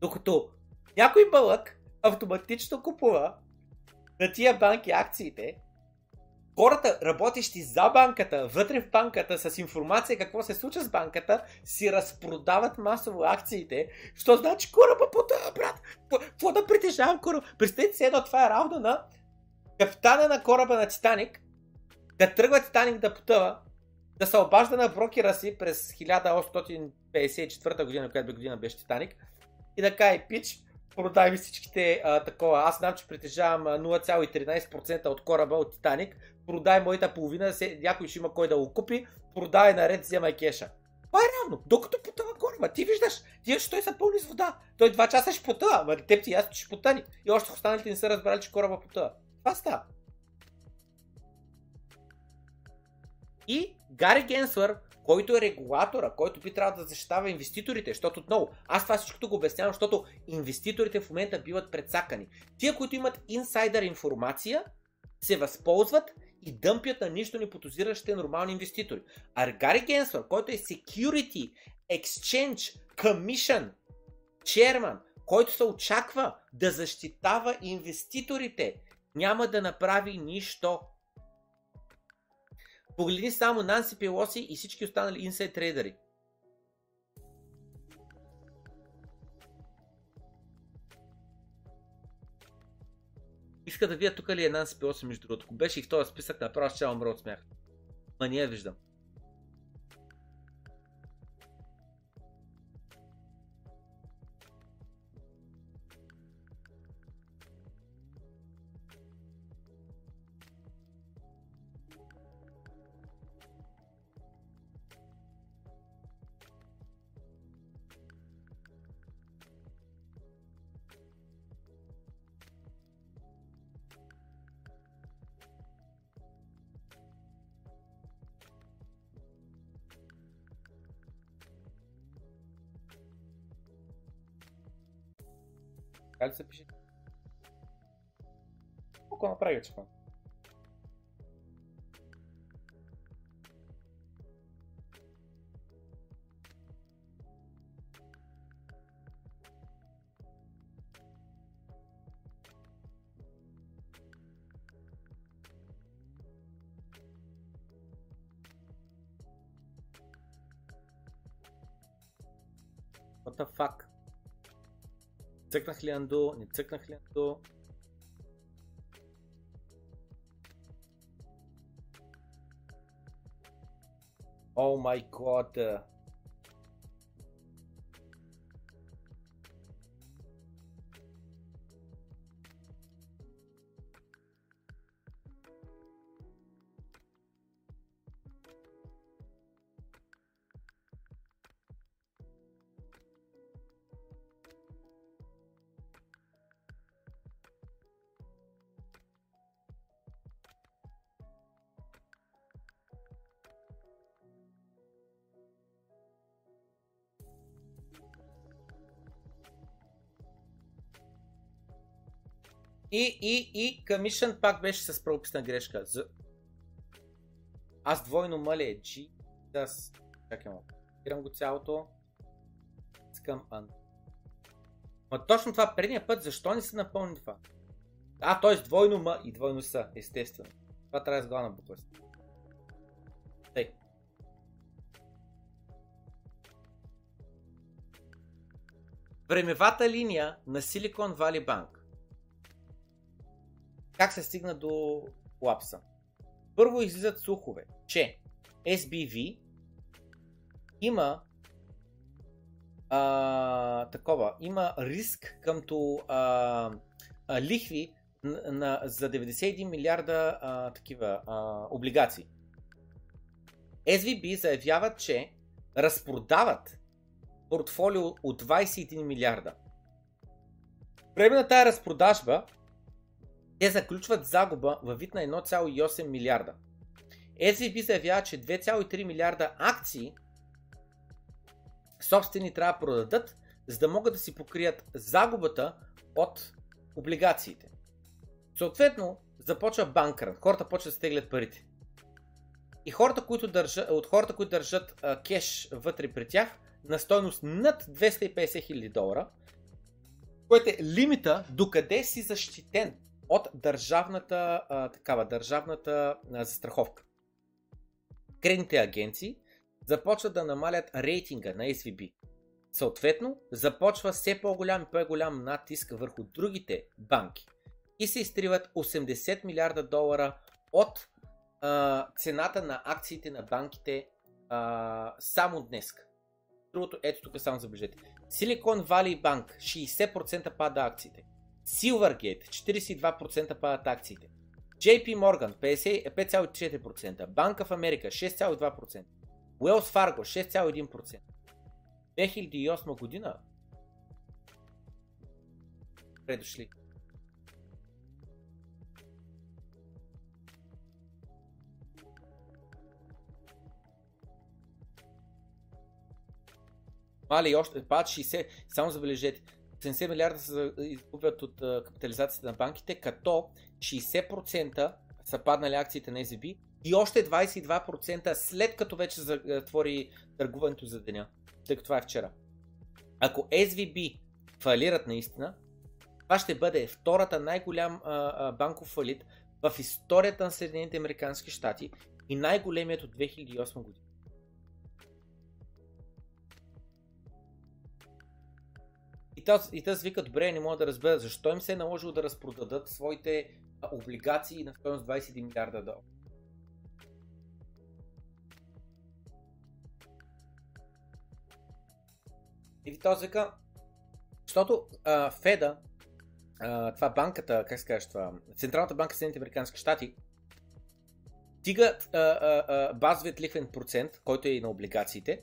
докато някой бълък автоматично купува на тия банки акциите, хората, работещи за банката, вътре в банката, с информация какво се случва с банката, си разпродават масово акциите, що значи кораба потъва, брат. Какво да притежавам кораб? Представете си едно, това е равно на капитана на кораба на Титаник, да тръгва Титаник да потъва, да се обажда на брокера си през 1854 година, която година беше Титаник, и да каже, пич, продай ми всичките а, такова. Аз знам, че притежавам 0,13% от кораба от Титаник. Продай моята половина, се, някой ще има кой да го купи. Продай наред, вземай кеша. Това е равно. Докато потъва кораба, ти виждаш, ти виждаш, той са пълни с вода. Той два часа ще потъва, ама теб ти ясно, че ще потъни. И още останалите не са разбрали, че кораба потъва. Това става. И Гари Генсвър, който е регулатора, който би трябвало да защитава инвеститорите, защото отново, аз това всичкото го обяснявам, защото инвеститорите в момента биват предсакани. Тия, които имат инсайдър информация, се възползват и дъмпят на нищо не подозиращите нормални инвеститори. А Гари Генсвър, който е Security Exchange Commission Chairman, който се очаква да защитава инвеститорите, няма да направи нищо. Погледни само Нанси Пелоси и всички останали инсайд трейдери. Иска да видя тук ли е Нанси Пелоси между другото. Ако беше и в този списък, направо ще умра от смях. Ма не я виждам. Така ли се пише? Колко Цъкнах ли андо? Не цъкнах ли андо? О май год! И, и, и Commission пак беше с правописна грешка. За... Аз двойно мъля е G. Аз... Чакай малко. Спирам го цялото. Искам Ан. Ма точно това предния път, защо не се напълни това? А, т.е. двойно М и двойно С, естествено. Това трябва да е с главна буква. Тъй. Времевата линия на Silicon Valley Bank как се стигна до лапса? Първо излизат слухове, че SBV има а, такова, има риск къмто а, а, лихви на, на, за 91 милиарда а, такива а, облигации. SVB заявяват, че разпродават портфолио от 21 милиарда. Време на тази разпродажба те заключват загуба във вид на 1,8 милиарда. SVB заявява, че 2,3 милиарда акции собствени трябва да продадат, за да могат да си покрият загубата от облигациите. Съответно, започва банкрън. Хората почват да стеглят парите. И хората, които държат, от хората, които държат а, кеш вътре при тях, на стойност над 250 000 долара, което е лимита докъде си защитен от държавната, а, такава, държавната а, застраховка. Кредитните агенции започват да намалят рейтинга на SVB. Съответно, започва все по-голям и по-голям натиск върху другите банки и се изтриват 80 милиарда долара от а, цената на акциите на банките а, само днес. Другото, ето тук само забележете. Silicon Valley Bank 60% пада акциите. Silvergate 42% падат акциите. JP Morgan 5,4%. Bank of America 6,2%. Wells Fargo 6,1%. 2008 година предошли. Мали още пад 60, само забележете, 70 милиарда се изгубят от капитализацията на банките, като 60% са паднали акциите на SVB и още 22% след като вече затвори търгуването за деня, тъй като това е вчера. Ако SVB фалират наистина, това ще бъде втората най-голям банков фалит в историята на Съединените Американски щати и най-големият от 2008 година. И те, и те вика, добре, не мога да разбера защо им се е наложило да разпродадат своите облигации на стоеност 21 милиарда долара. И този вика, защото а, Феда, а, това банката, как се това, Централната банка Съединените Американски щати, тига а, а, а, базовият лихвен процент, който е и на облигациите.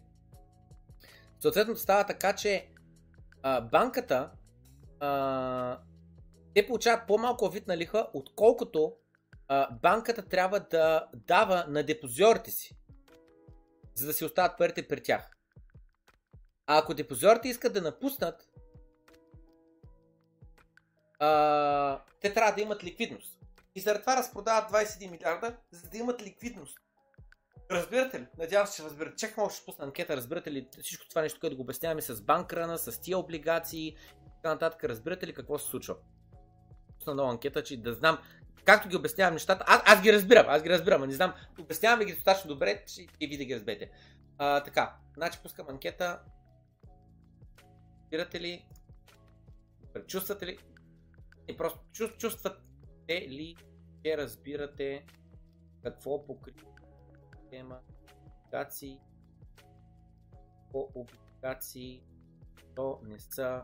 Съответно става така, че банката а, те получават по-малко вид на лиха, отколкото а, банката трябва да дава на депозиорите си, за да си остават парите при тях. А ако депозиорите искат да напуснат, а, те трябва да имат ликвидност. И заради това разпродават 21 милиарда, за да имат ликвидност. Разбирате ли? Надявам се, че разбирате. Чак малко ще пусна анкета. Разбирате ли всичко това нещо, което го обясняваме с банкрана, с тия облигации и така нататък. Разбирате ли какво се случва? Пусна нова анкета, че да знам както ги обяснявам нещата. Аз, аз ги разбирам, аз ги разбирам, а не знам. Обясняваме ги достатъчно добре, че и ви да ги разберете. А, така, значи пускам анкета. Разбирате ли? Чувствате ли? И просто чувствате ли, че разбирате какво покрива тема облигации по облигации, то не са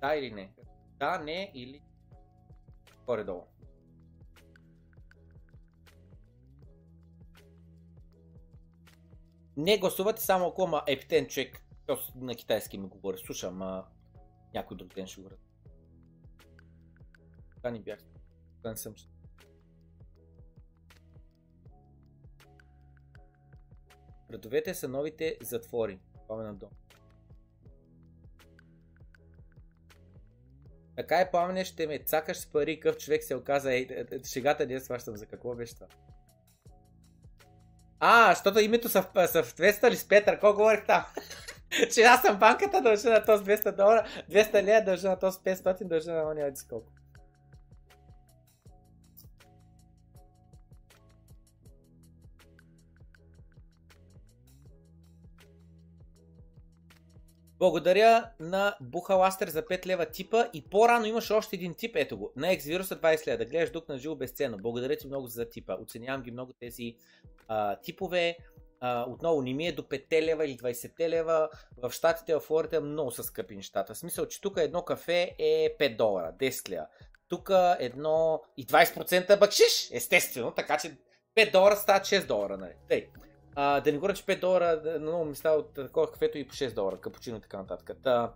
Да или не? Да, не или горе-долу. Не гласувате само ако ма ептен човек, на китайски ми говори. Слушам, а някой друг ден ще говорят. Това ни бях. Това не съм. Градовете са новите затвори. на дом. Така е пламене, ще ме цакаш с пари, къв човек се оказа. Ей, е, е, шегата не сващам за какво беше това. А, защото името съвпадства ли с Петър? Какво говорих там? че аз съм банката, дължа на този 200 долара, 200 лея, дължа на този 500, дължа на ония колко. Благодаря на Бухаластер за 5 лева типа и по-рано имаше още един тип, ето го, на Xvirusa 20 лева, да гледаш дук на живо безценно. Благодаря ти много за типа, оценявам ги много тези а, типове. А, отново не ми е до 5 лева или 20 лева, в щатите в Флорида много са скъпи нещата. В смисъл, че тук едно кафе е 5 долара, 10 лева. Тук едно и 20% бакшиш, естествено, така че 5 долара стават 6 долара, нали? Тъй. А, да не говоря, че 5 долара на много места от такова кафето и по 6 долара, капучино и така нататък. Та,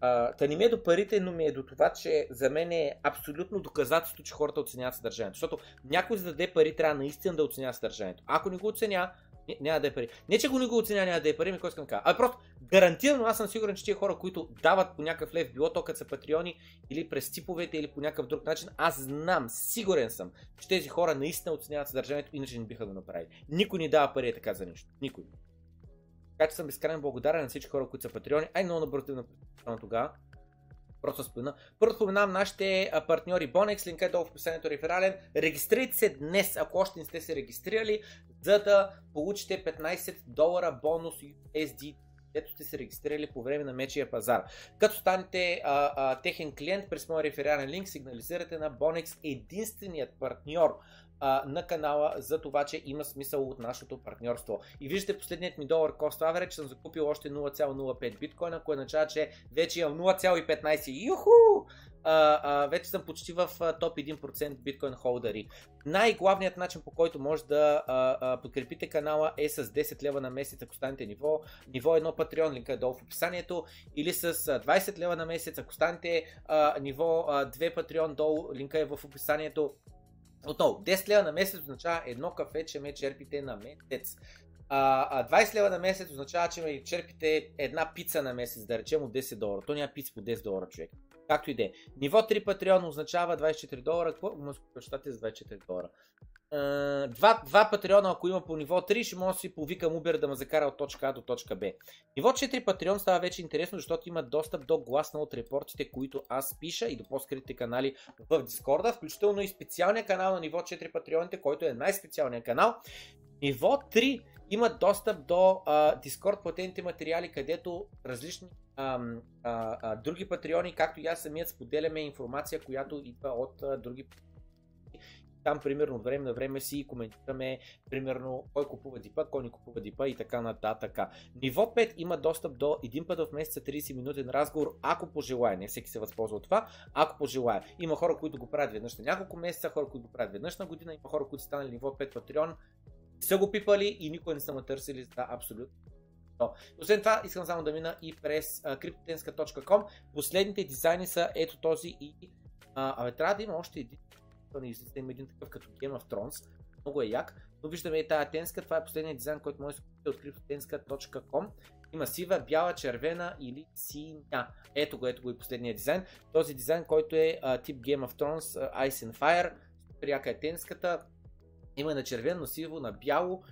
а, та не ми е до парите, но ми е до това, че за мен е абсолютно доказателство, че хората оценяват съдържанието. Защото някой за да даде пари трябва наистина да оценява съдържанието. Ако не го оценя, ня- няма да е пари. Не, че го не го оценя, няма да е пари, ми кой искам кажа. А просто гарантирано аз съм сигурен, че тия хора, които дават по някакъв лев, било то като са патреони или през типовете или по някакъв друг начин, аз знам, сигурен съм, че тези хора наистина оценяват съдържанието, иначе не биха го направили. Никой ни дава пари е така за нищо. Никой. Така че съм безкрайно благодарен на всички хора, които са патреони. Ай, много набързо на тогава. Просто спомена. Първо споменавам нашите партньори Bonex, линка е долу в описанието реферален. Регистрирайте се днес, ако още не сте се регистрирали, за да получите 15 долара бонус USD ето сте се регистрирали по време на мечия пазар. Като станете а, а, техен клиент през моя реферален линк, сигнализирате на Bonex единственият партньор а, на канала за това, че има смисъл от нашето партньорство. И виждате последният ми долар cost average, съм закупил още 0,05 биткоина, което означава, че вече имам 0,15. Юху! А, а, вече съм почти в а, топ 1% биткоин холдъри. Най-главният начин по който може да а, а, подкрепите канала е с 10 лева на месец, ако станете ниво, ниво 1 Patreon, линка е долу в описанието, или с а, 20 лева на месец, ако станете а, ниво а, 2 Patreon, долу, линка е в описанието. Отново, 10 лева на месец означава едно кафе, че ме черпите на месец. А 20 лева на месец означава, че ме черпите една пица на месец, да речем от 10 долара. То няма пица по 10 долара, човек. Както и да е. Ниво 3 Patreon означава 24 долара. Какво прочитате за 24 долара? Два, два патреона, ако има по ниво 3, ще може да си повикам Uber да ме закара от точка А до точка Б. Ниво 4 Patreon става вече интересно, защото има достъп до гласна от репортите, които аз пиша и до по-скритите канали в Дискорда, включително и специалния канал на ниво 4 Патреоните, който е най-специалният канал. Ниво 3 има достъп до Discord платените материали, където различни други патреони, както и аз самият споделяме информация, която идва от а, други там, примерно, от време на време си коментираме, примерно, кой купува дипа, кой не купува дипа и така нататък. Ниво 5 има достъп до един път в месеца 30 минутен разговор, ако пожелая. Не всеки се възползва от това, ако пожелая. Има хора, които го правят веднъж на няколко месеца, хора, които го правят веднъж на година, има хора, които са станали ниво 5 Patreon, са го пипали и никой не са ме търсили за абсолютно. Освен това, искам само да мина и през cryptotenska.com. Последните дизайни са ето този и... А, абе, трябва да има още един. Не излиза, има един такъв като Game of Thrones. Много е як. Но виждаме и тази тенска. Това е последният дизайн, който може да купите от cryptotenska.com. Има сива, бяла, червена или синя. Ето го, ето го и последния дизайн. Този дизайн, който е а, тип Game of Thrones, uh, Ice and Fire. Супер яка е тенската. Има на червено, сиво, на бяло,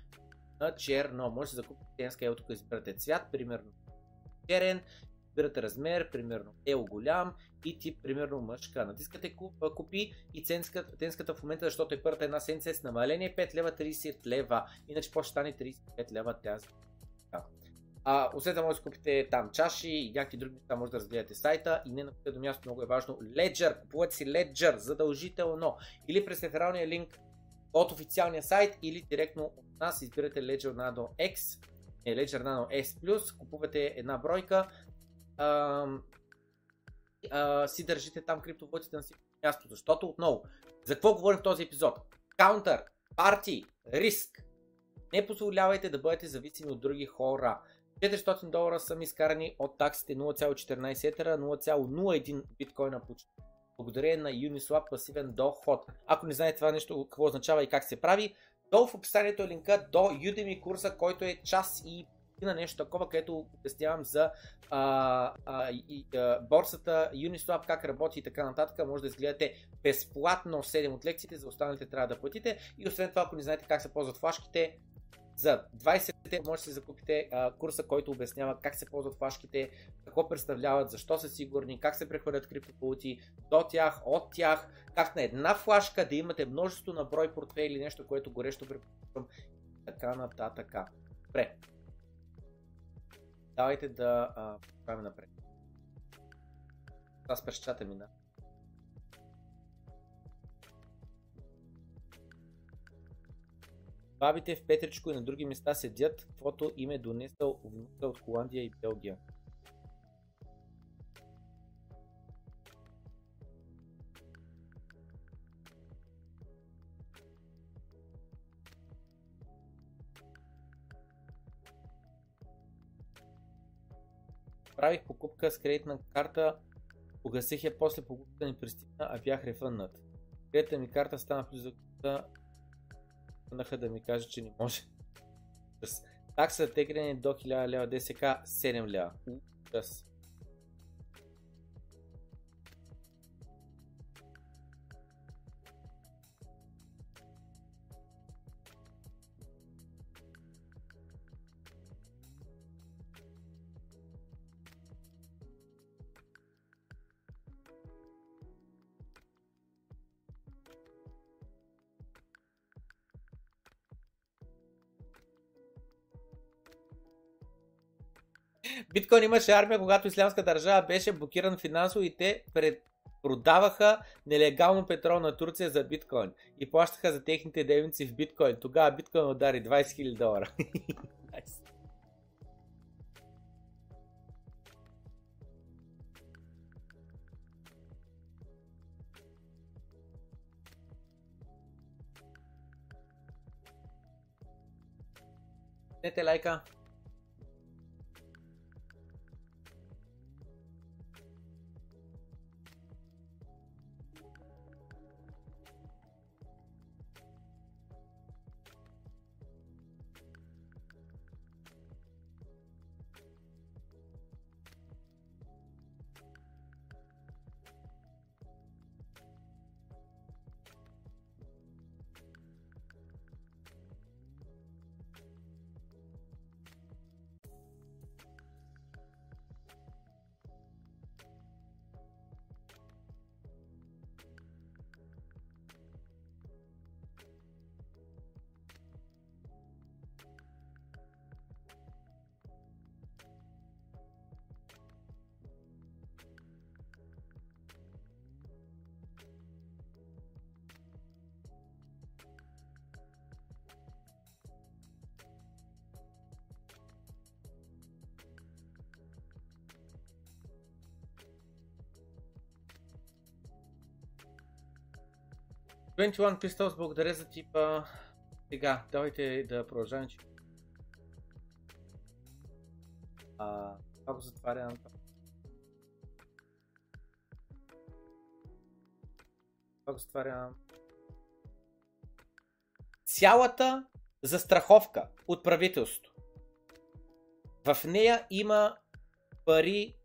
черно. Може да закупите тенска, ето тук избирате цвят, примерно черен, избирате размер, примерно ел голям и тип, примерно мъжка. Натискате купи и ценската, тенската в момента, защото е първата една седмица е с намаление 5 лева 30 лева, иначе по стане 35 лева тази. А, освен това може да купите там чаши и някакви други неща, може да разгледате сайта и не на последно място много е важно Ledger, купувате си Ledger задължително или през рефералния линк от официалния сайт или директно нас избирате Ledger Nano X, е Ledger Nano S+, купувате една бройка, а, а, си държите там криптовалутите на си място, защото отново, за какво говорим в този епизод? Counter, парти, риск. Не позволявайте да бъдете зависими от други хора. 400 долара са ми изкарани от таксите 0,14 етера, 0,01 биткоина почти благодарение на Uniswap пасивен доход. Ако не знаете това нещо какво означава и как се прави, долу в описанието е линка до Udemy курса, който е час и на нещо такова, където обяснявам за а, а, и, а, борсата, Uniswap, как работи и така нататък. Може да изгледате безплатно 7 от лекциите, за останалите трябва да платите. И освен това, ако не знаете как се ползват флашките, за 20 може да си закупите а, курса, който обяснява как се ползват флашките, какво представляват, защо са сигурни, как се прехвърлят криптовалути до тях, от тях, как на една флашка да имате множество на брой портфели нещо, което горещо препоръчвам така нататък. Добре. Давайте да а, правим напред. Аз през чата мина. Бабите в Петричко и на други места седят, каквото им е донесъл внука от Холандия и Белгия. Направих покупка с кредитна карта, погасих я, после покупката ни пристигна, а бях рефъннат. Кредитната ми карта стана плюс за Върнаха да ми каже, че не може. С такса за тегляне до 1000 лева, ДСК 7 лева. Ужас. Биткоин имаше армия, когато ислямска държава беше блокиран финансово и те пред продаваха нелегално петрол на Турция за биткоин и плащаха за техните девници в биткоин. Тогава биткоин удари 20 000 долара. Дете лайка. 21 Pistols, благодаря за типа. Сега, давайте да продължаваме. А, това го затварям. Това го затварям. Цялата застраховка от правителството. В нея има пари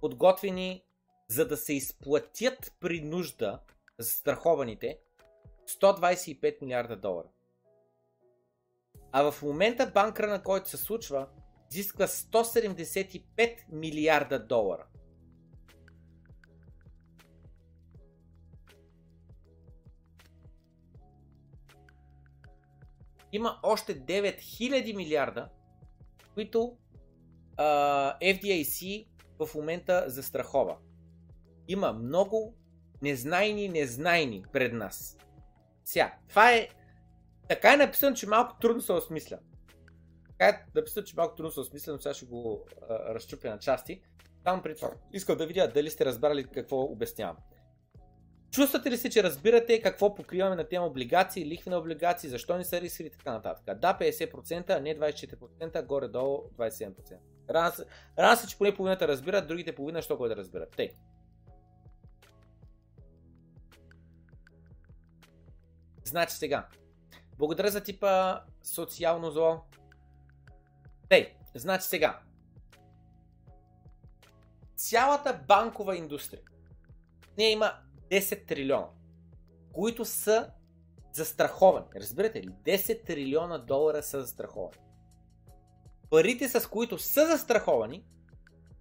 подготвени за да се изплатят при нужда застрахованите 125 милиарда долара. А в момента банкра, на който се случва, изисква 175 милиарда долара. Има още 9000 милиарда, които а, FDIC в момента застрахова. Има много незнайни незнайни пред нас. Сега, това е... Така е написано, че малко трудно се осмисля. Така е написано, че малко трудно се осмисля, но сега ще го а, разчупя на части. Само при това искам да видя дали сте разбрали какво обяснявам. Чувствате ли се, че разбирате какво покриваме на тема облигации, лихвени облигации, защо не са рискови и така нататък? Да, 50%, а не 24%, горе-долу 27%. Рано се, че поне половината разбират, другите половина, що го да разбират. Тъй. Значи сега. Благодаря за типа социално зло. Тъй, значи сега. Цялата банкова индустрия. Не има 10 трилиона, които са застраховани. Разбирате ли? 10 трилиона долара са застраховани. Парите с които са застраховани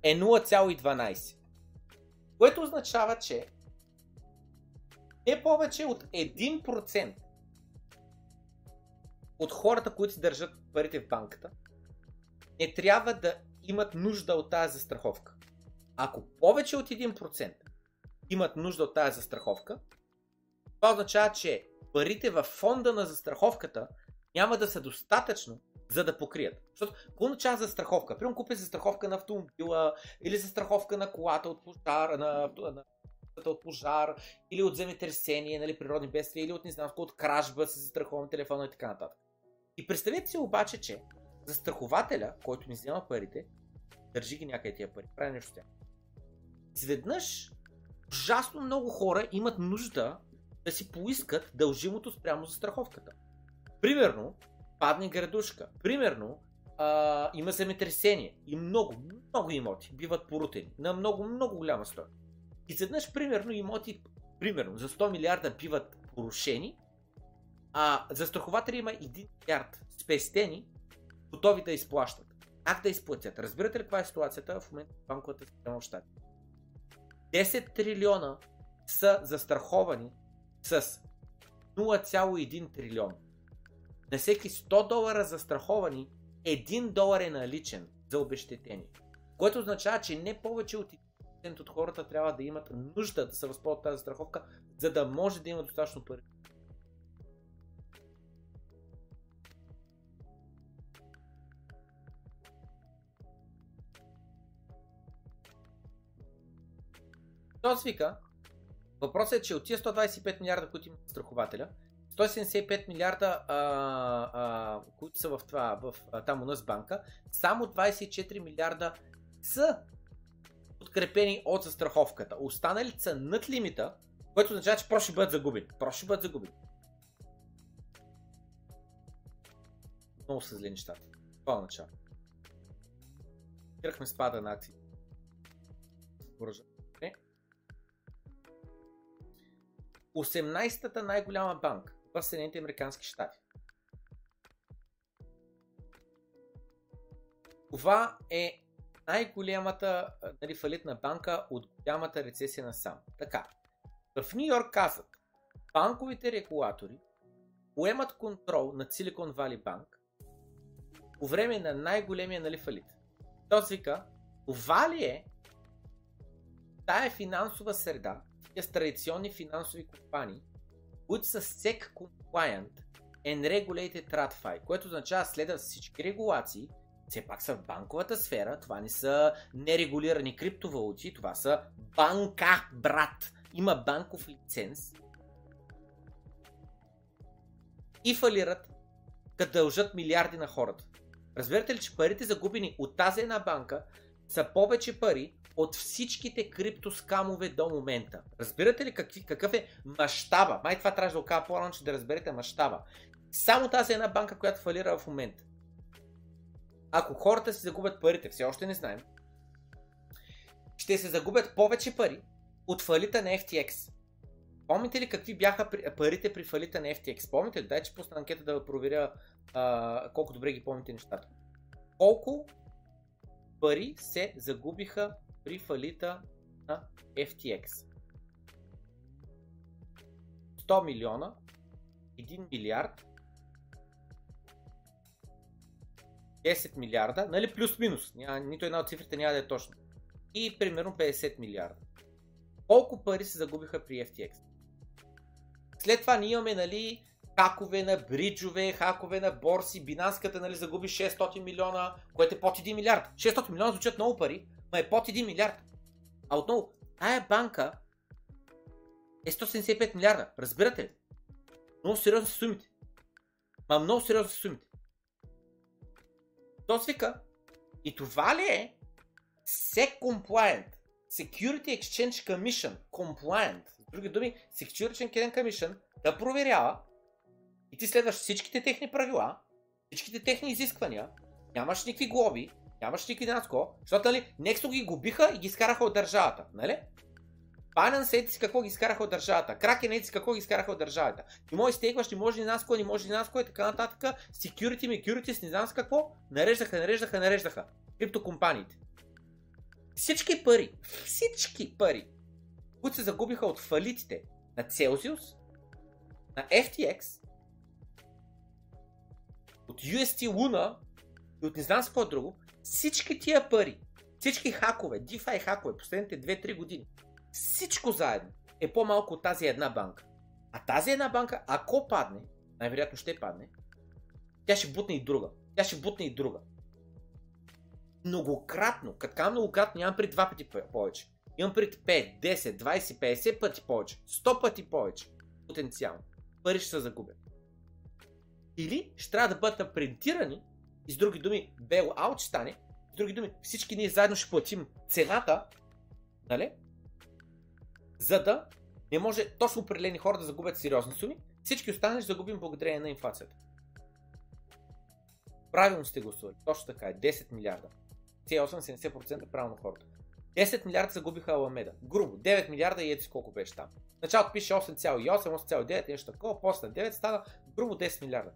е 0,12. Което означава, че не повече от 1% от хората, които си държат парите в банката, не трябва да имат нужда от тази застраховка. Ако повече от 1% имат нужда от тази застраховка, това означава, че парите в фонда на застраховката няма да са достатъчно, за да покрият. Защото, какво означава застраховка? Примерно купя застраховка на автомобила или застраховка на колата от пожар, на, на от пожар или от земетресение, нали, природни бедствия, или от не знам, от кражба се застрахован телефона и така нататък. И представете си обаче, че застрахователя, който ми взема парите, държи ги някъде тия пари, прави нещо с тях. Изведнъж, ужасно много хора имат нужда да си поискат дължимото спрямо за страховката. Примерно, падне градушка. Примерно, а, има земетресение и много, много имоти биват порутени на много, много голяма стоеност. Изведнъж, примерно, имоти, примерно, за 100 милиарда биват порушени, а застрахователи има 1 милиард спестени, готови да изплащат. Как да изплатят? Разбирате ли каква е ситуацията в момента в банковата система в щати? 10 трилиона са застраховани с 0,1 трилион. На всеки 100 долара застраховани, 1 долар е наличен за обещетение. Което означава, че не повече от 1% от хората трябва да имат нужда да се възползват тази страховка, за да може да има достатъчно пари. Тоест вика, въпросът е, че от тия 125 милиарда, които има страхователя, 175 милиарда, а, а, които са в това, в, а, там у нас банка, само 24 милиарда са подкрепени от застраховката. Останали са над лимита, което означава, че просто бъдат загубени. Просто ще бъдат загубени. Много са зле нещата. Това начало. Спирахме спада на акции. Продължаваме. 18-та най-голяма банка в Съединените Американски щати. Това е най-голямата нали, фалитна банка от голямата рецесия на сам. Така, в Нью Йорк казват, банковите регулатори поемат контрол над Silicon Valley Bank по време на най-големия нали, фалит. Този вика, това ли е тая финансова среда, с традиционни финансови компании, които са SEC compliant and regulated TradFi, което означава следват всички регулации, все пак са в банковата сфера, това не са нерегулирани криптовалути, това са банка, брат. Има банков лиценз и фалират, като дължат милиарди на хората. Разбирате ли, че парите загубени от тази една банка са повече пари от всичките криптоскамове до момента. Разбирате ли какви, какъв е мащаба? Май това трябва да го кажа по-рано, че да разберете мащаба. Само тази една банка, която фалира в момента. Ако хората си загубят парите, все още не знаем, ще се загубят повече пари от фалита на FTX. Помните ли какви бяха парите при фалита на FTX? Помните ли? Дайте, че пусна анкета да проверя а, колко добре ги помните нещата. Колко пари се загубиха при фалита на FTX. 100 милиона, 1 милиард, 10 милиарда, нали плюс-минус, нито една от цифрите няма да е точно. И примерно 50 милиарда. Колко пари се загубиха при FTX? След това ние имаме нали, хакове на бриджове, хакове на борси, бинанската нали, загуби 600 милиона, което е под 1 милиард. 600 милиона звучат много пари, ма е под 1 милиард. А отново, тая банка е 175 милиарда. Разбирате ли? Много сериозно са сумите. Ма много сериозно са сумите. То свика. И това ли е SEC compliant? Security Exchange Commission compliant. С други думи, Security Exchange Commission да проверява и ти следваш всичките техни правила, всичките техни изисквания, нямаш никакви глоби, Нямаш никакви данъцко, защото нали, ги губиха и ги изкараха от държавата, нали? Binance ети какво ги изкараха от държавата, Kraken ети какво ги изкараха от държавата. Не може стейкваш, не може ни наско, не може ни наско и така нататък. Security, security, не знам с какво. Нареждаха, нареждаха, нареждаха. Криптокомпаниите. Всички пари, всички пари, които се загубиха от фалитите на Celsius, на FTX, от UST Luna и от не знам с какво друго, всички тия пари, всички хакове, DeFi хакове, последните 2-3 години, всичко заедно е по-малко от тази една банка. А тази една банка, ако падне, най-вероятно ще падне, тя ще бутне и друга. Тя ще бутне и друга. Многократно, като многократно, нямам при два пъти повече. Имам пред 5, 10, 20, 50 пъти повече, 100 пъти повече потенциално. Пари ще се загубят. Или ще трябва да бъдат принтирани и с други думи, бел аут стане, С други думи, всички ние заедно ще платим цената, нали? За да не може точно определени хора да загубят сериозни суми, всички останали ще загубим благодарение на инфлацията. Правилно сте гласували. Точно така е. 10 милиарда. C8 70% правилно хората. 10 милиарда загубиха Аламеда. Грубо. 9 милиарда и ето колко беше там. Началото пише 8,8, 8,9, нещо такова, после 9 стана грубо 10 милиарда.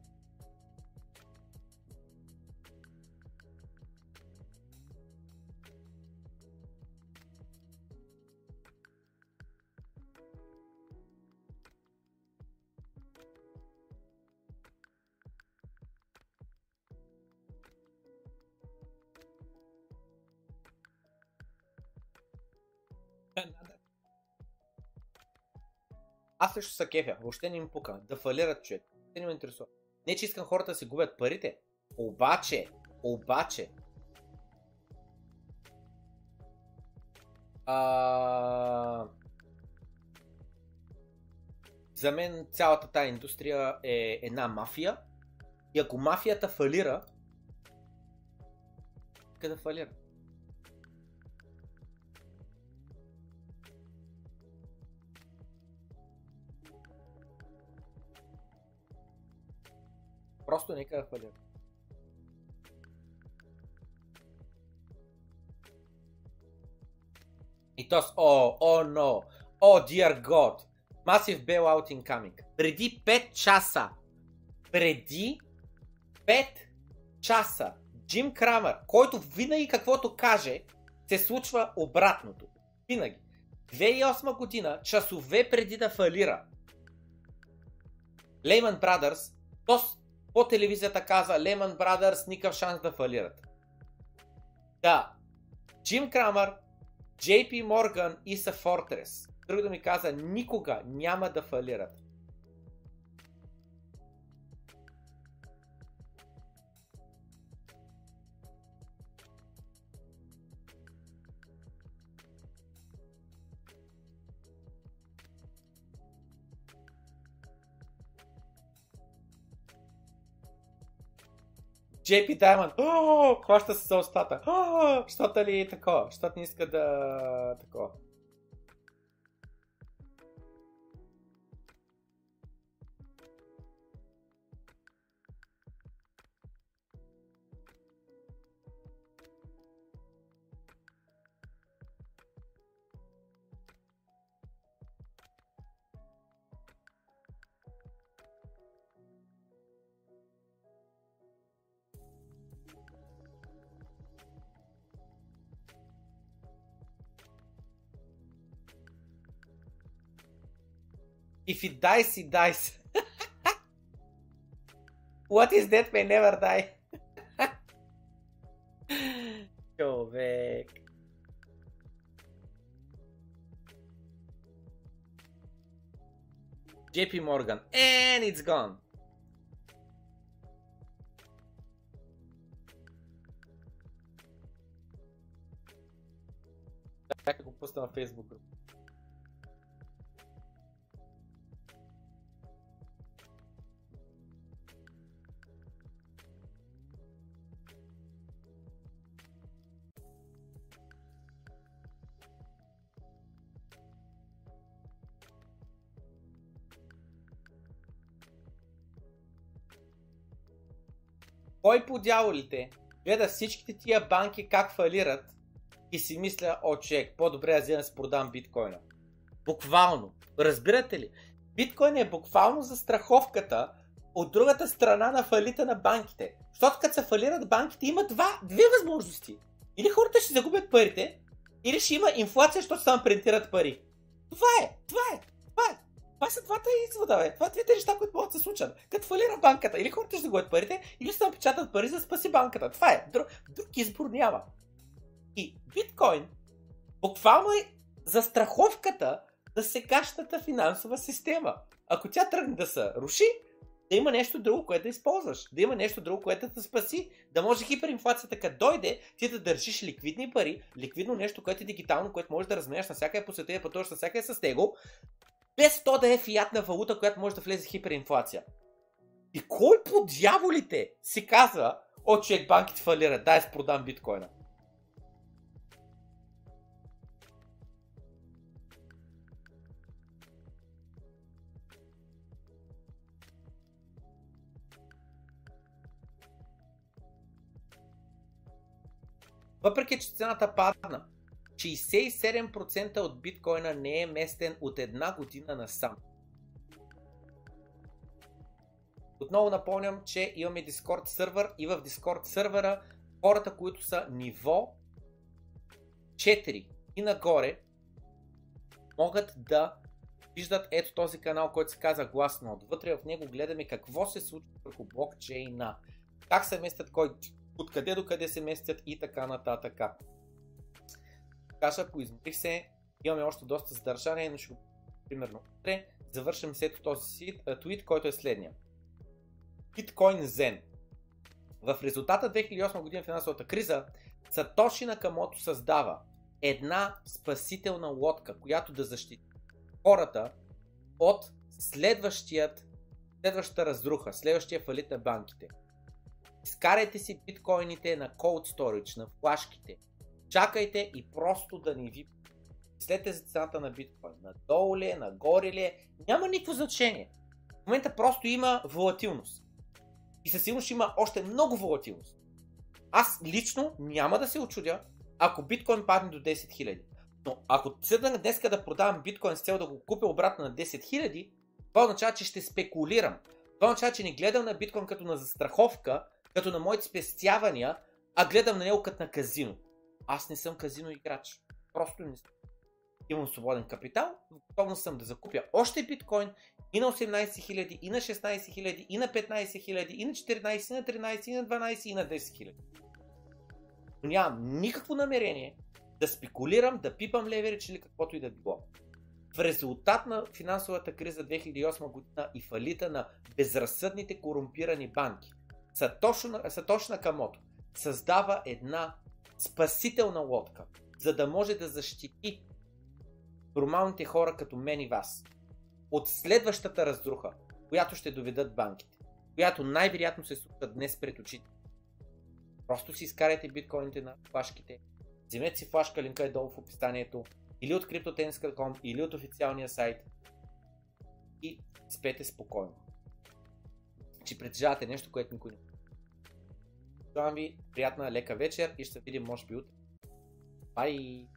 Аз също са кефя, въобще не им пука. Да фалират човек. Те не ме интересува. Не, че искам хората да си губят парите. Обаче, обаче, а... За мен цялата тази индустрия е една мафия. И ако мафията фалира, къде фалира? Просто нека да фалира. И то с о, о, но, о, dear God, massive bailout incoming. Преди 5 часа, преди 5 часа, Джим Крамер, който винаги каквото каже, се случва обратното. Винаги. 2008 година, часове преди да фалира, Lehman Brothers, то по телевизията каза Lehman Brothers никакъв шанс да фалират. Да, Джим Крамър, JP Morgan и са Fortress. Друго да ми каза, никога няма да фалират. JP Diamond, хваща се за устата. О, щото ли е такова? Щото не иска да... такова. If it dies, it dies. what is that may never die. Go back. JP Morgan. And it's gone. Facebook. Кой по дяволите гледа всичките тия банки как фалират и си мисля, о човек, по-добре аз да си продам биткоина. Буквално. Разбирате ли? Биткоин е буквално за страховката от другата страна на фалита на банките. Защото като се фалират банките има два, две възможности. Или хората ще загубят парите, или ще има инфлация, защото само принтират пари. Това е, това е, това е. Това са двата извода, бе. Това двете неща, които могат да се случат. Като фалира банката, или хората ще загубят парите, или ще напечатат пари за да спаси банката. Това е. Друг, друг избор няма. И биткоин буквално е застраховката за сегашната финансова система. Ако тя тръгне да се руши, да има нещо друго, което да използваш. Да има нещо друго, което да те спаси. Да може хиперинфлацията като дойде, ти да държиш ликвидни пари, ликвидно нещо, което е дигитално, което можеш да разменяш на всяка по света и пътуваш на всяка с него, без то да е фиатна валута, която може да влезе в хиперинфлация. И кой по дяволите си каза, о, че банките фалират, дай с продам биткоина. Въпреки, че цената падна, 67% от биткоина не е местен от една година насам. Отново напомням, че имаме Discord сервер и в Discord сервера хората, които са ниво 4 и нагоре, могат да виждат ето този канал, който се казва Гласно. Отвътре в него гледаме какво се случва върху блокчейна, как се местят кой, откъде до къде се местят и така нататък. Каша, поизмерих се, имаме още доста задържание, но ще го примерно утре. Завършим след този твит, който е следния. Bitcoin Zen. В резултата 2008 година финансовата криза, Сатоши Накамото създава една спасителна лодка, която да защити хората от следващият, следващата разруха, следващия фалит на банките. Изкарайте си биткоините на Cold Storage, на флашките. Чакайте и просто да ни ви След за цената на биткоин. Надолу ли е, нагоре ли е, няма никакво значение. В момента просто има волатилност. И със сигурност има още много волатилност. Аз лично няма да се очудя, ако биткоин падне до 10 000. Но ако седна днеска да продавам биткоин с цел да го купя обратно на 10 000, това означава, че ще спекулирам. Това означава, че не гледам на биткоин като на застраховка, като на моите спестявания, а гледам на него като на казино. Аз не съм казино играч. Просто не съм. Имам свободен капитал, готовно съм да закупя още биткоин и на 18 000, и на 16 000, и на 15 000, и на 14, и на 13, и на 12, и на 10 000. Но нямам никакво намерение да спекулирам, да пипам леверидж или каквото и да било. В резултат на финансовата криза 2008 година и фалита на безразсъдните корумпирани банки, Сатош Накамото създава една спасителна лодка, за да може да защити нормалните хора като мен и вас от следващата разруха, която ще доведат банките, която най-вероятно се случва днес пред очите. Просто си изкарайте биткоините на флашките, вземете си флашка, линка е долу в описанието, или от CryptoTennis.com, или от официалния сайт и спете спокойно. Че притежавате нещо, което никой не Желавам ви приятна лека вечер и ще видим може би утре. Бай!